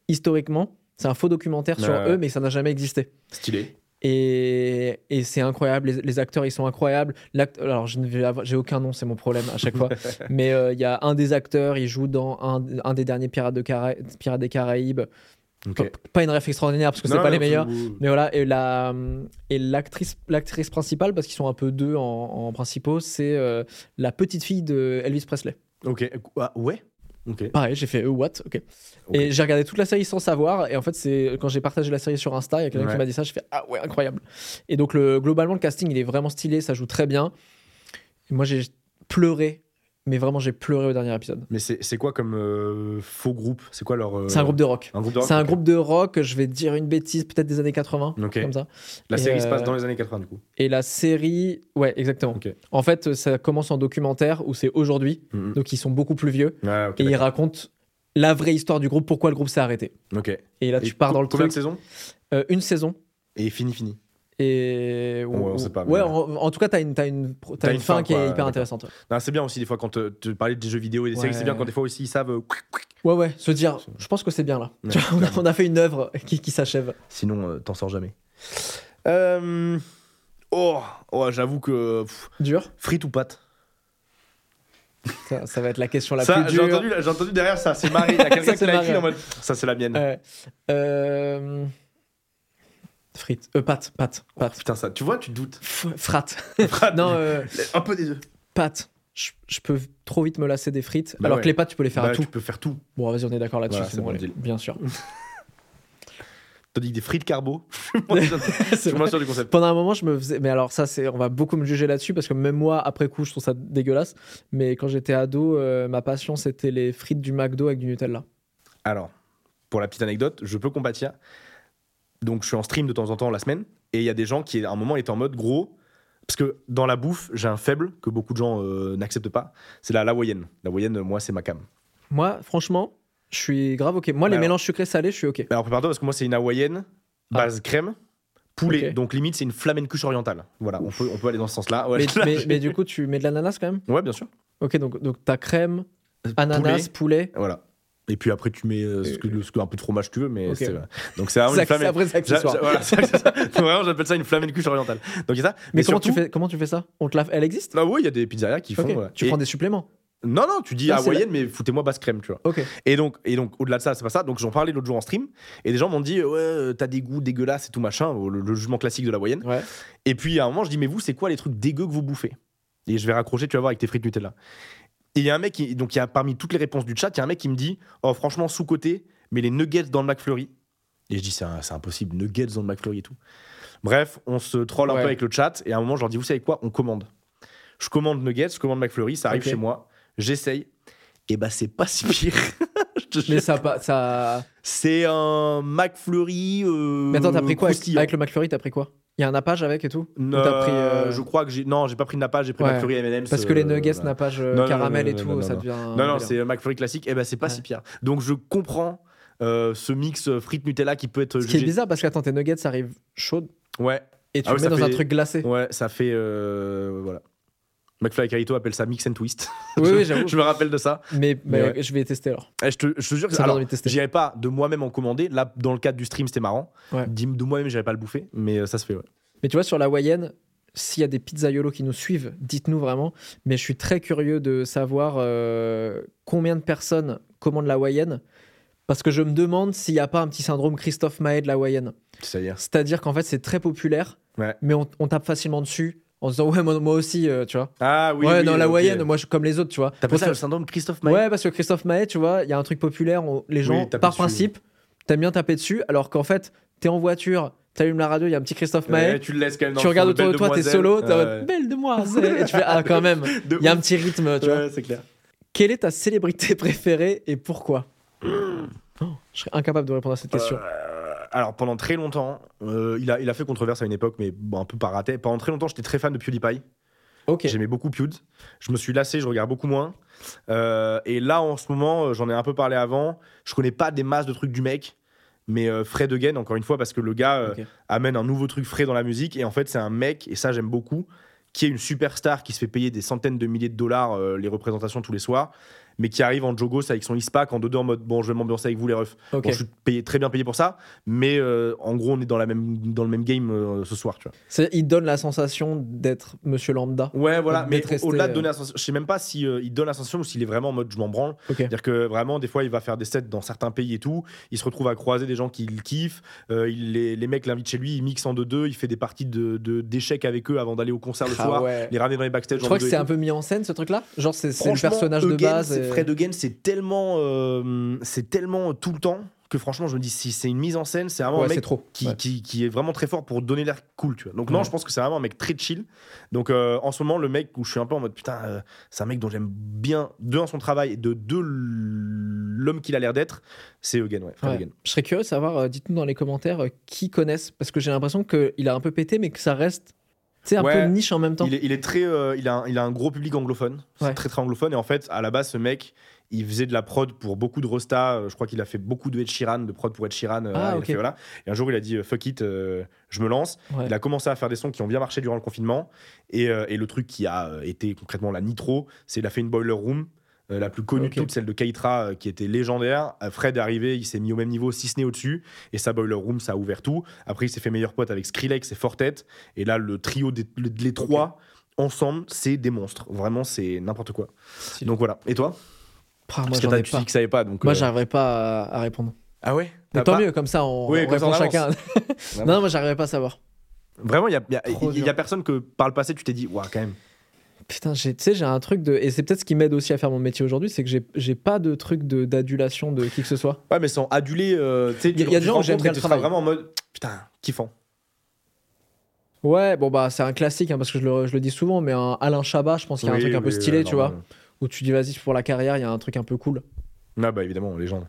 Speaker 4: historiquement. C'est un faux documentaire sur eux, mais ça n'a jamais existé.
Speaker 2: stylé.
Speaker 4: Et, et c'est incroyable. Les, les acteurs, ils sont incroyables. Alors, j'ai aucun nom, c'est mon problème à chaque fois. mais euh, il y a un des acteurs, il joue dans un, un des derniers Pirates, de Cara- Pirates des Caraïbes. Pas, une ref extraordinaire parce que c'est pas les meilleurs. Mais voilà, et la et l'actrice l'actrice principale parce qu'ils sont un peu deux en, en principaux, c'est euh, la petite fille de Elvis Presley.
Speaker 2: Ok, ah, ouais?
Speaker 4: Pareil, j'ai fait euh, what? Ok. Et j'ai regardé toute la série sans savoir et en fait c'est quand j'ai partagé la série sur Insta, il y a quelqu'un
Speaker 2: Ouais.
Speaker 4: qui m'a dit ça, je fais ah ouais incroyable. Et donc le globalement le casting il est vraiment stylé, ça joue très bien. Et moi j'ai pleuré mais vraiment, j'ai pleuré au dernier épisode.
Speaker 2: Mais c'est quoi comme euh, faux groupe? C'est quoi leur. euh,
Speaker 4: C'est un groupe de rock.
Speaker 2: Un groupe de rock
Speaker 4: C'est un groupe de rock, je vais dire une bêtise, peut-être des années 80,
Speaker 2: Ok.
Speaker 4: comme ça.
Speaker 2: La
Speaker 4: Et,
Speaker 2: série se passe
Speaker 4: euh,
Speaker 2: dans les années 80 du coup.
Speaker 4: Et la série, ouais, exactement. En fait, ça commence en documentaire où c'est aujourd'hui,
Speaker 2: Mhm.
Speaker 4: donc ils sont beaucoup plus vieux,
Speaker 2: ok.
Speaker 4: et ils racontent la vraie histoire du groupe, pourquoi le groupe s'est arrêté.
Speaker 2: Ok.
Speaker 4: Et là,
Speaker 2: Et
Speaker 4: tu pars dans le
Speaker 2: Combien de saisons?
Speaker 4: Une saison.
Speaker 2: Et fini, fini.
Speaker 4: Et
Speaker 2: Ouais, on sait pas,
Speaker 4: Ouais, en, en tout cas, t'as une, fin,
Speaker 2: fin,
Speaker 4: qui est hyper intéressante. ouais.
Speaker 2: C'est bien aussi des fois quand tu parlais des jeux vidéo et des séries, c'est bien quand des fois aussi ils savent. euh.
Speaker 4: Ouais, ouais, se dire, je pense que c'est bien là.
Speaker 2: Ouais,
Speaker 4: Tu vois, on, a,
Speaker 2: clairement.
Speaker 4: on a fait une œuvre qui, qui s'achève.
Speaker 2: Sinon, euh, t'en sors jamais. Euh, Oh, oh j'avoue que. pff,
Speaker 4: Dur.
Speaker 2: frites ou pâtes
Speaker 4: Ça, ça va être la question la
Speaker 2: Ça,
Speaker 4: plus
Speaker 2: j'ai
Speaker 4: dure.
Speaker 2: entendu, j'ai entendu derrière ça, c'est marré. Il y a quelqu'un
Speaker 4: Ça,
Speaker 2: qui
Speaker 4: c'est
Speaker 2: l'a écrit en mode. Ça, c'est la mienne.
Speaker 4: Ouais. Euh... Frites. Euh, pâtes, pâtes, pâtes.
Speaker 2: Putain, ça, tu vois, tu te doutes.
Speaker 4: F- Frates. Non, euh,
Speaker 2: Un peu des deux.
Speaker 4: pâtes. Je, je peux trop vite me lasser des frites.
Speaker 2: Bah
Speaker 4: alors
Speaker 2: ouais.
Speaker 4: que les pâtes, tu peux les faire
Speaker 2: Bah,
Speaker 4: à tout.
Speaker 2: Tu peux faire tout.
Speaker 4: Bon, vas-y, on est d'accord là-dessus.
Speaker 2: Voilà,
Speaker 4: c'est
Speaker 2: c'est
Speaker 4: bon,
Speaker 2: bon
Speaker 4: allez.
Speaker 2: deal.
Speaker 4: bien sûr.
Speaker 2: T'as dit des frites carbo Je suis moins sûr du concept.
Speaker 4: Pendant un moment, je me faisais. Mais alors, ça, c'est. On va beaucoup me juger là-dessus parce que même moi, après coup, je trouve ça dégueulasse. Mais quand j'étais ado, euh, ma passion, c'était les frites du McDo avec du Nutella.
Speaker 2: Alors, pour la petite anecdote, je peux compatir. Donc, je suis en stream de temps en temps la semaine, et il y a des gens qui, à un moment, étaient en mode gros. Parce que dans la bouffe, j'ai un faible que beaucoup de gens euh, n'acceptent pas. C'est la hawaïenne. La hawaïenne, moi, c'est ma cam.
Speaker 4: Moi, franchement, je suis grave OK. Moi, les
Speaker 2: Alors-
Speaker 4: mélanges sucrés-salés, je suis OK.
Speaker 2: Alors, prépare-toi, parce que moi, c'est une hawaïenne, base crème, poulet. Donc, limite, c'est une flamencuche orientale. Voilà, on peut, on peut aller dans ce sens-là. Ouais,
Speaker 4: Mais,
Speaker 2: là,
Speaker 4: mais, du coup, tu mets de l'ananas quand même?
Speaker 2: Ouais, bien sûr.
Speaker 4: Ok, donc, donc t'as crème, ananas, poulet.
Speaker 2: Voilà. Et puis après, tu mets euh, ce que, ce que- un peu de fromage tu veux, mais c'est. Donc, c'est vraiment une flamen-
Speaker 4: après, c'est
Speaker 2: voilà, c'est ça. Vraiment, j'appelle ça une orientale. Donc, ça.
Speaker 4: Mais comment tu, fais, comment tu fais ça? On te la... Elle existe?
Speaker 2: Ah oui, il y a des pizzerias qui font. Voilà.
Speaker 4: Tu
Speaker 2: Et-
Speaker 4: prends des suppléments?
Speaker 2: Non, non, tu dis
Speaker 4: Ah,
Speaker 2: hawaïenne, mais foutez-moi basse crème, tu vois. Et donc, et donc au-delà de ça, c'est pas ça. Donc, j'en parlais l'autre jour en stream, et des gens m'ont dit, ouais, euh, t'as des goûts dégueulasses et tout machin, le, le jugement classique de la hawaïenne.
Speaker 4: Ouais.
Speaker 2: Et puis, à un moment, je dis, mais vous, c'est quoi les trucs dégueux que vous bouffez? Et je vais raccrocher, tu vas voir, avec tes frites Nutella. Et il y a un mec, qui, donc il y a parmi toutes les réponses du chat, il y a un mec qui me dit, oh, franchement, sous-côté, mais les nuggets dans le McFlurry. Et je dis, c'est impossible, nuggets dans le McFlurry et tout. Bref, on se troll un peu avec le chat, et à un moment, je leur dis, vous savez quoi On commande. Je commande nuggets, je commande McFlurry, ça arrive chez moi, j'essaye, et bah, c'est pas si pire. Je te jure.
Speaker 4: Mais ça. pas- ça...
Speaker 2: C'est un McFlurry. euh,
Speaker 4: Mais attends, t'as pris quoi avec, avec le McFlurry T'as pris quoi? Il y a un nappage avec et tout Ou
Speaker 2: Euh,
Speaker 4: pris, euh,
Speaker 2: Je crois que j'ai. Non, j'ai pas pris de nappage, j'ai pris
Speaker 4: Ouais.
Speaker 2: McFlurry M&M's.
Speaker 4: Parce que les
Speaker 2: euh,
Speaker 4: nuggets, nappage euh,
Speaker 2: Non, non,
Speaker 4: caramel
Speaker 2: non,
Speaker 4: et tout, ça devient.
Speaker 2: Non, non, c'est McFlurry classique. Et ben, c'est pas
Speaker 4: Ouais.
Speaker 2: si pire. Donc, je comprends euh, ce mix frites Nutella qui peut être
Speaker 4: Ce qui est
Speaker 2: jugé.
Speaker 4: bizarre parce que attends, tes nuggets ça arrive chaudes
Speaker 2: Ouais,
Speaker 4: et tu
Speaker 2: Ah
Speaker 4: mets dans un truc glacé.
Speaker 2: ouais, ça fait. voilà. McFly et Carito appellent ça mix and twist.
Speaker 4: Oui, oui, j'avoue.
Speaker 2: je me rappelle de ça.
Speaker 4: Mais, mais
Speaker 2: ouais.
Speaker 4: je vais tester alors.
Speaker 2: Eh, je, te, je te jure que
Speaker 4: Ça
Speaker 2: alors, j'irai pas de moi-même en commander. Là, dans le cadre du stream, c'était marrant.
Speaker 4: Ouais.
Speaker 2: De moi-même, j'irai pas le bouffer, mais euh, ça se fait, ouais.
Speaker 4: Mais tu vois, sur la Wayenne, s'il y a des pizzaiolos qui nous suivent, dites-nous vraiment. Mais je suis très curieux de savoir euh, combien de personnes commandent la Wayenne. Parce que je me demande s'il n'y a pas un petit syndrome Christophe Maé de la Wayenne.
Speaker 2: C'est-à-dire.
Speaker 4: C'est-à-dire qu'en fait, c'est très populaire,
Speaker 2: Ouais.
Speaker 4: mais on, on tape facilement dessus en se disant Ouais, moi, moi aussi, euh, tu vois.
Speaker 2: Ah oui.
Speaker 4: ouais,
Speaker 2: oui,
Speaker 4: dans la
Speaker 2: ok.
Speaker 4: Wayenne, moi, je suis comme les autres, tu vois.
Speaker 2: Pas ça
Speaker 4: ça-
Speaker 2: le syndrome Christophe Maé
Speaker 4: Ouais, parce que Christophe Maé, tu vois, il y a un truc populaire, on- les gens, par
Speaker 2: dessus.
Speaker 4: principe, t'aimes bien taper dessus, alors qu'en fait, t'es en voiture, t'allumes la radio, il y a un petit Christophe
Speaker 2: Ouais,
Speaker 4: Maé,
Speaker 2: tu le laisses quand même dans
Speaker 4: tu regardes autour de toi, t'es solo, t'es
Speaker 2: Ouais.
Speaker 4: belle demoiselle, et tu fais ah quand même, il y a un petit rythme, tu vois.
Speaker 2: Ouais, c'est clair.
Speaker 4: Quelle est ta célébrité préférée et pourquoi? Oh, Je serais incapable de répondre à cette question.
Speaker 2: Alors pendant très longtemps, euh, il, a, il a fait controverse à une époque, mais bon, un peu par raté. Pendant très longtemps, j'étais très fan de PewDiePie. J'aimais beaucoup Pewd. Je me suis lassé, je regarde beaucoup moins. Euh, et là, en ce moment, euh, j'en ai un peu parlé avant. Je connais pas des masses de trucs du mec, mais euh, Fred Again, encore une fois, parce que le gars amène un nouveau truc frais dans la musique. Et en fait, c'est un mec, et ça, j'aime beaucoup, qui est une superstar qui se fait payer des centaines de milliers de dollars les représentations tous les soirs, mais qui arrive en jogos avec son ispac en dedans en mode bon, je vais m'ambiancer avec vous les refs.
Speaker 4: Ok.
Speaker 2: Bon, je suis payé, très bien payé pour ça, mais euh, en gros, on est dans, la même, dans le même game euh, ce soir, tu vois.
Speaker 4: Il donne la sensation d'être Monsieur Lambda.
Speaker 2: Ouais, voilà, mais au-delà de
Speaker 4: euh,
Speaker 2: donner la sensation, je sais même pas si euh, il donne la sensation ou s'il est vraiment en mode je m'en branle.
Speaker 4: Ok.
Speaker 2: C'est-à-dire que vraiment, des fois, il va faire des sets dans certains pays et tout. Il se retrouve à croiser des gens qui le kiffent. Euh, il, les, les mecs l'invitent chez lui, il mixe en 2-2, il fait des parties de, de- d'échecs avec eux avant d'aller au concert le
Speaker 4: Ah
Speaker 2: soir.
Speaker 4: ouais.
Speaker 2: Les ramener dans les backstage.
Speaker 4: Je crois que
Speaker 2: 2-2
Speaker 4: c'est un peu mis en scène ce truc-là? Genre c'est le personnage de base. Et-
Speaker 2: Fred Again, c'est tellement, euh, c'est tellement tout le temps que franchement, je me dis, si c'est une mise en scène, c'est vraiment
Speaker 4: Ouais,
Speaker 2: un mec
Speaker 4: trop.
Speaker 2: qui,
Speaker 4: Ouais.
Speaker 2: qui, qui est vraiment très fort pour donner l'air cool, tu vois. Donc, non,
Speaker 4: Ouais.
Speaker 2: je pense que c'est vraiment un mec très chill. Donc, euh, en ce moment, le mec où je suis un peu en mode, putain, euh, c'est un mec dont j'aime bien, de un, son travail, et de deux, l'homme qu'il a l'air d'être, c'est Eugen, ouais.
Speaker 4: Je serais curieux de savoir, euh, dites-nous dans les commentaires euh, qui connaissent, parce que j'ai l'impression qu'il a un peu pété, mais que ça reste sais, un
Speaker 2: Ouais.
Speaker 4: peu niche en même temps.
Speaker 2: Il est, il est très, euh, il, a un, il a un gros public anglophone, c'est
Speaker 4: Ouais.
Speaker 2: très très anglophone. Et en fait, à la base, ce mec, il faisait de la prod pour beaucoup de Rosta. euh, Je crois qu'il a fait beaucoup de Ed Sheeran, de prod pour Ed Sheeran. euh,
Speaker 4: Ah,
Speaker 2: fait, voilà. Et un jour, il a dit fuck it, euh, je me lance.
Speaker 4: Ouais.
Speaker 2: Il a commencé à faire des sons qui ont bien marché durant le confinement. Et, euh, et le truc qui a été concrètement la nitro, c'est il a fait une boiler room. Euh, la plus connue de toutes, celle de Keitra, euh, qui était légendaire. Euh, Fred est arrivé, il s'est mis au même niveau, si ce n'est au-dessus. Et sa boiler room, ça a ouvert tout. Après, il s'est fait meilleur pote avec Skrillex et Fortet. Et là, le trio des le- les trois, ensemble, c'est des monstres. Vraiment, c'est n'importe quoi. Donc voilà. Et toi?
Speaker 4: Moi,
Speaker 2: Parce que tu
Speaker 4: pas.
Speaker 2: dis que ça pas. Donc,
Speaker 4: Moi,
Speaker 2: euh,
Speaker 4: j'arriverai pas à, répondre.
Speaker 2: Ah ouais?
Speaker 4: Mais tant
Speaker 2: pas
Speaker 4: mieux, comme ça, on,
Speaker 2: Oui,
Speaker 4: on répond
Speaker 2: on
Speaker 4: chacun. Non, moi, j'arriverai pas à savoir.
Speaker 2: Vraiment, il y a, y a- y a personne que par le passé, tu t'es dit, ouais, quand même.
Speaker 4: Putain, tu sais, j'ai un truc de. Et c'est peut-être ce qui m'aide aussi à faire mon métier aujourd'hui, c'est que j'ai- pas de truc d'adulation de, qui que ce soit.
Speaker 2: Ouais, mais sans aduler, euh, tu sais,
Speaker 4: Il y a- y des gens où j'aime bien le travail.
Speaker 2: vraiment en mode, putain, kiffant.
Speaker 4: Ouais, bon, bah, c'est un classique, hein, parce que je le, je le dis souvent, mais un Alain Chabat, je pense qu'il y a un truc un peu stylé, tu vois,
Speaker 2: normal.
Speaker 4: où tu dis, vas-y, pour la carrière, il y a un truc un peu cool.
Speaker 2: Ah bah évidemment, légende.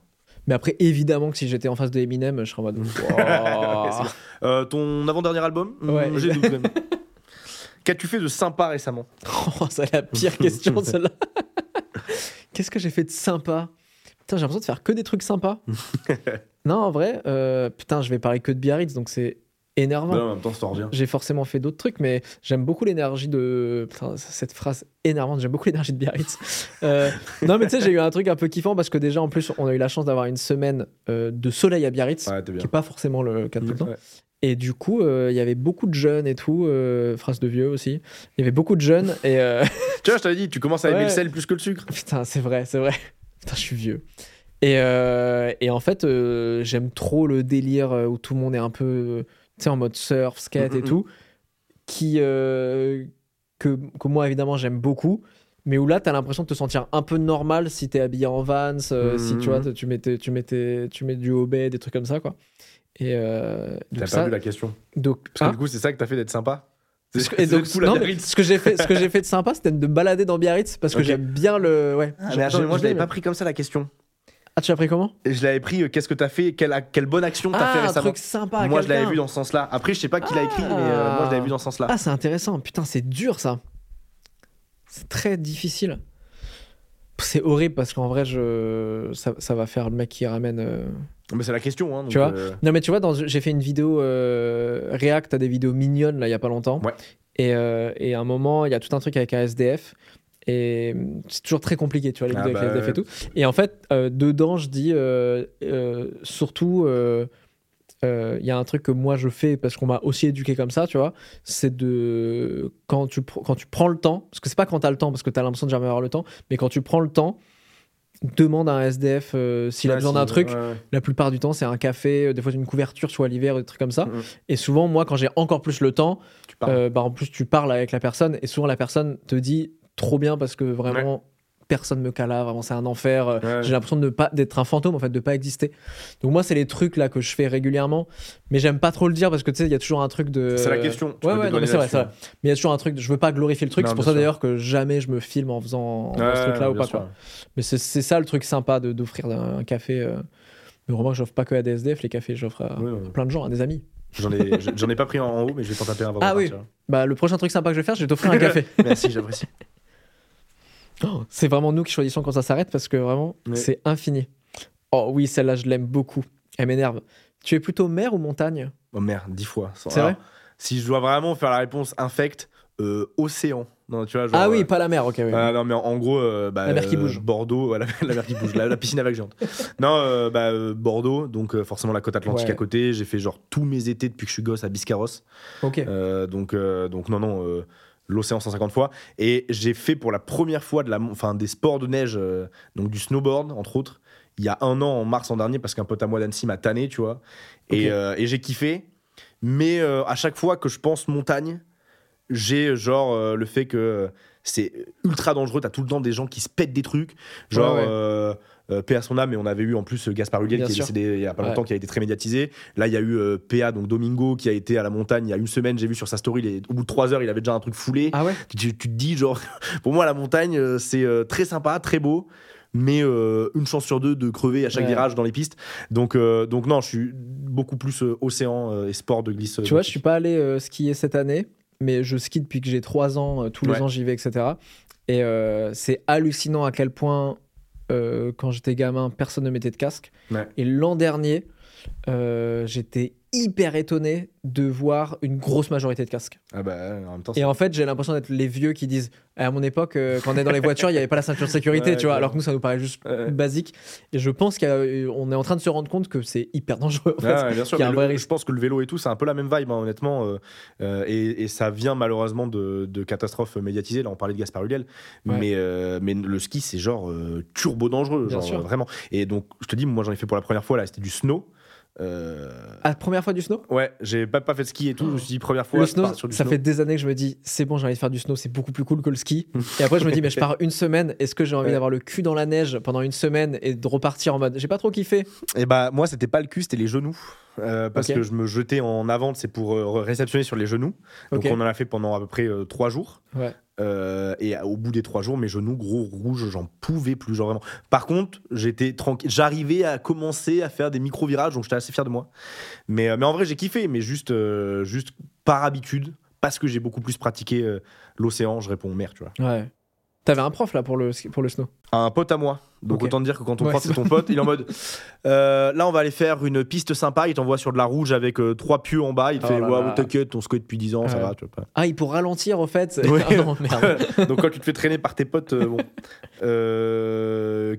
Speaker 4: Mais après, évidemment que si j'étais en face de Eminem, je serais en mode.
Speaker 2: Euh, ton avant-dernier album?
Speaker 4: Ouais.
Speaker 2: J'ai. Qu'as-tu fait de sympa récemment?
Speaker 4: Oh, c'est la pire question, celle-là. Qu'est-ce que j'ai fait de sympa? Putain, j'ai l'impression de faire que des trucs sympas. non, en vrai, euh, putain, je vais parler que de Biarritz, donc c'est énervant.
Speaker 2: En même temps, ça revient.
Speaker 4: J'ai forcément fait d'autres trucs, mais j'aime beaucoup l'énergie de. Putain, cette phrase énervante, j'aime beaucoup l'énergie de Biarritz. Euh, non, mais tu sais, j'ai eu un truc un peu kiffant parce que déjà, en plus, on a eu la chance d'avoir une semaine euh, de soleil à Biarritz,
Speaker 2: Ouais,
Speaker 4: qui n'est pas forcément le cas de tout le temps. Et du coup, euh, il y avait beaucoup de jeunes et tout, euh, phrase de vieux aussi. Il y avait beaucoup de jeunes et. euh,
Speaker 2: Tu vois, je t'avais dit, tu commences à aimer
Speaker 4: Ouais.
Speaker 2: le sel plus que le sucre.
Speaker 4: Putain, c'est vrai, c'est vrai. Putain, je suis vieux. Et, et en fait, j'aime trop le délire où tout le monde est un peu, sais, en mode surf, skate et
Speaker 2: mhm.
Speaker 4: tout, qui, euh, que, que moi, évidemment, j'aime beaucoup. Mais où là, t'as l'impression de te sentir un peu normal si t'es habillé en Vans, euh, si tu vois, tu, mets, tes- tu, mets, tes- tu mets du obé, des trucs comme ça, quoi. Et euh,
Speaker 2: T'as
Speaker 4: ça,
Speaker 2: vu la question?
Speaker 4: donc,
Speaker 2: Parce que
Speaker 4: hein
Speaker 2: du coup, c'est ça que t'as fait d'être sympa?
Speaker 4: Que- et donc, non, mais ce que j'ai fait, ce que j'ai fait de sympa, c'était de me balader dans Biarritz parce que j'aime bien le. Ouais.
Speaker 2: Ah, mais attends, mais moi, je l'avais pas pris comme ça la question.
Speaker 4: Ah, tu l'as pris comment?
Speaker 2: Et je l'avais pris, euh, qu'est-ce que t'as fait? Quelle, quelle bonne action t'as
Speaker 4: Ah,
Speaker 2: fait
Speaker 4: un
Speaker 2: récemment
Speaker 4: truc sympa. à
Speaker 2: Moi, je l'avais
Speaker 4: quelqu'un.
Speaker 2: vu dans ce sens-là. Après, je sais pas qui l'a écrit, mais euh, moi, je l'avais vu dans ce sens-là.
Speaker 4: Ah, c'est intéressant. Putain, c'est dur ça. C'est très difficile. C'est horrible parce qu'en vrai, je... ça, ça va faire le mec qui ramène. euh,
Speaker 2: Mais c'est la question. Hein, donc,
Speaker 4: Tu vois?
Speaker 2: euh,
Speaker 4: Non, mais tu vois, dans... j'ai fait une vidéo euh, React à des vidéos mignonnes là, il y a pas longtemps.
Speaker 2: Ouais.
Speaker 4: Et, euh, et à un moment, il y a tout un truc avec un SDF. Et hum, c'est toujours très compliqué, tu vois, les
Speaker 2: Ah
Speaker 4: vidéos avec
Speaker 2: bah
Speaker 4: les SDF et tout. Et en fait, euh, dedans, je dis euh, euh, surtout. il y a un truc que moi je fais parce qu'on m'a aussi éduqué comme ça, tu vois, c'est de quand tu, quand tu prends le temps, parce que c'est pas quand tu as le temps, parce que tu as l'impression de jamais avoir le temps, mais quand tu prends le temps, demande à un SDF euh, s'il a besoin d'un truc.
Speaker 2: ouais.
Speaker 4: La plupart du temps, c'est un café, euh, des fois une couverture, soit l'hiver, des trucs comme ça.
Speaker 2: Mhm.
Speaker 4: Et souvent, moi, quand j'ai encore plus le temps, euh, bah, en plus, tu parles avec la personne et souvent la personne te dit trop bien parce que vraiment personne me cala, vraiment c'est un enfer. Euh,
Speaker 2: Ouais.
Speaker 4: J'ai l'impression de ne pas d'être un fantôme en fait, de pas exister. Donc moi, c'est les trucs là que je fais régulièrement, mais j'aime pas trop le dire parce que tu sais, il y a toujours un truc de.
Speaker 2: C'est la question. Tu
Speaker 4: Ouais, ouais, non, mais c'est vrai, vrai. Mais il y a toujours un truc, de- je veux pas glorifier le truc. C'est pour ça d'ailleurs que jamais je me filme en faisant ce
Speaker 2: Ouais,
Speaker 4: truc-là ou pas
Speaker 2: sûr.
Speaker 4: quoi. Mais c'est c'est ça le truc sympa de- d'offrir un, un café. euh. Mais vraiment, j'offre pas que à des SDF, les cafés, j'offre à
Speaker 2: Ouais, ouais.
Speaker 4: plein de gens, à des amis.
Speaker 2: J'en ai, j'en ai pas pris en, en haut, mais je vais t'en taper un avant
Speaker 4: Ah
Speaker 2: de
Speaker 4: oui. Bah, le prochain truc sympa que je vais faire, je vais t'offrir un café.
Speaker 2: Merci, j'apprécie.
Speaker 4: Oh, c'est vraiment nous qui choisissons quand ça s'arrête parce que vraiment,
Speaker 2: Ouais.
Speaker 4: c'est infini. Oh oui, celle-là, je l'aime beaucoup. Elle m'énerve. Tu es plutôt mer ou montagne?
Speaker 2: Oh merde, dix fois.
Speaker 4: C'est vrai?
Speaker 2: Si je dois vraiment faire la réponse infecte, euh, océan. Non, tu vois, genre,
Speaker 4: Ah oui,
Speaker 2: euh,
Speaker 4: pas la mer, ok. oui.
Speaker 2: Ah non, mais en, gros, euh, bah,
Speaker 4: La mer qui bouge.
Speaker 2: Bordeaux, ouais, la, la mer qui bouge, la, la piscine avec géante. Non, bah, Bordeaux, donc forcément la côte atlantique
Speaker 4: Ouais.
Speaker 2: à côté. J'ai fait genre tous mes étés depuis que je suis gosse à Biscarrosse.
Speaker 4: ok.
Speaker 2: Donc, donc non, non, l'océan 150 fois. Et j'ai fait pour la première fois de la, mon- enfin, des sports de neige, euh, donc du snowboard, entre autres, il y a un an, en mars en dernier, parce qu'un pote à moi d'Annecy m'a tanné, tu vois. Et, euh, et j'ai kiffé. Mais euh, à chaque fois que je pense montagne, j'ai genre le fait que c'est ultra dangereux. T'as tout le temps des gens qui se pètent des trucs. Genre,
Speaker 4: Ouais, ouais.
Speaker 2: Euh, à son âme, mais on avait eu en plus euh, Gaspard Huliel qui est décédé il y a pas longtemps,
Speaker 4: Ouais.
Speaker 2: qui a été très médiatisé. Là, il y a eu euh, PA, donc Domingo, qui a été à la montagne il y a une semaine. J'ai vu sur sa story, il est- au bout de trois heures, il avait déjà un truc foulé.
Speaker 4: Ah ouais
Speaker 2: Tu, tu te dis, genre, pour moi, la montagne, euh, c'est euh, très sympa, très beau. Mais euh, une chance sur deux de crever à chaque
Speaker 4: Ouais.
Speaker 2: virage dans les pistes. Donc, euh, donc non, je suis beaucoup plus euh, océan et sport de glisse.
Speaker 4: Tu vois, je suis pas allé skier cette année, mais je skie depuis que j'ai 3 ans. tous les
Speaker 2: Ouais.
Speaker 4: ans, j'y vais, etc. Et c'est hallucinant à quel point, euh, quand j'étais gamin, personne ne mettait de casque.
Speaker 2: Ouais.
Speaker 4: Et l'an dernier, euh, j'étais hyper étonné de voir une grosse majorité de casques.
Speaker 2: Ah bah, en même temps,
Speaker 4: Et en fait, j'ai l'impression d'être les vieux qui disent à mon époque, euh, quand on est dans les voitures, il n'y avait pas la ceinture de sécurité,
Speaker 2: Ouais,
Speaker 4: tu vois, alors que nous, ça nous paraît juste
Speaker 2: Ouais.
Speaker 4: basique. Et je pense qu'on est en train de se rendre compte que c'est hyper dangereux. en.
Speaker 2: Ah bien sûr,
Speaker 4: y a
Speaker 2: le- je pense que le vélo et tout, c'est un peu la même vibe, hein, honnêtement. euh, euh, et, et ça vient malheureusement de, de catastrophes médiatisées. Là, on parlait de Gaspard Huliel. Mais, euh, mais le ski, c'est genre euh, turbo dangereux.
Speaker 4: Bien
Speaker 2: genre,
Speaker 4: sûr.
Speaker 2: euh, vraiment. Et donc, je te dis, moi, j'en ai fait pour la première fois, là, c'était du snow. Euh,
Speaker 4: Ah, première fois du snow?
Speaker 2: Ouais, j'ai pas, pas fait de ski et tout. Je me suis dit, première fois,
Speaker 4: le
Speaker 2: je
Speaker 4: snow,
Speaker 2: pars sur du
Speaker 4: ça
Speaker 2: snow.
Speaker 4: fait des années que je me dis, c'est bon, j'ai envie de faire du snow, c'est beaucoup plus cool que le ski. et après, je me dis, mais je pars une semaine, est-ce que j'ai envie
Speaker 2: Ouais.
Speaker 4: d'avoir le cul dans la neige pendant une semaine et de repartir en mode, j'ai pas trop kiffé?
Speaker 2: Et bah, moi, c'était pas le cul, c'était les genoux. Euh, parce que je me jetais en avant, c'est pour euh, réceptionner sur les genoux. Donc, on en a fait pendant à peu près euh, trois jours.
Speaker 4: Ouais.
Speaker 2: Euh, et au bout des trois jours, mes genoux gros rouges, j'en pouvais plus, genre vraiment. Par contre, j'étais tranquille. J'arrivais à commencer à faire des micro-virages, donc j'étais assez fier de moi. Mais, mais en vrai, j'ai kiffé, mais juste, euh, juste par habitude, parce que j'ai beaucoup plus pratiqué euh, l'océan, je réponds mer, tu vois.
Speaker 4: Ouais. T'avais un prof là pour le, pour le snow?
Speaker 2: Un pote à moi. Donc
Speaker 4: Ok.
Speaker 2: autant te dire que quand ton
Speaker 4: Ouais,
Speaker 2: prof
Speaker 4: c'est
Speaker 2: ton pote, il est en mode euh, là on va aller faire une piste sympa, il t'envoie sur de la rouge avec euh, trois pieux en bas, il te
Speaker 4: Oh
Speaker 2: fait
Speaker 4: là.
Speaker 2: t'inquiète, on se connaît depuis 10 ans, ça va, tu vois pas.
Speaker 4: Ah, il pour ralentir au fait
Speaker 2: Ouais.
Speaker 4: Ah non, merde.
Speaker 2: Donc quand tu te fais traîner par tes potes, euh, bon.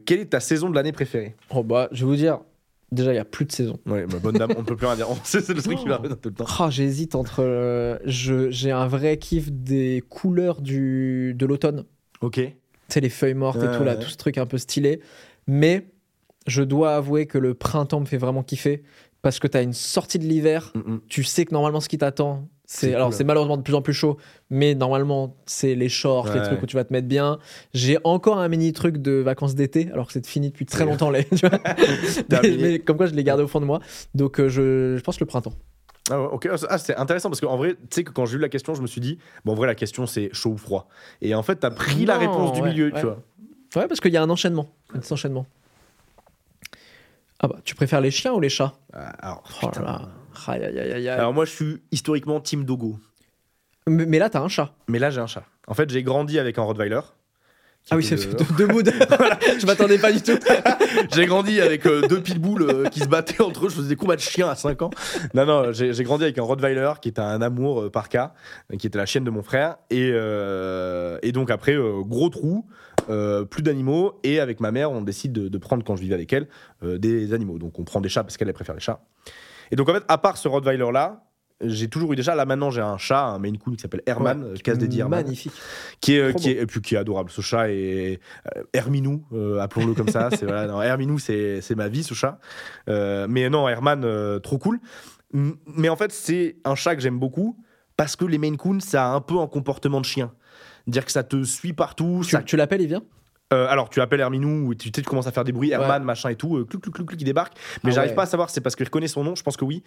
Speaker 2: Quelle est ta saison de l'année préférée?
Speaker 4: Oh bah, je vais vous dire, déjà, il y a plus de saison.
Speaker 2: Ouais, bah, bonne dame, on ne peut plus rien dire. c'est le truc qui va tout le temps.
Speaker 4: Ah, J'hésite entre. J'ai un vrai kiff des couleurs du, de l'automne.
Speaker 2: Ok.
Speaker 4: Tu sais, les feuilles mortes et tout, là,
Speaker 2: ouais.
Speaker 4: tout ce truc un peu stylé. Mais je dois avouer que le printemps me fait vraiment kiffer parce que tu as une sortie de l'hiver.
Speaker 2: Mm, mm.
Speaker 4: Tu sais que normalement, ce qui t'attend, c'est.
Speaker 2: C'est
Speaker 4: Alors,
Speaker 2: cool.
Speaker 4: c'est malheureusement de plus en plus chaud, mais normalement, c'est les shorts, les trucs où tu vas te mettre bien. J'ai encore un mini truc de vacances d'été, alors que c'est fini depuis très longtemps. Les, tu vois. mais, comme quoi, je l'ai gardé au fond de moi. Donc, euh, je, je pense le printemps.
Speaker 2: Ah, ok, Ah, c'est intéressant parce qu'en vrai, tu sais que quand j'ai eu la question, je me suis dit, bon, en vrai, la question c'est chaud ou froid. Et en fait, t'as pris la réponse du milieu,
Speaker 4: ouais.
Speaker 2: tu vois.
Speaker 4: Ouais, parce qu'il y a un enchaînement. Un enchaînement. Ah bah, tu préfères les chiens ou les chats?
Speaker 2: Ah, Alors,
Speaker 4: Oh là aïe, aïe, aïe.
Speaker 2: Alors moi, je suis historiquement team dogo.
Speaker 4: Mais, mais là, t'as un chat.
Speaker 2: Mais là, j'ai un chat. En fait, j'ai grandi avec un Rottweiler.
Speaker 4: Ah oui, c'est
Speaker 2: le-
Speaker 4: deux, deux moods. je m'attendais pas du tout.
Speaker 2: J'ai grandi avec euh, deux pitbulls euh, qui se battaient entre eux. Je faisais des combats de chiens à 5 ans. Non, non, j'ai grandi avec un Rottweiler qui était un amour euh, par cas, qui était la chienne de mon frère. Et, euh, et donc, après, gros trou, plus d'animaux. Et avec ma mère, on décide de, de prendre, quand je vivais avec elle, des animaux. Donc, on prend des chats parce qu'elle elle préfère les chats. Et donc, en fait, à part ce Rottweiler-là, j'ai toujours eu des chats. Là, maintenant, j'ai un chat, un Maine Coon qui s'appelle Herman,
Speaker 4: Ouais,
Speaker 2: euh, casse dédié Herman
Speaker 4: Magnifique.
Speaker 2: qui est,
Speaker 4: Trop
Speaker 2: qui est, et puis qui est adorable. Ce chat est euh, Herminou, euh, appelons-le comme ça. C'est voilà, non, Herminou, c'est c'est ma vie, ce chat. Euh, mais non, Herman, euh, trop cool. Mais en fait, c'est un chat que j'aime beaucoup parce que les Maine Coon, ça a un peu un comportement de chien. Dire que ça te suit partout.
Speaker 4: Tu,
Speaker 2: ça-
Speaker 4: tu l'appelles, il vient?
Speaker 2: Euh, alors, tu appelles Herminou, ou tu, tu commences à faire des bruits, Herman, machin et tout, euh, clouc, clouc, clouc, clouc, il débarque. Mais
Speaker 4: Ah
Speaker 2: j'arrive
Speaker 4: ouais.
Speaker 2: pas à savoir, c'est parce qu'il reconnaît son nom, je pense que oui.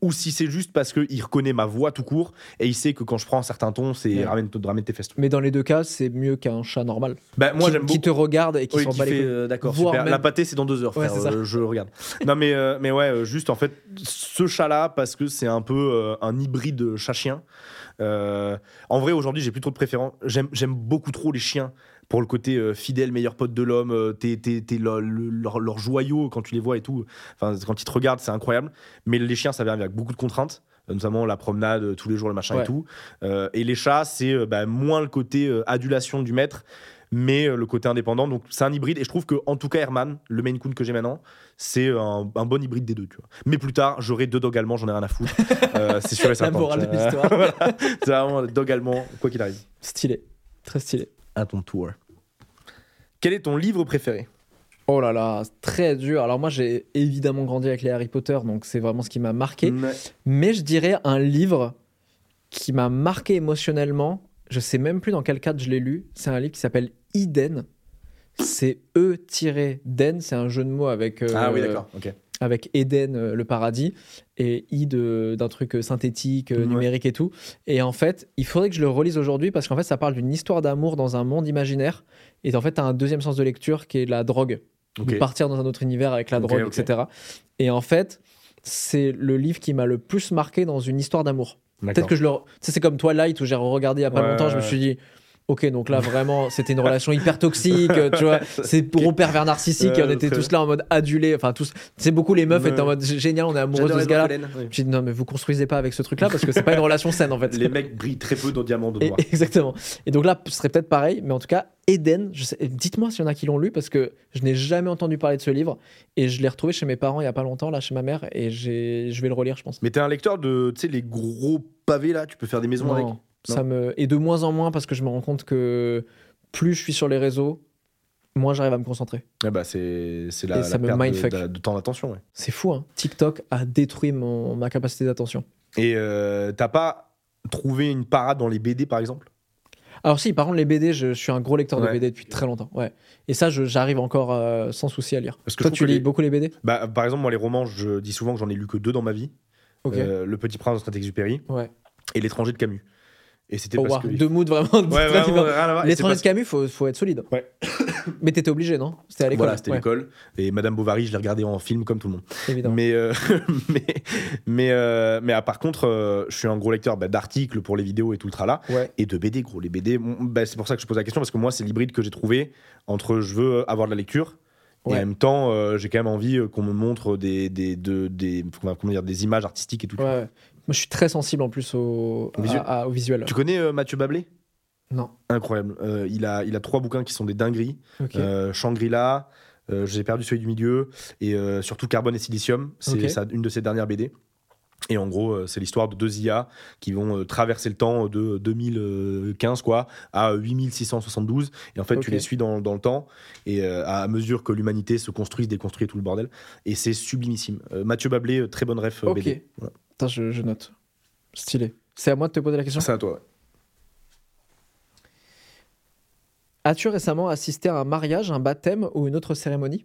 Speaker 2: Ou si c'est juste parce qu'il reconnaît ma voix tout court et il sait que quand je prends un certain ton, c'est
Speaker 4: Ouais.
Speaker 2: ramène, ramène tes fesses.
Speaker 4: Mais dans les deux cas, c'est mieux qu'un chat normal.
Speaker 2: Bah, moi,
Speaker 4: qui,
Speaker 2: j'aime
Speaker 4: qui te regarde et qui
Speaker 2: Oui,
Speaker 4: s'en
Speaker 2: qui
Speaker 4: bat les
Speaker 2: euh, d'accord,
Speaker 4: même-
Speaker 2: La pâtée, c'est dans deux heures, frère. euh, je regarde. non, mais, mais ouais, juste en fait, ce chat-là, parce que c'est un peu un hybride chat-chien. En vrai, aujourd'hui, j'ai plus trop de préférence. J'aime beaucoup trop les chiens pour le côté euh, fidèle, meilleur pote de l'homme. euh, T'es t'es- t'es leur, le- leur, leur joyau quand tu les vois et tout. Enfin, quand ils te regardent, c'est incroyable. Mais les chiens, ça vient avec beaucoup de contraintes. Notamment la promenade euh, tous les jours, le machin
Speaker 4: Ouais.
Speaker 2: et tout. Euh, et les chats, c'est bah, moins le côté euh, adulation du maître, mais euh, le côté indépendant. Donc c'est un hybride. Et je trouve que en tout cas, Herman, le Maine Coon que j'ai maintenant, c'est un, un bon hybride des deux. Tu vois. Mais plus tard, j'aurai deux dogs allemands, j'en ai rien à foutre. C'est sûr et
Speaker 4: La
Speaker 2: certain.
Speaker 4: morale de l'histoire.
Speaker 2: voilà. c'est vraiment dog allemand, quoi qu'il arrive.
Speaker 4: Stylé. Très stylé.
Speaker 2: À ton tour. Quel est ton livre préféré?
Speaker 4: Oh là là, très dur. Alors moi, j'ai évidemment grandi avec les Harry Potter, donc c'est vraiment ce qui m'a marqué. Mais je dirais un livre qui m'a marqué émotionnellement. Je sais même plus dans quel cadre je l'ai lu. C'est un livre qui s'appelle Eden c'est E-den, c'est un jeu de mots avec, euh,
Speaker 2: Ah oui, d'accord. Ok.
Speaker 4: Avec Eden, euh, le paradis, et I d'un truc euh, synthétique, euh,
Speaker 2: Ouais.
Speaker 4: numérique et tout. Et en fait, il faudrait que je le relise aujourd'hui parce qu'en fait, ça parle d'une histoire d'amour dans un monde imaginaire. Et en fait, tu as un deuxième sens de lecture qui est la drogue.
Speaker 2: Ok.
Speaker 4: De partir dans un autre univers avec la drogue, etc. Et en fait, c'est le livre qui m'a le plus marqué dans une histoire d'amour. Peut-être que je le. Tu sais, c'est comme Twilight où j'ai regardé il y a pas
Speaker 2: Ouais,
Speaker 4: longtemps, je me suis dit. Ok, donc là vraiment, c'était une relation hyper toxique, euh, tu vois. C'est gros pervers narcissique et on
Speaker 2: Ouais,
Speaker 4: était tous là en mode adulé. Enfin, tous. C'est beaucoup les meufs étaient en mode génial, on est amoureux de ce gars-là. J'ai dit non, mais vous construisez pas avec ce truc-là parce que c'est pas une relation saine en fait.
Speaker 2: Les mecs brillent très peu dans Diamant de
Speaker 4: Et-
Speaker 2: Noir.
Speaker 4: exactement. Et donc là, ce serait peut-être pareil, mais en tout cas, Eden, dites-moi s'il y en a qui l'ont lu parce que je n'ai jamais entendu parler de ce livre et je l'ai retrouvé chez mes parents il y a pas longtemps, là, chez ma mère, et j'ai- je vais le relire, je pense.
Speaker 2: Mais t'es un lecteur de, tu sais, les gros pavés là, tu peux faire des maisons
Speaker 4: Non,
Speaker 2: avec.
Speaker 4: Ça me et de moins en moins parce que je me rends compte que plus je suis sur les réseaux, moins j'arrive à me concentrer.
Speaker 2: Ah bah c'est c'est la, la perte de- de, de temps d'attention. ouais.
Speaker 4: C'est fou, hein. TikTok a détruit mon, ma capacité d'attention.
Speaker 2: Et euh, t'as pas trouvé une parade dans les BD par exemple?
Speaker 4: Alors si, par contre, les BD, je, je suis un gros lecteur de. BD depuis très longtemps. Ouais. Et ça, je- j'arrive encore euh, sans souci à lire.
Speaker 2: Parce que
Speaker 4: Toi, tu
Speaker 2: que
Speaker 4: lis
Speaker 2: les-
Speaker 4: beaucoup les BD
Speaker 2: Bah par exemple moi les romans, je dis souvent que j'en ai lu que deux dans ma vie. Euh, le Petit Prince de Saint-Exupéry
Speaker 4: ouais.
Speaker 2: et L'étranger de Camus. Et c'était
Speaker 4: Oh,
Speaker 2: parce
Speaker 4: wow.
Speaker 2: que
Speaker 4: Deux moods vraiment
Speaker 2: Ouais,
Speaker 4: L'étranger
Speaker 2: parce
Speaker 4: de Camus, faut, faut être solide.
Speaker 2: Ouais.
Speaker 4: Mais t'étais obligé, non? C'était à l'école.
Speaker 2: Voilà, c'était
Speaker 4: Ouais,
Speaker 2: l'école. Et Madame Bovary, je l'ai regardé en film comme tout le monde.
Speaker 4: Évidemment.
Speaker 2: Mais, euh, mais, mais, euh, mais ah, par contre, euh, je suis un gros lecteur bah, d'articles pour les vidéos et tout le tralala.
Speaker 4: Ouais.
Speaker 2: Et de BD, gros. Les BD, bah, c'est pour ça que je pose la question, parce que moi, c'est l'hybride que j'ai trouvé entre je veux avoir de la lecture. Et
Speaker 4: Ouais.
Speaker 2: en même temps, euh, j'ai quand même envie qu'on me montre des, des, de- des, comment dire, des images artistiques et tout.
Speaker 4: Ouais. Moi, je suis très sensible en plus au,
Speaker 2: Au visuel.
Speaker 4: à- à- au visuel.
Speaker 2: Tu connais euh, Mathieu Bablé?
Speaker 4: Non.
Speaker 2: Incroyable. Euh, il, a, il a trois bouquins qui sont des dingueries.
Speaker 4: Ok.
Speaker 2: Euh, Shangri-La, euh, j'ai perdu celui du milieu, et surtout Carbone et Silicium, c'est une de ses dernières BD. Et en gros, c'est l'histoire de deux IA qui vont traverser le temps de 2015 quoi, à 8672. Et en fait, tu les suis dans, dans le temps, et euh, à mesure que l'humanité se construit, se déconstruit tout le bordel. Et c'est sublimissime. Euh, Mathieu Bablé, très bonne ref euh,
Speaker 4: Ok.
Speaker 2: BD. Voilà.
Speaker 4: Attends, je, je note. Stylé. C'est à moi de te poser la question
Speaker 2: C'est à toi. ouais.
Speaker 4: As-tu récemment assisté à un mariage, un baptême ou une autre cérémonie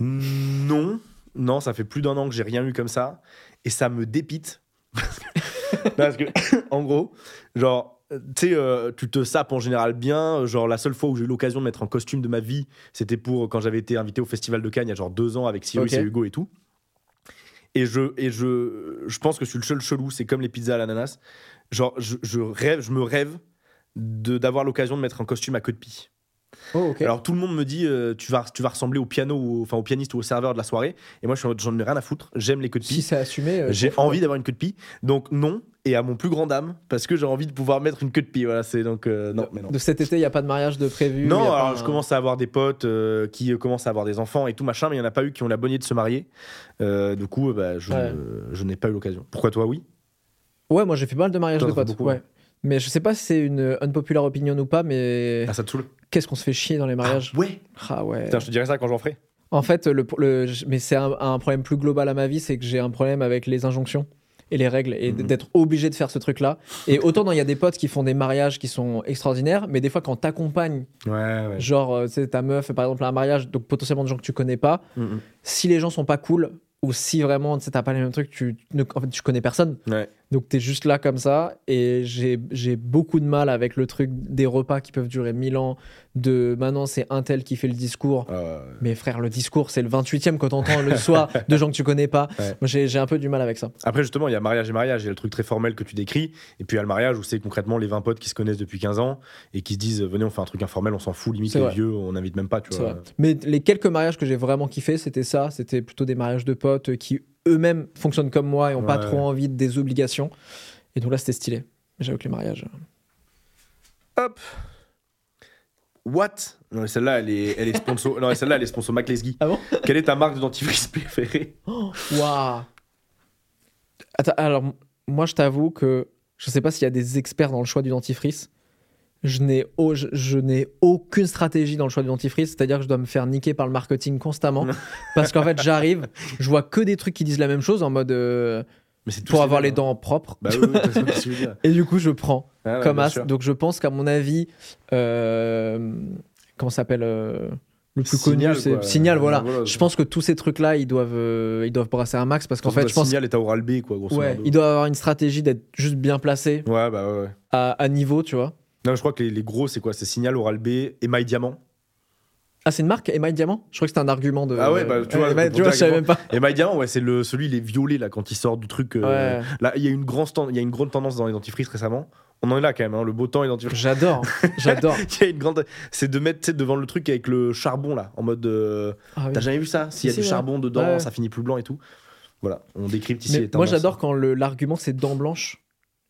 Speaker 2: Non, non, ça fait plus d'un an que j'ai rien eu comme ça, et ça me dépite. Parce que, en gros, genre, euh, tu sais, tu te sapes en général bien. Genre, la seule fois où j'ai eu l'occasion de mettre un costume de ma vie, c'était pour quand j'avais été invité au Festival de Cannes il y a genre deux ans avec Cyrus et Hugo et tout. Et je, et je, je pense que je suis le seul chelou, c'est comme les pizzas à l'ananas. Genre, je, je rêve, je me rêve d'avoir l'occasion de mettre un costume à queue de pie.
Speaker 4: Oh, ok.
Speaker 2: Alors tout le monde me dit euh, tu vas tu vas ressembler au piano ou enfin au pianiste ou au serveur de la soirée et moi je j'en ai rien à foutre, j'aime les queues de
Speaker 4: si
Speaker 2: pie.
Speaker 4: c'est assumé. euh,
Speaker 2: J'ai envie
Speaker 4: ouais.
Speaker 2: d'avoir une queue de pie. Donc non et à mon plus grand dame parce que j'ai envie de pouvoir mettre une queue de pie. Voilà, c'est donc euh, non mais non.
Speaker 4: De cet été, il n'y a pas de mariage de prévu.
Speaker 2: Non,
Speaker 4: y
Speaker 2: alors
Speaker 4: un-
Speaker 2: je commence à avoir des potes qui commencent à avoir des enfants et tout machin, mais il n'y en a pas eu qui ont la bonne idée de se marier. Du coup, bah, je,
Speaker 4: Ouais.
Speaker 2: je n'ai pas eu l'occasion. Pourquoi toi, oui?
Speaker 4: Ouais, moi j'ai fait pas mal de mariages de potes. ouais. Mais je sais pas si c'est une unpopular opinion ou pas, mais
Speaker 2: Ah, ça te saoule
Speaker 4: qu'est-ce qu'on se fait chier dans les mariages
Speaker 2: Ah, Ouais
Speaker 4: Ah ouais.
Speaker 2: Putain, je te dirais ça quand j'en ferai.
Speaker 4: En fait, le, le- mais c'est un, un problème plus global à ma vie, c'est que j'ai un problème avec les injonctions et les règles et
Speaker 2: Mhm.
Speaker 4: d'être obligé de faire ce truc-là. Et autant il y a des potes qui font des mariages qui sont extraordinaires, mais des fois quand t'accompagnes,
Speaker 2: Ouais, ouais.
Speaker 4: genre euh, tu sais, ta meuf par exemple à un mariage, donc potentiellement de gens que tu connais pas,
Speaker 2: Mhm.
Speaker 4: si les gens sont pas cool ou si vraiment tu sais, t'as pas les mêmes trucs, tu, ne- en fait tu connais personne.
Speaker 2: Ouais.
Speaker 4: Donc t'es juste là comme ça et j'ai j'ai beaucoup de mal avec le truc des repas qui peuvent durer mille ans, de maintenant c'est un tel qui fait le discours.
Speaker 2: Euh,
Speaker 4: Mais frère, le discours, c'est le 28e quand t'entends le soir de gens que tu connais pas.
Speaker 2: Ouais.
Speaker 4: Moi, j'ai un peu du mal avec ça.
Speaker 2: Après, justement, il y a mariage et mariage. Il y a le truc très formel que tu décris. Et puis, il y a le mariage où c'est concrètement les 20 potes qui se connaissent depuis 15 ans et qui se disent Venez, on fait un truc informel, on s'en fout. Limite,
Speaker 4: C'est
Speaker 2: les
Speaker 4: vrai.
Speaker 2: vieux, on n'invite même pas. Tu vois.
Speaker 4: vrai. Mais les quelques mariages que j'ai vraiment kiffé, c'était ça. C'était plutôt des mariages de potes qui eux-mêmes fonctionnent comme moi et ont pas trop envie de des obligations. Et donc là, c'était stylé. J'avoue que les mariages.
Speaker 2: Hop What? Non, celle-là, elle est, elle est sponsor. non, celle-là, elle est sponsor McLesguy.
Speaker 4: Ah bon?
Speaker 2: Quelle est ta marque de dentifrice préférée?
Speaker 4: Oh, Waouh Attends, alors, moi, je t'avoue que je sais pas s'il y a des experts dans le choix du dentifrice. Je n'ai au- je, je n'ai aucune stratégie dans le choix du dentifrice, c'est-à-dire que je dois me faire niquer par le marketing constamment. parce qu'en fait, j'arrive, je vois que des trucs qui disent la même chose en mode euh,
Speaker 2: Mais c'est tous
Speaker 4: pour avoir les
Speaker 2: mêmes,
Speaker 4: dents propres.
Speaker 2: hein. Bah oui, oui.
Speaker 4: Et du coup, je prends
Speaker 2: Ah ouais,
Speaker 4: comme as.
Speaker 2: sûr.
Speaker 4: Donc, je pense qu'à mon avis, euh, comment s'appelle euh, le plus
Speaker 2: Signal,
Speaker 4: connu, c'est. Signal. Voilà.
Speaker 2: Voilà.
Speaker 4: Je pense que tous ces trucs-là, ils doivent, euh, ils doivent brasser un max parce qu'en fait, je pense,
Speaker 2: Signal est à Oral B, quoi, grosso
Speaker 4: ouais,
Speaker 2: modo.
Speaker 4: ils doivent avoir une stratégie d'être juste bien placés
Speaker 2: Ouais, bah ouais, ouais.
Speaker 4: à, à niveau, tu vois.
Speaker 2: Non, je crois que les, les gros, c'est quoi? C'est Signal, Oral B et My Diamant.
Speaker 4: Ah, c'est une marque, Email Diamant? Je crois que c'était un argument de.
Speaker 2: Ah ouais, bah, tu vois,
Speaker 4: Email-
Speaker 2: pour
Speaker 4: tu vois,
Speaker 2: dire
Speaker 4: je savais même pas.
Speaker 2: Et My Diamant, ouais, c'est le, celui, il est violet, là, quand il sort du truc. euh,
Speaker 4: Ouais.
Speaker 2: Là, il y, a une grande il y a une grande tendance dans les dentifrices récemment. On en est là quand même, hein, le beau temps et dentifrice.
Speaker 4: J'adore, j'adore.
Speaker 2: Il y a une grande. C'est de mettre devant le truc avec le charbon, là, en mode. euh,
Speaker 4: Ah oui.
Speaker 2: T'as jamais vu ça? S'il y a du charbon dedans,
Speaker 4: Ouais.
Speaker 2: ça finit plus blanc et tout. Voilà, on décrypte ici les
Speaker 4: moi, j'adore quand l'argument c'est dents blanches.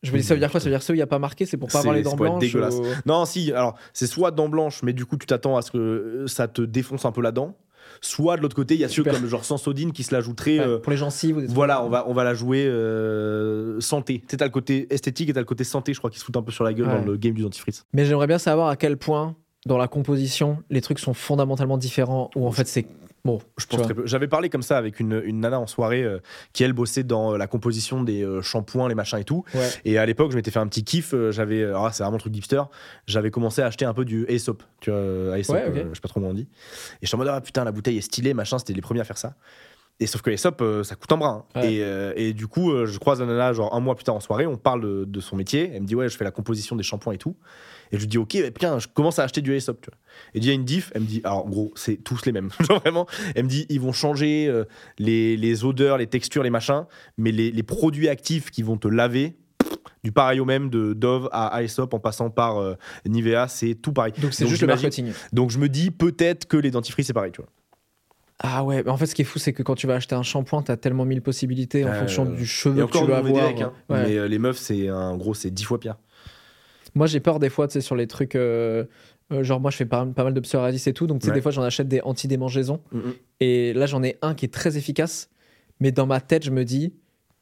Speaker 4: Je me dis, ça veut dire quoi? Ça veut dire ça où il n'y a pas marqué C'est pour pas avoir les dents blanches
Speaker 2: dégueulasse.
Speaker 4: ou-
Speaker 2: Non, si, alors c'est soit dents blanches, mais du coup tu t'attends à ce que euh, ça te défonce un peu la dent. Soit de l'autre côté, il y a ceux comme genre Sansodine qui se l'ajouteraient.
Speaker 4: Ouais,
Speaker 2: euh,
Speaker 4: Pour les gencives
Speaker 2: voilà, on va, on va la jouer euh, santé. Tu sais, t'as le côté esthétique et t'as le côté santé, je crois, qui se fout un peu sur la gueule
Speaker 4: Ouais.
Speaker 2: dans le game du dentifrice.
Speaker 4: Mais j'aimerais bien savoir à quel point, dans la composition, les trucs sont fondamentalement différents ou en fait c'est. Bon,
Speaker 2: Je pense très peu. J'avais parlé comme ça avec une, une nana en soirée euh, qui, elle, bossait dans euh, la composition des euh, shampoings, les machins et tout.
Speaker 4: Ouais.
Speaker 2: Et à l'époque, je m'étais fait un petit kiff. J'avais, là, c'est vraiment un truc hipster. J'avais commencé à acheter un peu du Aesop. Tu vois, Aesop,
Speaker 4: Ouais, ok.
Speaker 2: euh, je sais pas trop comment on dit. Et je suis en mode, ah putain, la bouteille est stylée, machin. C'était les premiers à faire ça. Et sauf que Aesop, ça coûte un bras. hein.
Speaker 4: Ouais.
Speaker 2: Et, euh, et du coup, je croise la nana, genre un mois plus tard en soirée, on parle de, de son métier. Elle me dit, ouais, je fais la composition des shampoings et tout. Et je lui dis, ok, mais putain, je commence à acheter du Aesop, tu vois. Et il y a une diff, elle me dit, alors gros, c'est tous les mêmes. Genre vraiment, elle me dit, ils vont changer euh, les, les odeurs, les textures, les machins, mais les, les produits actifs qui vont te laver, du pareil au même, de Dove à Aesop en passant par euh, Nivea, c'est tout pareil.
Speaker 4: Donc c'est juste le marketing.
Speaker 2: Donc je me dis, peut-être que les dentifrices, c'est pareil, tu vois.
Speaker 4: Ah ouais, mais en fait ce qui est fou c'est que quand tu vas acheter un shampoing, t'as tellement mille possibilités en
Speaker 2: Euh,
Speaker 4: fonction du
Speaker 2: Et
Speaker 4: cheveu que tu vas avoir.
Speaker 2: hein.
Speaker 4: Ouais.
Speaker 2: mais euh, les meufs, c'est un gros, c'est 10 fois pire.
Speaker 4: Moi j'ai peur des fois, tu sais, sur les trucs. euh, euh, genre moi je fais pas, pas mal de psoriasis et tout, donc tu sais,
Speaker 2: Ouais.
Speaker 4: des fois j'en achète des anti-démangeaisons. Et là, j'en ai un qui est très efficace, mais dans ma tête, je me dis,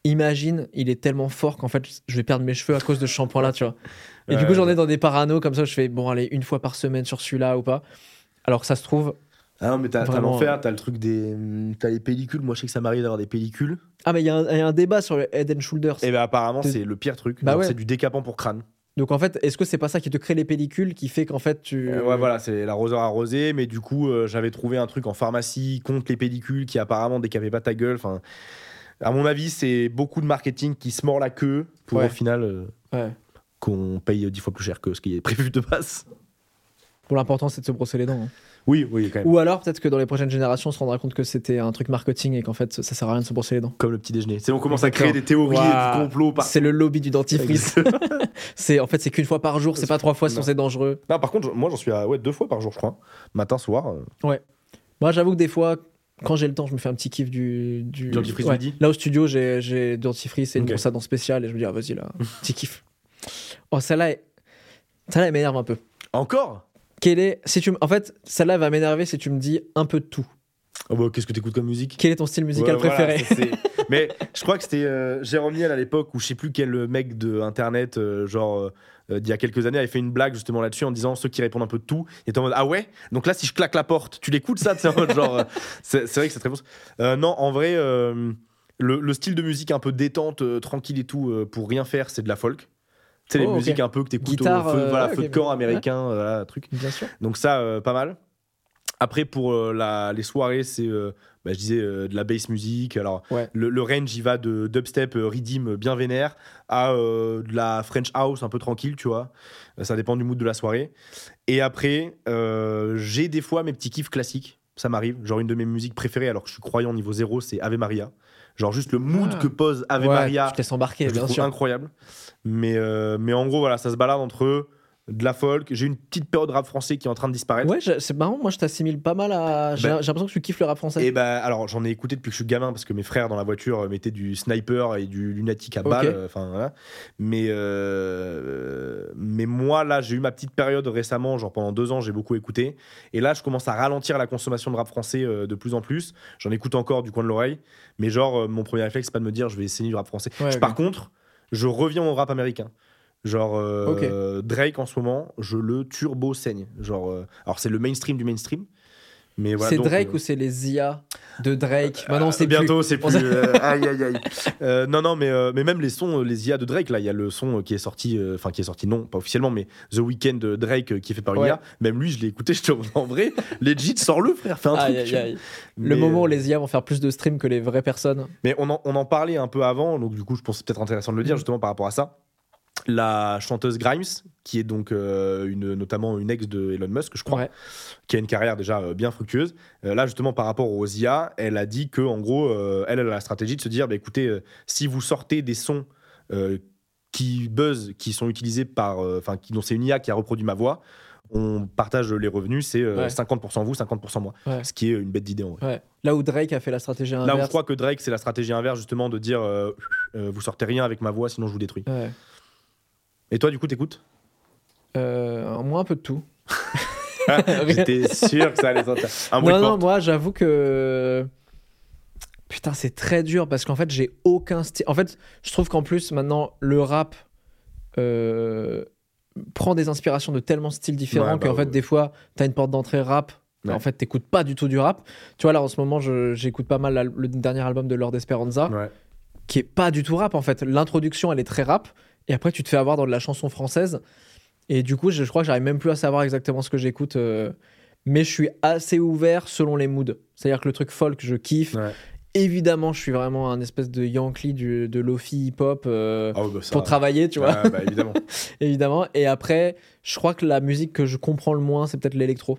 Speaker 4: imagine, il est tellement fort qu'en fait, je vais perdre mes cheveux à cause de ce shampoing-là, tu vois. Et du coup, j'en ai dans des parano comme ça, je fais, bon, allez, une fois par semaine sur celui-là ou pas. Alors que ça se trouve.
Speaker 2: Ah non, mais t'as l'enfer, t'as le truc des. T'as les pellicules. Moi, je sais que ça m'arrive d'avoir des pellicules.
Speaker 4: Ah, mais il y, a un- il y a un débat sur le Head and Shoulders.
Speaker 2: Et ben apparemment, c'est le pire truc.
Speaker 4: Bah ouais.
Speaker 2: C'est du décapant pour crâne.
Speaker 4: Donc en fait, est-ce que c'est pas ça qui te crée les pellicules qui fait qu'en fait tu.
Speaker 2: Euh, ouais, voilà, c'est l'arroseur arrosé, mais du coup, euh, j'avais trouvé un truc en pharmacie contre les pellicules qui apparemment décapait pas ta gueule. Enfin, à mon avis, c'est beaucoup de marketing qui se mord la queue pour
Speaker 4: Ouais.
Speaker 2: au final euh,
Speaker 4: Ouais.
Speaker 2: qu'on paye dix fois plus cher que ce qui est prévu de base.
Speaker 4: Bon, l'important c'est de se brosser les dents. hein.
Speaker 2: Oui, oui, quand même.
Speaker 4: Ou alors peut-être que dans les prochaines générations, on se rendra compte que c'était un truc marketing et qu'en fait, ça sert à rien de se brosser les dents.
Speaker 2: Comme le petit déjeuner. C'est on commence à créer des théories et
Speaker 4: Ouah.
Speaker 2: du complot. Par...
Speaker 4: C'est le lobby du dentifrice. c'est en fait c'est qu'une fois par jour, c'est pas trois fois sinon
Speaker 2: Non.
Speaker 4: c'est dangereux.
Speaker 2: Non, par contre, moi, j'en suis à ouais, deux fois par jour, je crois. Matin, soir. euh.
Speaker 4: Moi, j'avoue que des fois, quand j'ai le temps, je me fais un petit kiff du. Du
Speaker 2: Dentifrice midi
Speaker 4: Là, au studio, j'ai dentifrice et une brosse à dents spéciale et je me dis, ah, vas-y, là, petit kiff. Oh, celle-là, est- celle-là, elle m'énerve un peu.
Speaker 2: Encore?
Speaker 4: Quelle est. Si tu, m- en fait, celle-là elle va m'énerver si tu me dis un peu de tout.
Speaker 2: Oh, bah, Qu'est-ce que t'écoutes comme musique?
Speaker 4: Quel est ton style musical
Speaker 2: Ouais, voilà,
Speaker 4: préféré?
Speaker 2: ça, c'est- Mais je crois que c'était euh, Jérôme Niel à l'époque où je sais plus quel mec de internet, euh, genre euh, euh, d'il y a quelques années, avait fait une blague justement là-dessus en disant ceux qui répondent un peu de tout. Il était en mode ah ouais? Donc là si je claque la porte, tu l'écoutes ça, tu sais, en mode genre euh, c'est c'est vrai que c'est très bon. Euh, non en vrai euh, le, le style de musique un peu détente, euh, tranquille et tout euh, pour rien faire, c'est de la folk. Tu sais les
Speaker 4: Oh,
Speaker 2: musiques un peu que t'écoutes
Speaker 4: Guitare,
Speaker 2: au feu,
Speaker 4: euh,
Speaker 2: voilà,
Speaker 4: ouais,
Speaker 2: feu de camp américain, voilà, truc.
Speaker 4: Bien sûr.
Speaker 2: Donc ça, euh, pas mal. Après, pour euh, la- les soirées, c'est, bah, je disais, de la bass music. Alors,
Speaker 4: Ouais.
Speaker 2: le, le range, il va de dubstep, redeem, bien vénère, à euh, de la French house, un peu tranquille, tu vois. Ça dépend du mood de la soirée. Et après, euh, j'ai des fois mes petits kiffs classiques. Ça m'arrive. Genre, une de mes musiques préférées, alors que je suis croyant niveau zéro, c'est Ave Maria. Genre, juste le mood
Speaker 4: Ah.
Speaker 2: que pose Ave
Speaker 4: Ouais,
Speaker 2: Maria.
Speaker 4: Je te laisse embarquer, bien sûr.
Speaker 2: incroyable. Mais, euh, mais en gros, voilà, ça se balade entre de la folk. J'ai une petite période rap français qui est en train de disparaître.
Speaker 4: Ouais, c'est marrant, moi je t'assimile pas mal à. J'ai j'ai l'impression que tu kiffes le rap français.
Speaker 2: Et bah, alors j'en ai écouté depuis que je suis gamin parce que mes frères dans la voiture euh, mettaient du sniper et du lunatique à
Speaker 4: Ok.
Speaker 2: balle. euh, Enfin voilà. Mais, euh, mais moi là, j'ai eu ma petite période récemment, genre pendant deux ans, j'ai beaucoup écouté. Et là, je commence à ralentir la consommation de rap français de plus en plus. J'en écoute encore du coin de l'oreille. Mais genre, mon premier réflexe, c'est pas de me dire je vais essayer du rap français.
Speaker 4: Ouais,
Speaker 2: Je-
Speaker 4: ok.
Speaker 2: Par contre, je reviens au rap américain. Genre euh, Drake en ce moment, je le turbo saigne. Genre, euh, alors c'est le mainstream du mainstream, Mais voilà,
Speaker 4: c'est Drake
Speaker 2: euh,
Speaker 4: ou c'est les IA de Drake? Maintenant,
Speaker 2: euh,
Speaker 4: c'est
Speaker 2: bientôt, c'est plus. euh, aïe, aïe, aïe. Euh, non, non, mais, mais même les sons, les IA de Drake, là, il y a le son qui est sorti, enfin qui est sorti, non, pas officiellement, mais The Weeknd de Drake qui est fait par une
Speaker 4: Ouais.
Speaker 2: IA. Même lui, je l'ai écouté, je te en vrai, legit, sors-le, frère, fais un
Speaker 4: Aïe,
Speaker 2: truc.
Speaker 4: aïe. Le moment où les IA vont faire plus de streams que les vraies personnes.
Speaker 2: Mais on en, on en parlait un peu avant, donc du coup, je pense que c'est peut-être intéressant de le dire
Speaker 4: Mhm.
Speaker 2: justement par rapport à ça. La chanteuse Grimes, qui est donc euh, une, notamment une ex de Elon Musk, je crois,
Speaker 4: Ouais.
Speaker 2: qui a une carrière déjà euh, bien fructueuse. Euh, là, justement, par rapport aux IA, elle a dit que, en gros, elle, elle a la stratégie de se dire, bah, écoutez, si vous sortez des sons qui buzz, qui sont utilisés par, enfin, qui dont c'est une IA qui a reproduit ma voix, on partage les revenus, c'est euh,
Speaker 4: Ouais.
Speaker 2: 50% vous, 50% moi,
Speaker 4: Ouais.
Speaker 2: ce qui est une bête d'idée en vrai.
Speaker 4: Ouais. Là où Drake a fait la stratégie
Speaker 2: Là où
Speaker 4: inverse.
Speaker 2: je crois que Drake, c'est la stratégie inverse, justement, de dire euh, euh, vous sortez rien avec ma voix, sinon je vous détruis. Et toi, du coup, t'écoutes
Speaker 4: Euh, moi, un peu de tout.
Speaker 2: J'étais sûr que ça allait sortir. Un bruit
Speaker 4: non,
Speaker 2: de
Speaker 4: non,
Speaker 2: porte.
Speaker 4: moi, j'avoue que. Putain, c'est très dur parce qu'en fait, j'ai aucun style. En fait, je trouve qu'en plus, maintenant, le rap euh, prend des inspirations de tellement styles différents
Speaker 2: Ouais, bah
Speaker 4: qu'en fait,
Speaker 2: ouais.
Speaker 4: des fois, t'as une porte d'entrée rap.
Speaker 2: Ouais.
Speaker 4: En fait, t'écoutes pas du tout du rap. Tu vois, là, en ce moment, j'écoute pas mal le dernier album de Lord Esperanza, qui est pas du tout rap, en fait. L'introduction, elle est très rap. Et après, tu te fais avoir dans de la chanson française. Et du coup, je, je crois que j'arrive même plus à savoir exactement ce que j'écoute. euh, mais je suis assez ouvert selon les moods. C'est-à-dire que le truc folk, je kiffe.
Speaker 2: Ouais.
Speaker 4: Évidemment, je suis vraiment un espèce de Yankee du, de Lofi hip-hop euh,
Speaker 2: Ah bah,
Speaker 4: pour travailler, tu vois,
Speaker 2: Ouais, bah, évidemment.
Speaker 4: évidemment. Et après, je crois que la musique que je comprends le moins, c'est peut-être l'électro.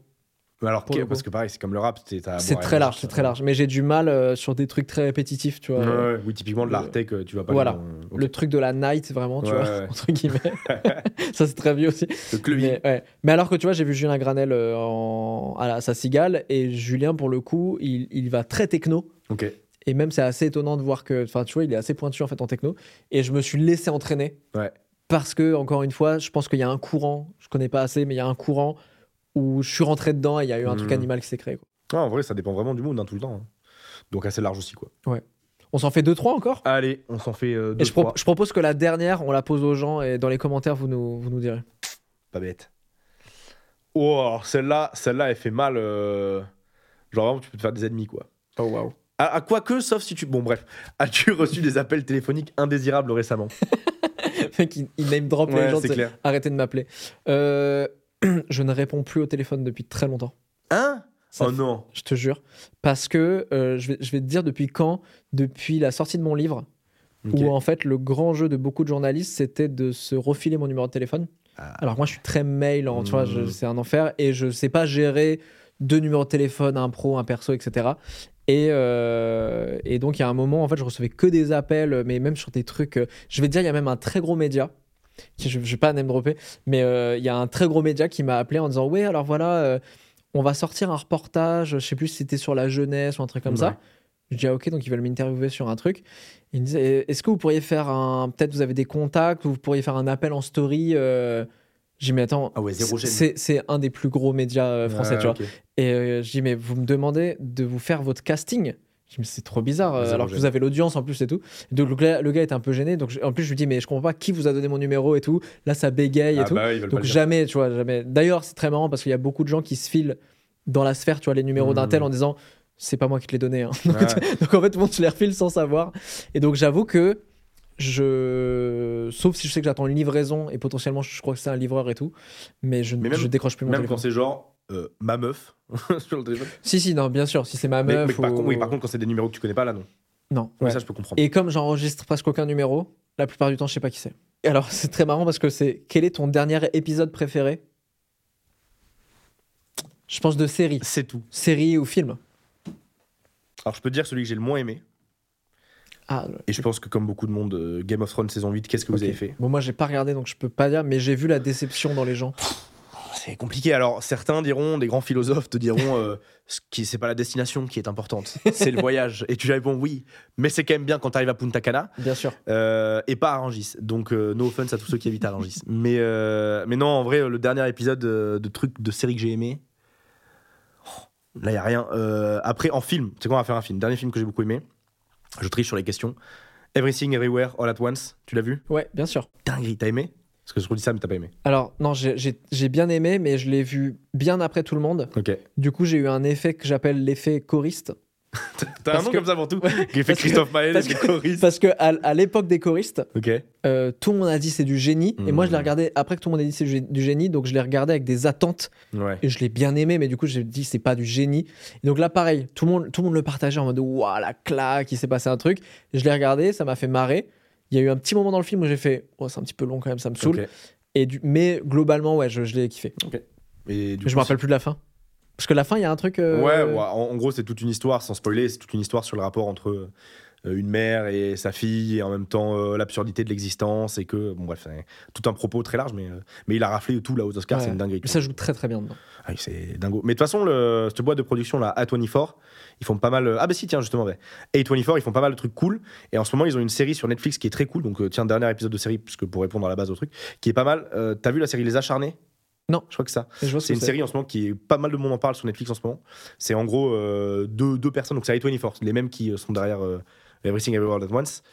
Speaker 2: Alors,
Speaker 4: Pour
Speaker 2: que- parce que pareil, c'est comme le rap. c'est-
Speaker 4: très large, c'est très large. Mais j'ai du mal euh, sur des trucs très répétitifs, tu vois.
Speaker 2: Ouais, oui, typiquement de l'art euh, tu vas pas.
Speaker 4: Voilà.
Speaker 2: dans-.
Speaker 4: Le truc de la night, vraiment, tu
Speaker 2: Ouais,
Speaker 4: vois,
Speaker 2: ouais.
Speaker 4: entre guillemets. ça, c'est très vieux aussi.
Speaker 2: Le clavier.
Speaker 4: Mais, alors que tu vois, j'ai vu Julien Granel euh, en- à, la- à sa cigale et Julien, pour le coup, il, il va très techno.
Speaker 2: Ok.
Speaker 4: Et même, c'est assez étonnant de voir que, enfin, tu vois, il est assez pointu en fait en techno. Et je me suis laissé entraîner.
Speaker 2: Ouais.
Speaker 4: Parce que, encore une fois, je pense qu'il y a un courant, je connais pas assez, mais il y a un courant où je suis rentré dedans et il y a eu un truc
Speaker 2: Mhm.
Speaker 4: animal qui s'est créé. quoi.
Speaker 2: Ouais, en vrai, ça dépend vraiment du mood, hein, tout le temps. hein. Donc assez large aussi, quoi.
Speaker 4: On s'en fait deux, trois encore?
Speaker 2: Allez, on s'en fait euh, deux,
Speaker 4: Et je, pro-
Speaker 2: trois.
Speaker 4: je propose que la dernière, on la pose aux gens et dans les commentaires, vous nous, vous nous direz.
Speaker 2: Pas bête. Oh, celle-là, celle-là, elle fait mal. euh, Genre vraiment, tu peux te faire des ennemis, quoi.
Speaker 4: Oh waouh.
Speaker 2: À, à quoi que, sauf si tu. Bon, bref. As-tu reçu des appels téléphoniques indésirables récemment?
Speaker 4: Mec, il, name drop les
Speaker 2: Ouais,
Speaker 4: gens. sais.
Speaker 2: clair.
Speaker 4: Arrêtez de m'appeler. Euh, je ne réponds plus au téléphone depuis très longtemps.
Speaker 2: Hein?
Speaker 4: Ça
Speaker 2: Oh non.
Speaker 4: Je te jure. Parce que euh, je, vais, je vais te dire depuis quand? Depuis la sortie de mon livre, où en fait le grand jeu de beaucoup de journalistes, c'était de se refiler mon numéro de téléphone.
Speaker 2: Ah.
Speaker 4: Alors moi, je suis très mail, en, tu vois, je-
Speaker 2: Mm.
Speaker 4: c'est un enfer, et je sais pas gérer deux numéros de téléphone, un pro, un perso, etc. Et, euh, et donc il y a un moment, en fait, je recevais que des appels, mais même sur des trucs. euh, je vais te dire, il y a même un très gros média. Je, je vais pas name dropper, mais euh, il y a un très gros média qui m'a appelé en disant ouais alors voilà euh, on va sortir un reportage je sais plus si c'était sur la jeunesse ou un truc comme
Speaker 2: Ouais.
Speaker 4: ça je dis ah, ok donc ils veulent m'interviewer sur un truc. Ils me disaient est-ce que vous pourriez faire un peut-être vous avez des contacts ou vous pourriez faire un appel en story euh... j'ai dit mais attends
Speaker 2: Ah ouais,
Speaker 4: c'est un des plus gros médias euh, français
Speaker 2: Ouais,
Speaker 4: tu vois.
Speaker 2: ok.
Speaker 4: et dis, mais vous me demandez de vous faire votre casting c'est trop bizarre, euh, alors que vous avez l'audience en plus et tout. Donc le gars, le gars était un peu gêné. Donc je- en plus, je lui dis, mais je comprends pas qui vous a donné mon numéro et tout. Là, ça bégaye et
Speaker 2: Ah
Speaker 4: tout.
Speaker 2: bah
Speaker 4: donc jamais, tu vois, jamais. D'ailleurs, c'est très marrant parce qu'il y a beaucoup de gens qui se filent dans la sphère, tu vois, les numéros d'un
Speaker 2: Mhm.
Speaker 4: tel en disant, c'est pas moi qui te l'ai donné. hein.
Speaker 2: Ouais.
Speaker 4: donc en fait, tout le monde se les refile sans savoir. Et donc j'avoue que je. Sauf si je sais que j'attends une livraison et potentiellement je crois que c'est un livreur et tout. Mais je, je décroche plus mon
Speaker 2: Même
Speaker 4: téléphone.
Speaker 2: quand c'est genre euh, ma meuf sur le téléphone.
Speaker 4: Si, si, non, bien sûr. Si c'est ma
Speaker 2: Mais,
Speaker 4: meuf.
Speaker 2: mais par,
Speaker 4: ou-
Speaker 2: contre, oui, par contre, quand c'est des numéros que tu connais pas, là, non.
Speaker 4: Non.
Speaker 2: Mais
Speaker 4: ouais.
Speaker 2: ça, je peux comprendre.
Speaker 4: Et comme j'enregistre presque aucun numéro, la plupart du temps, je sais pas qui c'est. Et alors, c'est très marrant parce que c'est quel est ton dernier épisode préféré? Je pense de série.
Speaker 2: C'est tout.
Speaker 4: Série ou film?
Speaker 2: Alors, je peux te dire celui que j'ai le moins aimé.
Speaker 4: Ah,
Speaker 2: Et je pense que, comme beaucoup de monde, euh, Game of Thrones saison 8, qu'est-ce que vous avez fait?
Speaker 4: Bon, moi, j'ai pas regardé donc je peux pas dire, mais j'ai vu la déception dans les gens.
Speaker 2: C'est compliqué. Alors, certains diront, des grands philosophes te diront, euh, ce qui c'est pas la destination qui est importante, c'est le voyage. Et tu réponds oui, mais c'est quand même bien quand tu arrives à Punta Cana
Speaker 4: Bien sûr.
Speaker 2: euh, et pas à Rangis. Donc, euh, no offense à tous ceux qui habitent à Rangis. mais, mais non, en vrai, le dernier épisode de truc de série que j'ai aimé, oh, là, il a rien. Après, en film, tu sais quoi, on va faire un film. Dernier film que j'ai beaucoup aimé. Je triche sur les questions. Everything Everywhere All at Once, tu l'as vu?
Speaker 4: Ouais, bien sûr.
Speaker 2: Dinguerie, t'as aimé? Parce que je redis ça, mais t'as pas aimé.
Speaker 4: Alors, non, j'ai- bien aimé, mais je l'ai vu bien après tout le monde.
Speaker 2: Ok.
Speaker 4: Du coup, j'ai eu un effet que j'appelle l'effet choriste.
Speaker 2: T'as un nom
Speaker 4: que-
Speaker 2: comme ça pour tout Qui fait Christophe Maé,
Speaker 4: parce que-. Parce que à, à l'époque des choristes, euh, tout le monde a dit c'est du génie. Et moi, je l'ai
Speaker 2: Mhm.
Speaker 4: regardé après que tout le monde a dit c'est du gé- du génie. Donc, je l'ai regardé avec des attentes.
Speaker 2: Ouais.
Speaker 4: Et je l'ai bien aimé, mais du coup, j'ai dit c'est pas du génie. Et donc là, pareil, tout le monde, tout le monde le partageait en mode waouh, la claque, il s'est passé un truc. Je l'ai regardé, ça m'a fait marrer. Il y a eu un petit moment dans le film où j'ai fait oh, c'est un petit peu long quand même, ça me saoule. Et du, mais globalement, ouais, je, je l'ai kiffé.
Speaker 2: Et du
Speaker 4: Mais je me rappelle plus de la fin. Parce que la fin, il y a un truc. euh,
Speaker 2: Ouais, ouais, en, en gros, c'est toute une histoire, sans spoiler, c'est toute une histoire sur le rapport entre une mère et sa fille, et en même temps euh, l'absurdité de l'existence, et que, bon, bref, tout un propos très large, mais, euh, mais il a raflé tout là aux Oscars,
Speaker 4: Ouais.
Speaker 2: c'est une dinguerie.
Speaker 4: Ça joue très très bien dedans.
Speaker 2: Ah c'est dingo. Mais de toute façon, le, cette boîte de production là, A24, ils font pas mal. euh, Ah, bah si, tiens, justement, ouais. A24, ils font pas mal de trucs cool. Et en ce moment, ils ont une série sur Netflix qui est très cool. Donc, euh, tiens, dernier épisode de série, puisque pour répondre à la base au truc, qui est pas mal. Euh, T'as vu la série Les Acharnés?
Speaker 4: Non.
Speaker 2: Je crois que ça. C'est une série en ce moment qui est pas mal de monde en parle sur Netflix en ce moment. C'est en gros euh, deux, deux personnes, donc c'est A24, les mêmes qui euh, sont derrière euh, Everything Everywhere at Once,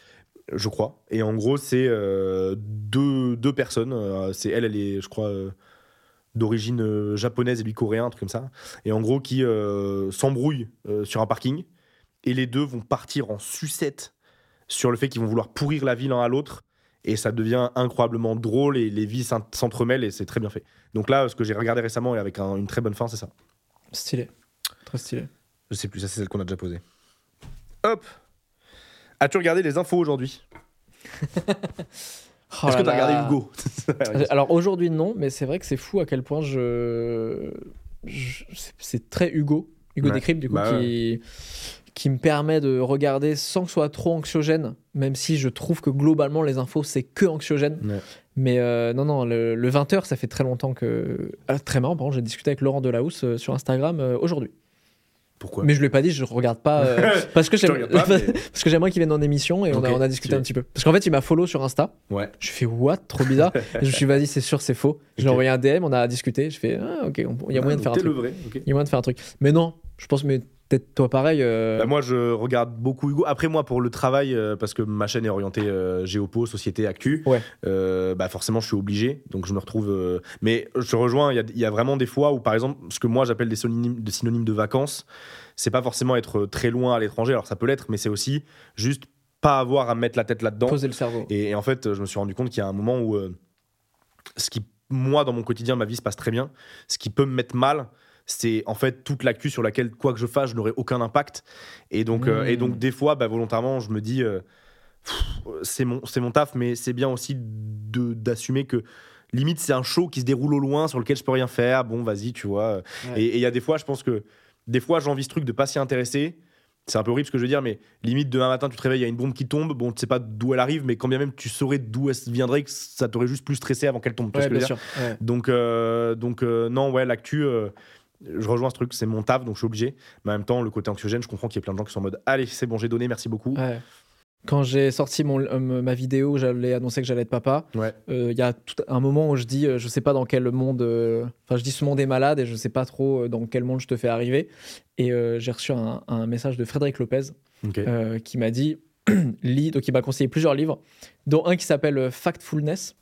Speaker 2: je crois. Et en gros, c'est euh, deux, deux personnes. euh, c'est elle, elle est, je crois, euh, d'origine japonaise et lui coréen, un truc comme ça. Et en gros, qui s'embrouillent sur un parking. Et les deux vont partir en sucette sur le fait qu'ils vont vouloir pourrir la vie l'un à l'autre. Et ça devient incroyablement drôle et les vies s'en- s'entremêlent et c'est très bien fait. Donc là, ce que j'ai regardé récemment et avec un- une très bonne fin, c'est ça.
Speaker 4: Stylé. Très stylé.
Speaker 2: Je sais plus, ça c'est celle qu'on a déjà posée. Hop As-tu regardé les infos aujourd'hui
Speaker 4: Oh
Speaker 2: Est-ce que
Speaker 4: là
Speaker 2: t'as regardé. Hugo
Speaker 4: Alors aujourd'hui, non, mais c'est vrai que c'est fou à quel point je. je- c'est- très Hugo. Hugo
Speaker 2: Ouais.
Speaker 4: Décrypte, du coup,
Speaker 2: Bah
Speaker 4: qui, qui me permet de regarder sans que ce soit trop anxiogène, même si je trouve que globalement, les infos, c'est que anxiogène.
Speaker 2: Ouais.
Speaker 4: Mais euh, non, non, le, 20h, ça fait très longtemps que. Ah, très marrant, par j'ai discuté avec Laurent Delahousse euh, sur Instagram euh, aujourd'hui.
Speaker 2: Pourquoi
Speaker 4: Mais je lui ai pas dit, je regarde pas. euh, parce que
Speaker 2: Je te
Speaker 4: j'aime-
Speaker 2: regarde pas, mais-
Speaker 4: j'aimerais qu'il vienne en émission et on, a,
Speaker 2: Ok,
Speaker 4: on a discuté un petit peu. Parce qu'en fait, il m'a follow sur Insta.
Speaker 2: Ouais.
Speaker 4: Je fais what Trop bizarre. Et je me suis dit, vas-y, c'est sûr, c'est faux. Je lui ai envoyé un DM, on a discuté. Je fais, ah, ok, il y a moyen de faire un truc. Il y a moyen de faire un truc. Mais non, je pense, mais peut-être toi pareil. euh,
Speaker 2: Bah, moi, je regarde beaucoup Hugo. Après, moi, pour le travail, euh, parce que ma chaîne est orientée euh, géopo, société, actu,
Speaker 4: Ouais.
Speaker 2: euh, bah, forcément, je suis obligé. Donc, je me retrouve. Mais je rejoins, il y a, il y a vraiment des fois où, par exemple, ce que moi j'appelle des synonymes, des synonymes de vacances, c'est pas forcément être très loin à l'étranger. Alors, ça peut l'être, mais c'est aussi juste pas avoir à mettre la tête là-dedans.
Speaker 4: poser le cerveau.
Speaker 2: Et, et en fait, je me suis rendu compte qu'il y a un moment où ce qui, moi, dans mon quotidien, ma vie se passe très bien. Ce qui peut me mettre mal, c'est en fait toute l'actu sur laquelle, quoi que je fasse, je n'aurai aucun impact. Et donc, euh, et donc des fois, bah, volontairement, je me dis, euh, c'est mon, c'est mon taf, mais c'est bien aussi d'assumer que. Limite, c'est un show qui se déroule au loin sur lequel je peux rien faire. Bon, vas-y, tu vois.
Speaker 4: Ouais.
Speaker 2: Et il y a des fois, je pense que des fois, j'ai envie ce truc de pas s'y intéresser. C'est un peu horrible ce que je veux dire, mais limite demain matin, tu te réveilles, il y a une bombe qui tombe. Bon, tu sais pas d'où elle arrive, mais quand bien même tu saurais d'où elle viendrait, que ça t'aurait juste plus stressé avant qu'elle tombe.
Speaker 4: Ouais, bien sûr. Ouais.
Speaker 2: Donc, euh, donc euh, non, ouais, l'actu, euh, je rejoins ce truc, c'est mon taf, donc je suis obligé. Mais en même temps, le côté anxiogène, je comprends qu'il y a plein de gens qui sont en mode Allez, c'est bon, j'ai donné, merci beaucoup.
Speaker 4: Ouais. Quand j'ai sorti mon, euh, ma vidéo où j'allais annoncer que j'allais être papa,
Speaker 2: Ouais.
Speaker 4: euh, il y a tout un moment où je dis, euh, je sais pas dans quel monde, euh, enfin je dis ce monde est malade et je sais pas trop dans quel monde je te fais arriver. Et j'ai reçu un, un message de Frédéric Lopez qui m'a dit, lis, donc il m'a conseillé plusieurs livres, dont un qui s'appelle Factfulness.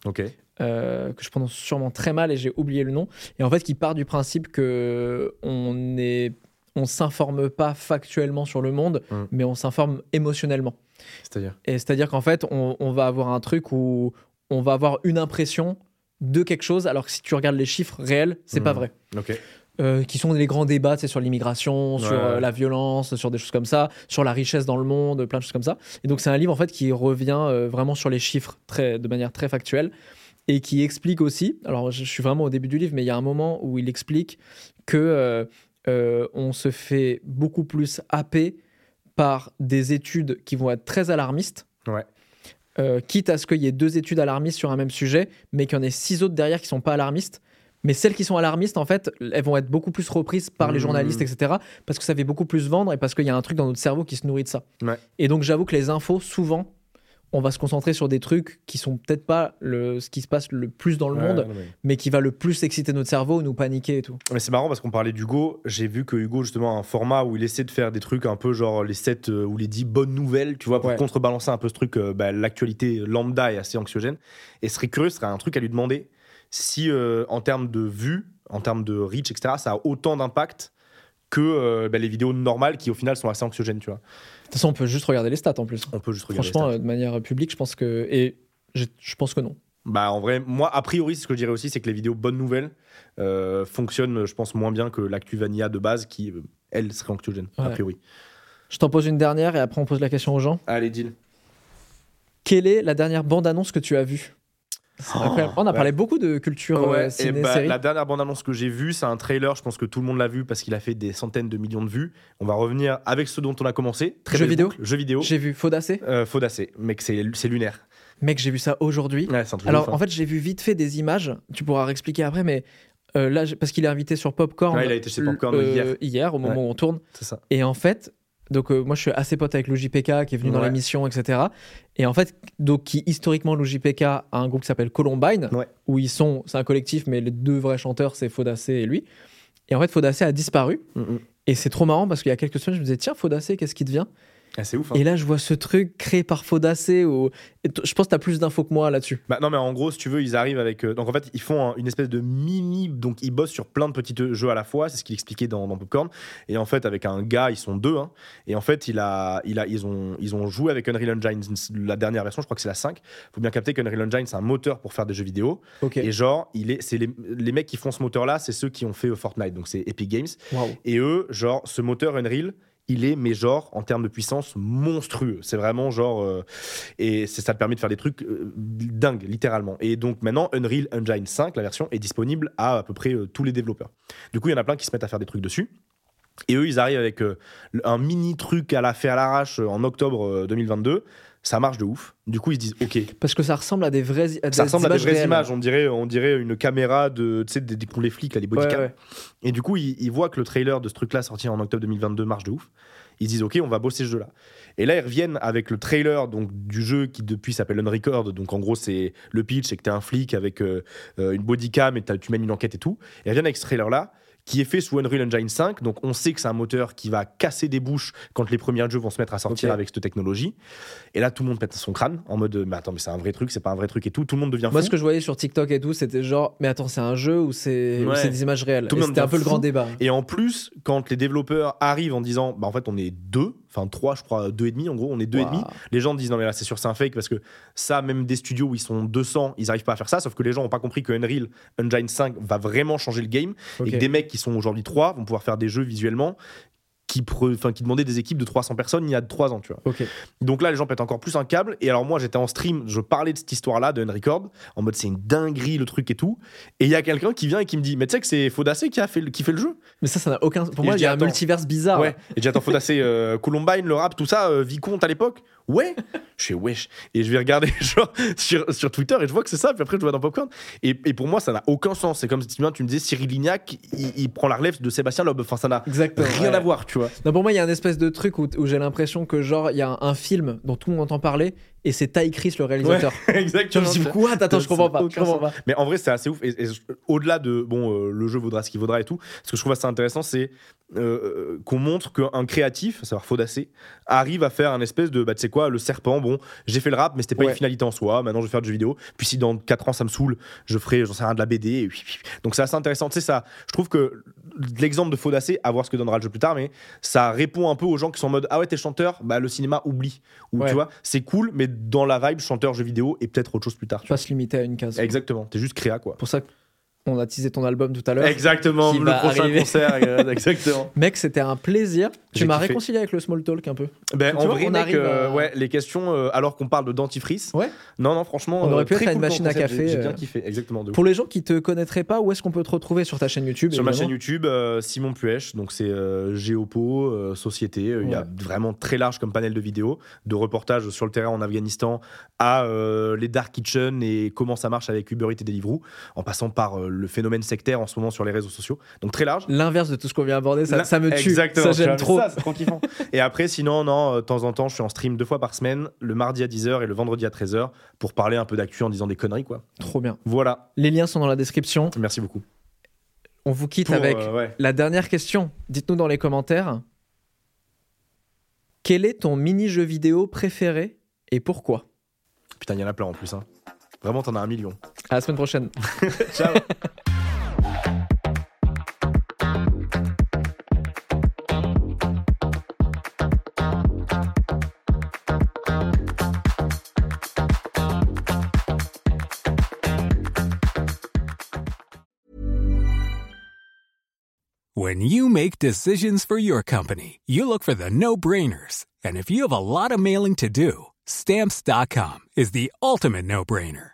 Speaker 4: Euh, que je prononce sûrement très mal et j'ai oublié le nom, et en fait qui part du principe que on est, on s'informe pas factuellement sur le monde,
Speaker 2: Mm.
Speaker 4: mais on s'informe émotionnellement.
Speaker 2: C'est-à-dire
Speaker 4: Et c'est-à-dire qu'en fait, on, on va avoir un truc où on va avoir une impression de quelque chose, alors que si tu regardes les chiffres réels, c'est pas
Speaker 2: Mm.
Speaker 4: vrai.
Speaker 2: Ok.
Speaker 4: Euh, qui sont les grands débats sais, sur l'immigration, sur euh, la violence, sur des choses comme ça, sur la richesse dans le monde, plein de choses comme ça. Et donc c'est un livre en fait qui revient euh, vraiment sur les chiffres très, de manière très factuelle et qui explique aussi, alors je, suis vraiment au début du livre, mais il y a un moment où il explique que euh, euh, on se fait beaucoup plus happer par des études qui vont être très alarmistes.
Speaker 2: Ouais.
Speaker 4: Euh, quitte à ce qu'il y ait deux études alarmistes sur un même sujet, mais qu'il y en ait six autres derrière qui sont pas alarmistes. Mais celles qui sont alarmistes, en fait, elles vont être beaucoup plus reprises par les
Speaker 2: Mmh.
Speaker 4: journalistes, etc. Parce que ça fait beaucoup plus vendre et parce qu'il y a un truc dans notre cerveau qui se nourrit de ça.
Speaker 2: Ouais.
Speaker 4: Et donc, j'avoue que les infos, souvent, on va se concentrer sur des trucs qui sont peut-être pas le, ce qui se passe le plus dans le
Speaker 2: Ouais,
Speaker 4: monde,
Speaker 2: non, mais-
Speaker 4: mais qui va le plus exciter notre cerveau, nous paniquer et tout.
Speaker 2: Mais c'est marrant parce qu'on parlait d'Hugo. J'ai vu que Hugo, justement, a un format où il essaie de faire des trucs un peu genre les 7 euh, ou les 10 bonnes nouvelles, tu vois, pour
Speaker 4: Ouais.
Speaker 2: contrebalancer un peu ce truc. euh, bah, L'actualité lambda est assez anxiogène. Et ce serait curieux, ce serait un truc à lui demander si, euh, en termes de vues, en termes de reach, etc., ça a autant d'impact que bah, les vidéos normales qui, au final, sont assez anxiogènes, tu vois.
Speaker 4: De toute façon, on peut juste regarder les stats en plus.
Speaker 2: On peut juste regarder.
Speaker 4: Franchement, de manière publique, je pense que. Et je, je pense que non.
Speaker 2: Bah, en vrai, moi, a priori, ce que je dirais aussi, c'est que les vidéos bonnes nouvelles euh, fonctionnent, je pense, moins bien que l'actu Vanilla de base qui, euh, elle, serait anxiogène, a priori.
Speaker 4: Je t'en pose une dernière et après on pose la question aux gens.
Speaker 2: Allez, deal.
Speaker 4: Quelle est la dernière bande-annonce que tu as vue? Incroyable. On a
Speaker 2: ouais.
Speaker 4: parlé beaucoup de culture
Speaker 2: Ouais,
Speaker 4: euh,
Speaker 2: et bah,
Speaker 4: série.
Speaker 2: la dernière bande-annonce que j'ai vue, c'est un trailer. Je pense que tout le monde l'a vu parce qu'il a fait des centaines de millions de vues. On va revenir avec ce dont on a commencé. Très
Speaker 4: Jeux vidéo
Speaker 2: boucle. Jeux vidéo.
Speaker 4: J'ai vu Faudacé.
Speaker 2: Euh, Faudacé. Mec, c'est lunaire.
Speaker 4: Mec, j'ai vu ça aujourd'hui.
Speaker 2: Ouais,
Speaker 4: Alors,
Speaker 2: hein.
Speaker 4: en fait, j'ai vu vite fait des images. Tu pourras réexpliquer après, mais euh, là, parce qu'il est invité sur Popcorn.
Speaker 2: Il a été chez
Speaker 4: l-
Speaker 2: Popcorn
Speaker 4: euh,
Speaker 2: hier.
Speaker 4: au moment où on tourne.
Speaker 2: c'est ça.
Speaker 4: Et en fait, donc euh, moi, je suis assez pote avec l'OJPK qui est venu dans
Speaker 2: Ouais.
Speaker 4: l'émission, etc. Et en fait, donc qui historiquement l'OJPK a un groupe qui s'appelle Columbine,
Speaker 2: Ouais.
Speaker 4: où ils sont, c'est un collectif, mais les deux vrais chanteurs, c'est Faudacé et lui. Et en fait, Faudacé a disparu.
Speaker 2: Mm, mm.
Speaker 4: Et c'est trop marrant parce qu'il y a quelques semaines, je me disais, tiens, Faudacé, qu'est-ce qui devient?
Speaker 2: Ah, c'est ouf. hein.
Speaker 4: Et là, je vois ce truc créé par et t- Je pense que tu as plus d'infos que moi là-dessus.
Speaker 2: Bah, non, mais en gros, si tu veux, ils arrivent avec. euh, donc en fait, ils font un- une espèce de mini. Donc ils bossent sur plein de petits jeux à la fois. C'est ce qu'il expliquait dans, dans Popcorn. Et en fait, avec un gars, ils sont deux. hein, et en fait, il a, il a, ils, ont, ils ont joué avec Unreal Engine, la dernière version, je crois que c'est la 5. faut bien capter qu'Unreal Engine, c'est un moteur pour faire des jeux vidéo. Et genre, il est, c'est les, les mecs qui font ce moteur-là, c'est ceux qui ont fait euh, Fortnite. Donc c'est Epic Games.
Speaker 4: Waouh.
Speaker 2: Et eux, genre, ce moteur Unreal, il est, mais genre, en termes de puissance, monstrueux. C'est vraiment genre. euh, et ça te permet de faire des trucs euh, dingues, littéralement. Et donc maintenant, Unreal Engine 5, la version, est disponible à à peu près euh, tous les développeurs. Du coup, il y en a plein qui se mettent à faire des trucs dessus. Et eux, ils arrivent avec un mini truc à la fait à l'arrache en octobre euh, 2022. Ça marche de ouf. Du coup, ils se disent, OK,
Speaker 4: Parce que ça ressemble à des vraies, à des
Speaker 2: ça ressemble à des
Speaker 4: images
Speaker 2: vraies
Speaker 4: réelles.
Speaker 2: images. On dirait, on dirait une caméra de, tu sais, des, des, les flics, là, les bodycams.
Speaker 4: ouais.
Speaker 2: Et du coup, ils, ils voient que le trailer de ce truc-là, sorti en octobre 2022, marche de ouf. Ils se disent, OK, on va bosser ce jeu-là. Et là, ils reviennent avec le trailer donc, du jeu qui, depuis, s'appelle Unrecord. Donc, en gros, c'est le pitch, c'est que t'es un flic avec euh, euh, une bodycam et tu mènes une enquête et tout. Et ils reviennent avec ce trailer-là qui est fait sous Unreal Engine 5. Donc, on sait que c'est un moteur qui va casser des bouches quand les premiers jeux vont se mettre à sortir avec cette technologie. Et là, tout le monde pète son crâne en mode, mais attends, mais c'est un vrai truc, c'est pas un vrai truc et tout. Tout le monde devient
Speaker 4: Moi,
Speaker 2: fou.
Speaker 4: ce que je voyais sur TikTok et tout, c'était genre, mais attends, c'est un jeu ou c'est
Speaker 2: Ouais.
Speaker 4: des images réelles? C'était un peu le grand débat.
Speaker 2: Et en plus, quand les développeurs arrivent en disant, bah en fait on est deux, enfin trois, je crois, deux et demi en gros, on est deux et
Speaker 4: Waouh.
Speaker 2: demi. Les gens disent non mais là c'est sûr c'est un fake parce que ça, même des studios où ils sont 200, ils arrivent pas à faire ça. Sauf que les gens ont pas compris que Unreal Engine 5 va vraiment changer le game et que des mecs qui sont aujourd'hui 3 vont pouvoir faire des jeux visuellement qui, pre- enfin, qui demandaient des équipes de 300 personnes il y a 3 ans, tu vois. Donc là, les gens pètent encore plus un câble. Et alors, moi, j'étais en stream, je parlais de cette histoire-là, de Unrecord, en mode c'est une dinguerie le truc et tout. Et il y a quelqu'un qui vient et qui me dit Mais tu sais que c'est Faudacé qui, a fait, le- qui fait le jeu
Speaker 4: Mais ça, ça n'a aucun. Pour
Speaker 2: Et
Speaker 4: moi, il y a un multiverse bizarre.
Speaker 2: Ouais. Et j'ai attends, Faudacé, euh, Columbine, le rap, tout ça, euh, Vicomte à l'époque Ouais. Je fais wesh. Et je vais regarder genre, sur, sur Twitter et je vois que c'est ça. Puis après, je vois dans Popcorn. Et, et pour moi, ça n'a aucun sens. C'est comme si tu me disais Cyril Lignac, il, il prend la relève de Sébastien Loeb. Enfin, ça n'a
Speaker 4: Exactement.
Speaker 2: rien
Speaker 4: ouais.
Speaker 2: à voir, tu vois.
Speaker 4: Non, pour moi, il y a un espèce de truc où, où j'ai l'impression que, genre, il y a un, un film dont tout le monde entend parler et c'est Ty Chris, le réalisateur.
Speaker 2: Exactement.
Speaker 4: je me dis, quoi? Attends, je comprends pas. Je
Speaker 2: aucun
Speaker 4: comprends
Speaker 2: sens.
Speaker 4: pas.
Speaker 2: Mais en vrai, c'est assez ouf. Et, au-delà de bon, euh, le jeu vaudra ce qu'il vaudra et tout, ce que je trouve assez intéressant, c'est euh, qu'on montre qu'un créatif, à savoir Faudacé, arrive à faire un espèce de, bah, tu sais quoi, le serpent. Bon, j'ai fait le rap, mais c'était pas
Speaker 4: Ouais.
Speaker 2: une finalité en soi. Maintenant, je vais faire du jeu vidéo. Puis si dans 4 ans ça me saoule, je ferai, j'en sais rien, de la BD. et puis- puis- Donc c'est assez intéressant. Tu sais, ça, je trouve que l'exemple de Faudacé, à voir ce que donnera le jeu plus tard, mais ça répond un peu aux gens qui sont en mode, ah ouais, t'es chanteur, bah le cinéma oublie. Ou
Speaker 4: Ouais.
Speaker 2: tu vois, c'est cool, mais dans la vibe, chanteur, jeu vidéo et peut-être autre chose plus tard. tu
Speaker 4: Pas se limiter à une case.
Speaker 2: Exactement. T'es juste créa, quoi.
Speaker 4: pour ça qu'on a teasé ton album tout à l'heure.
Speaker 2: Exactement, le prochain
Speaker 4: arriver.
Speaker 2: concert, exactement.
Speaker 4: Mec, c'était un plaisir. Tu m'as réconcilié avec le small talk un peu.
Speaker 2: Ben, en vrai,
Speaker 4: on
Speaker 2: mec,
Speaker 4: arrive
Speaker 2: euh,
Speaker 4: à-
Speaker 2: ouais, les questions, euh, alors qu'on parle de dentifrice.
Speaker 4: Ouais.
Speaker 2: Non, non, franchement.
Speaker 4: On aurait
Speaker 2: euh,
Speaker 4: pu être à une machine à café,
Speaker 2: J'ai bien kiffé, exactement. de.
Speaker 4: Pour les gens qui te connaîtraient pas, où est-ce qu'on peut te retrouver sur ta chaîne YouTube
Speaker 2: Sur ma chaîne YouTube, euh, Simon Puech, donc c'est Géopo, Société. Il y a vraiment très large comme panel de vidéos, de reportages sur le terrain en Afghanistan à les Dark Kitchen et comment ça marche avec Uber Eats et Deliveroo, en passant par le phénomène sectaire en ce moment sur les réseaux sociaux. Donc très large.
Speaker 4: L'inverse de tout ce qu'on vient aborder, ça, me tue.
Speaker 2: Exactement.
Speaker 4: Ça, j'aime trop.
Speaker 2: ça, c'est trop kiffant. et après, sinon, non, euh, de temps en temps, je suis en stream deux fois par semaine, le mardi à 10h et le vendredi à 13h, pour parler un peu d'actu en disant des conneries, quoi.
Speaker 4: Trop bien.
Speaker 2: Voilà.
Speaker 4: Les liens sont dans la description.
Speaker 2: Merci beaucoup.
Speaker 4: On vous quitte
Speaker 2: Pour,
Speaker 4: avec
Speaker 2: euh, ouais.
Speaker 4: la dernière question. Dites-nous dans les commentaires. Quel est ton mini-jeu vidéo préféré et pourquoi?
Speaker 2: Putain, il y en a plein en plus. Hein. Vraiment, t'en as un million.
Speaker 4: À la semaine prochaine.
Speaker 2: Ciao.
Speaker 5: When you make decisions for your company, you look for the no brainers. And if you have a lot of mailing to do, stamps.com is the ultimate no brainer.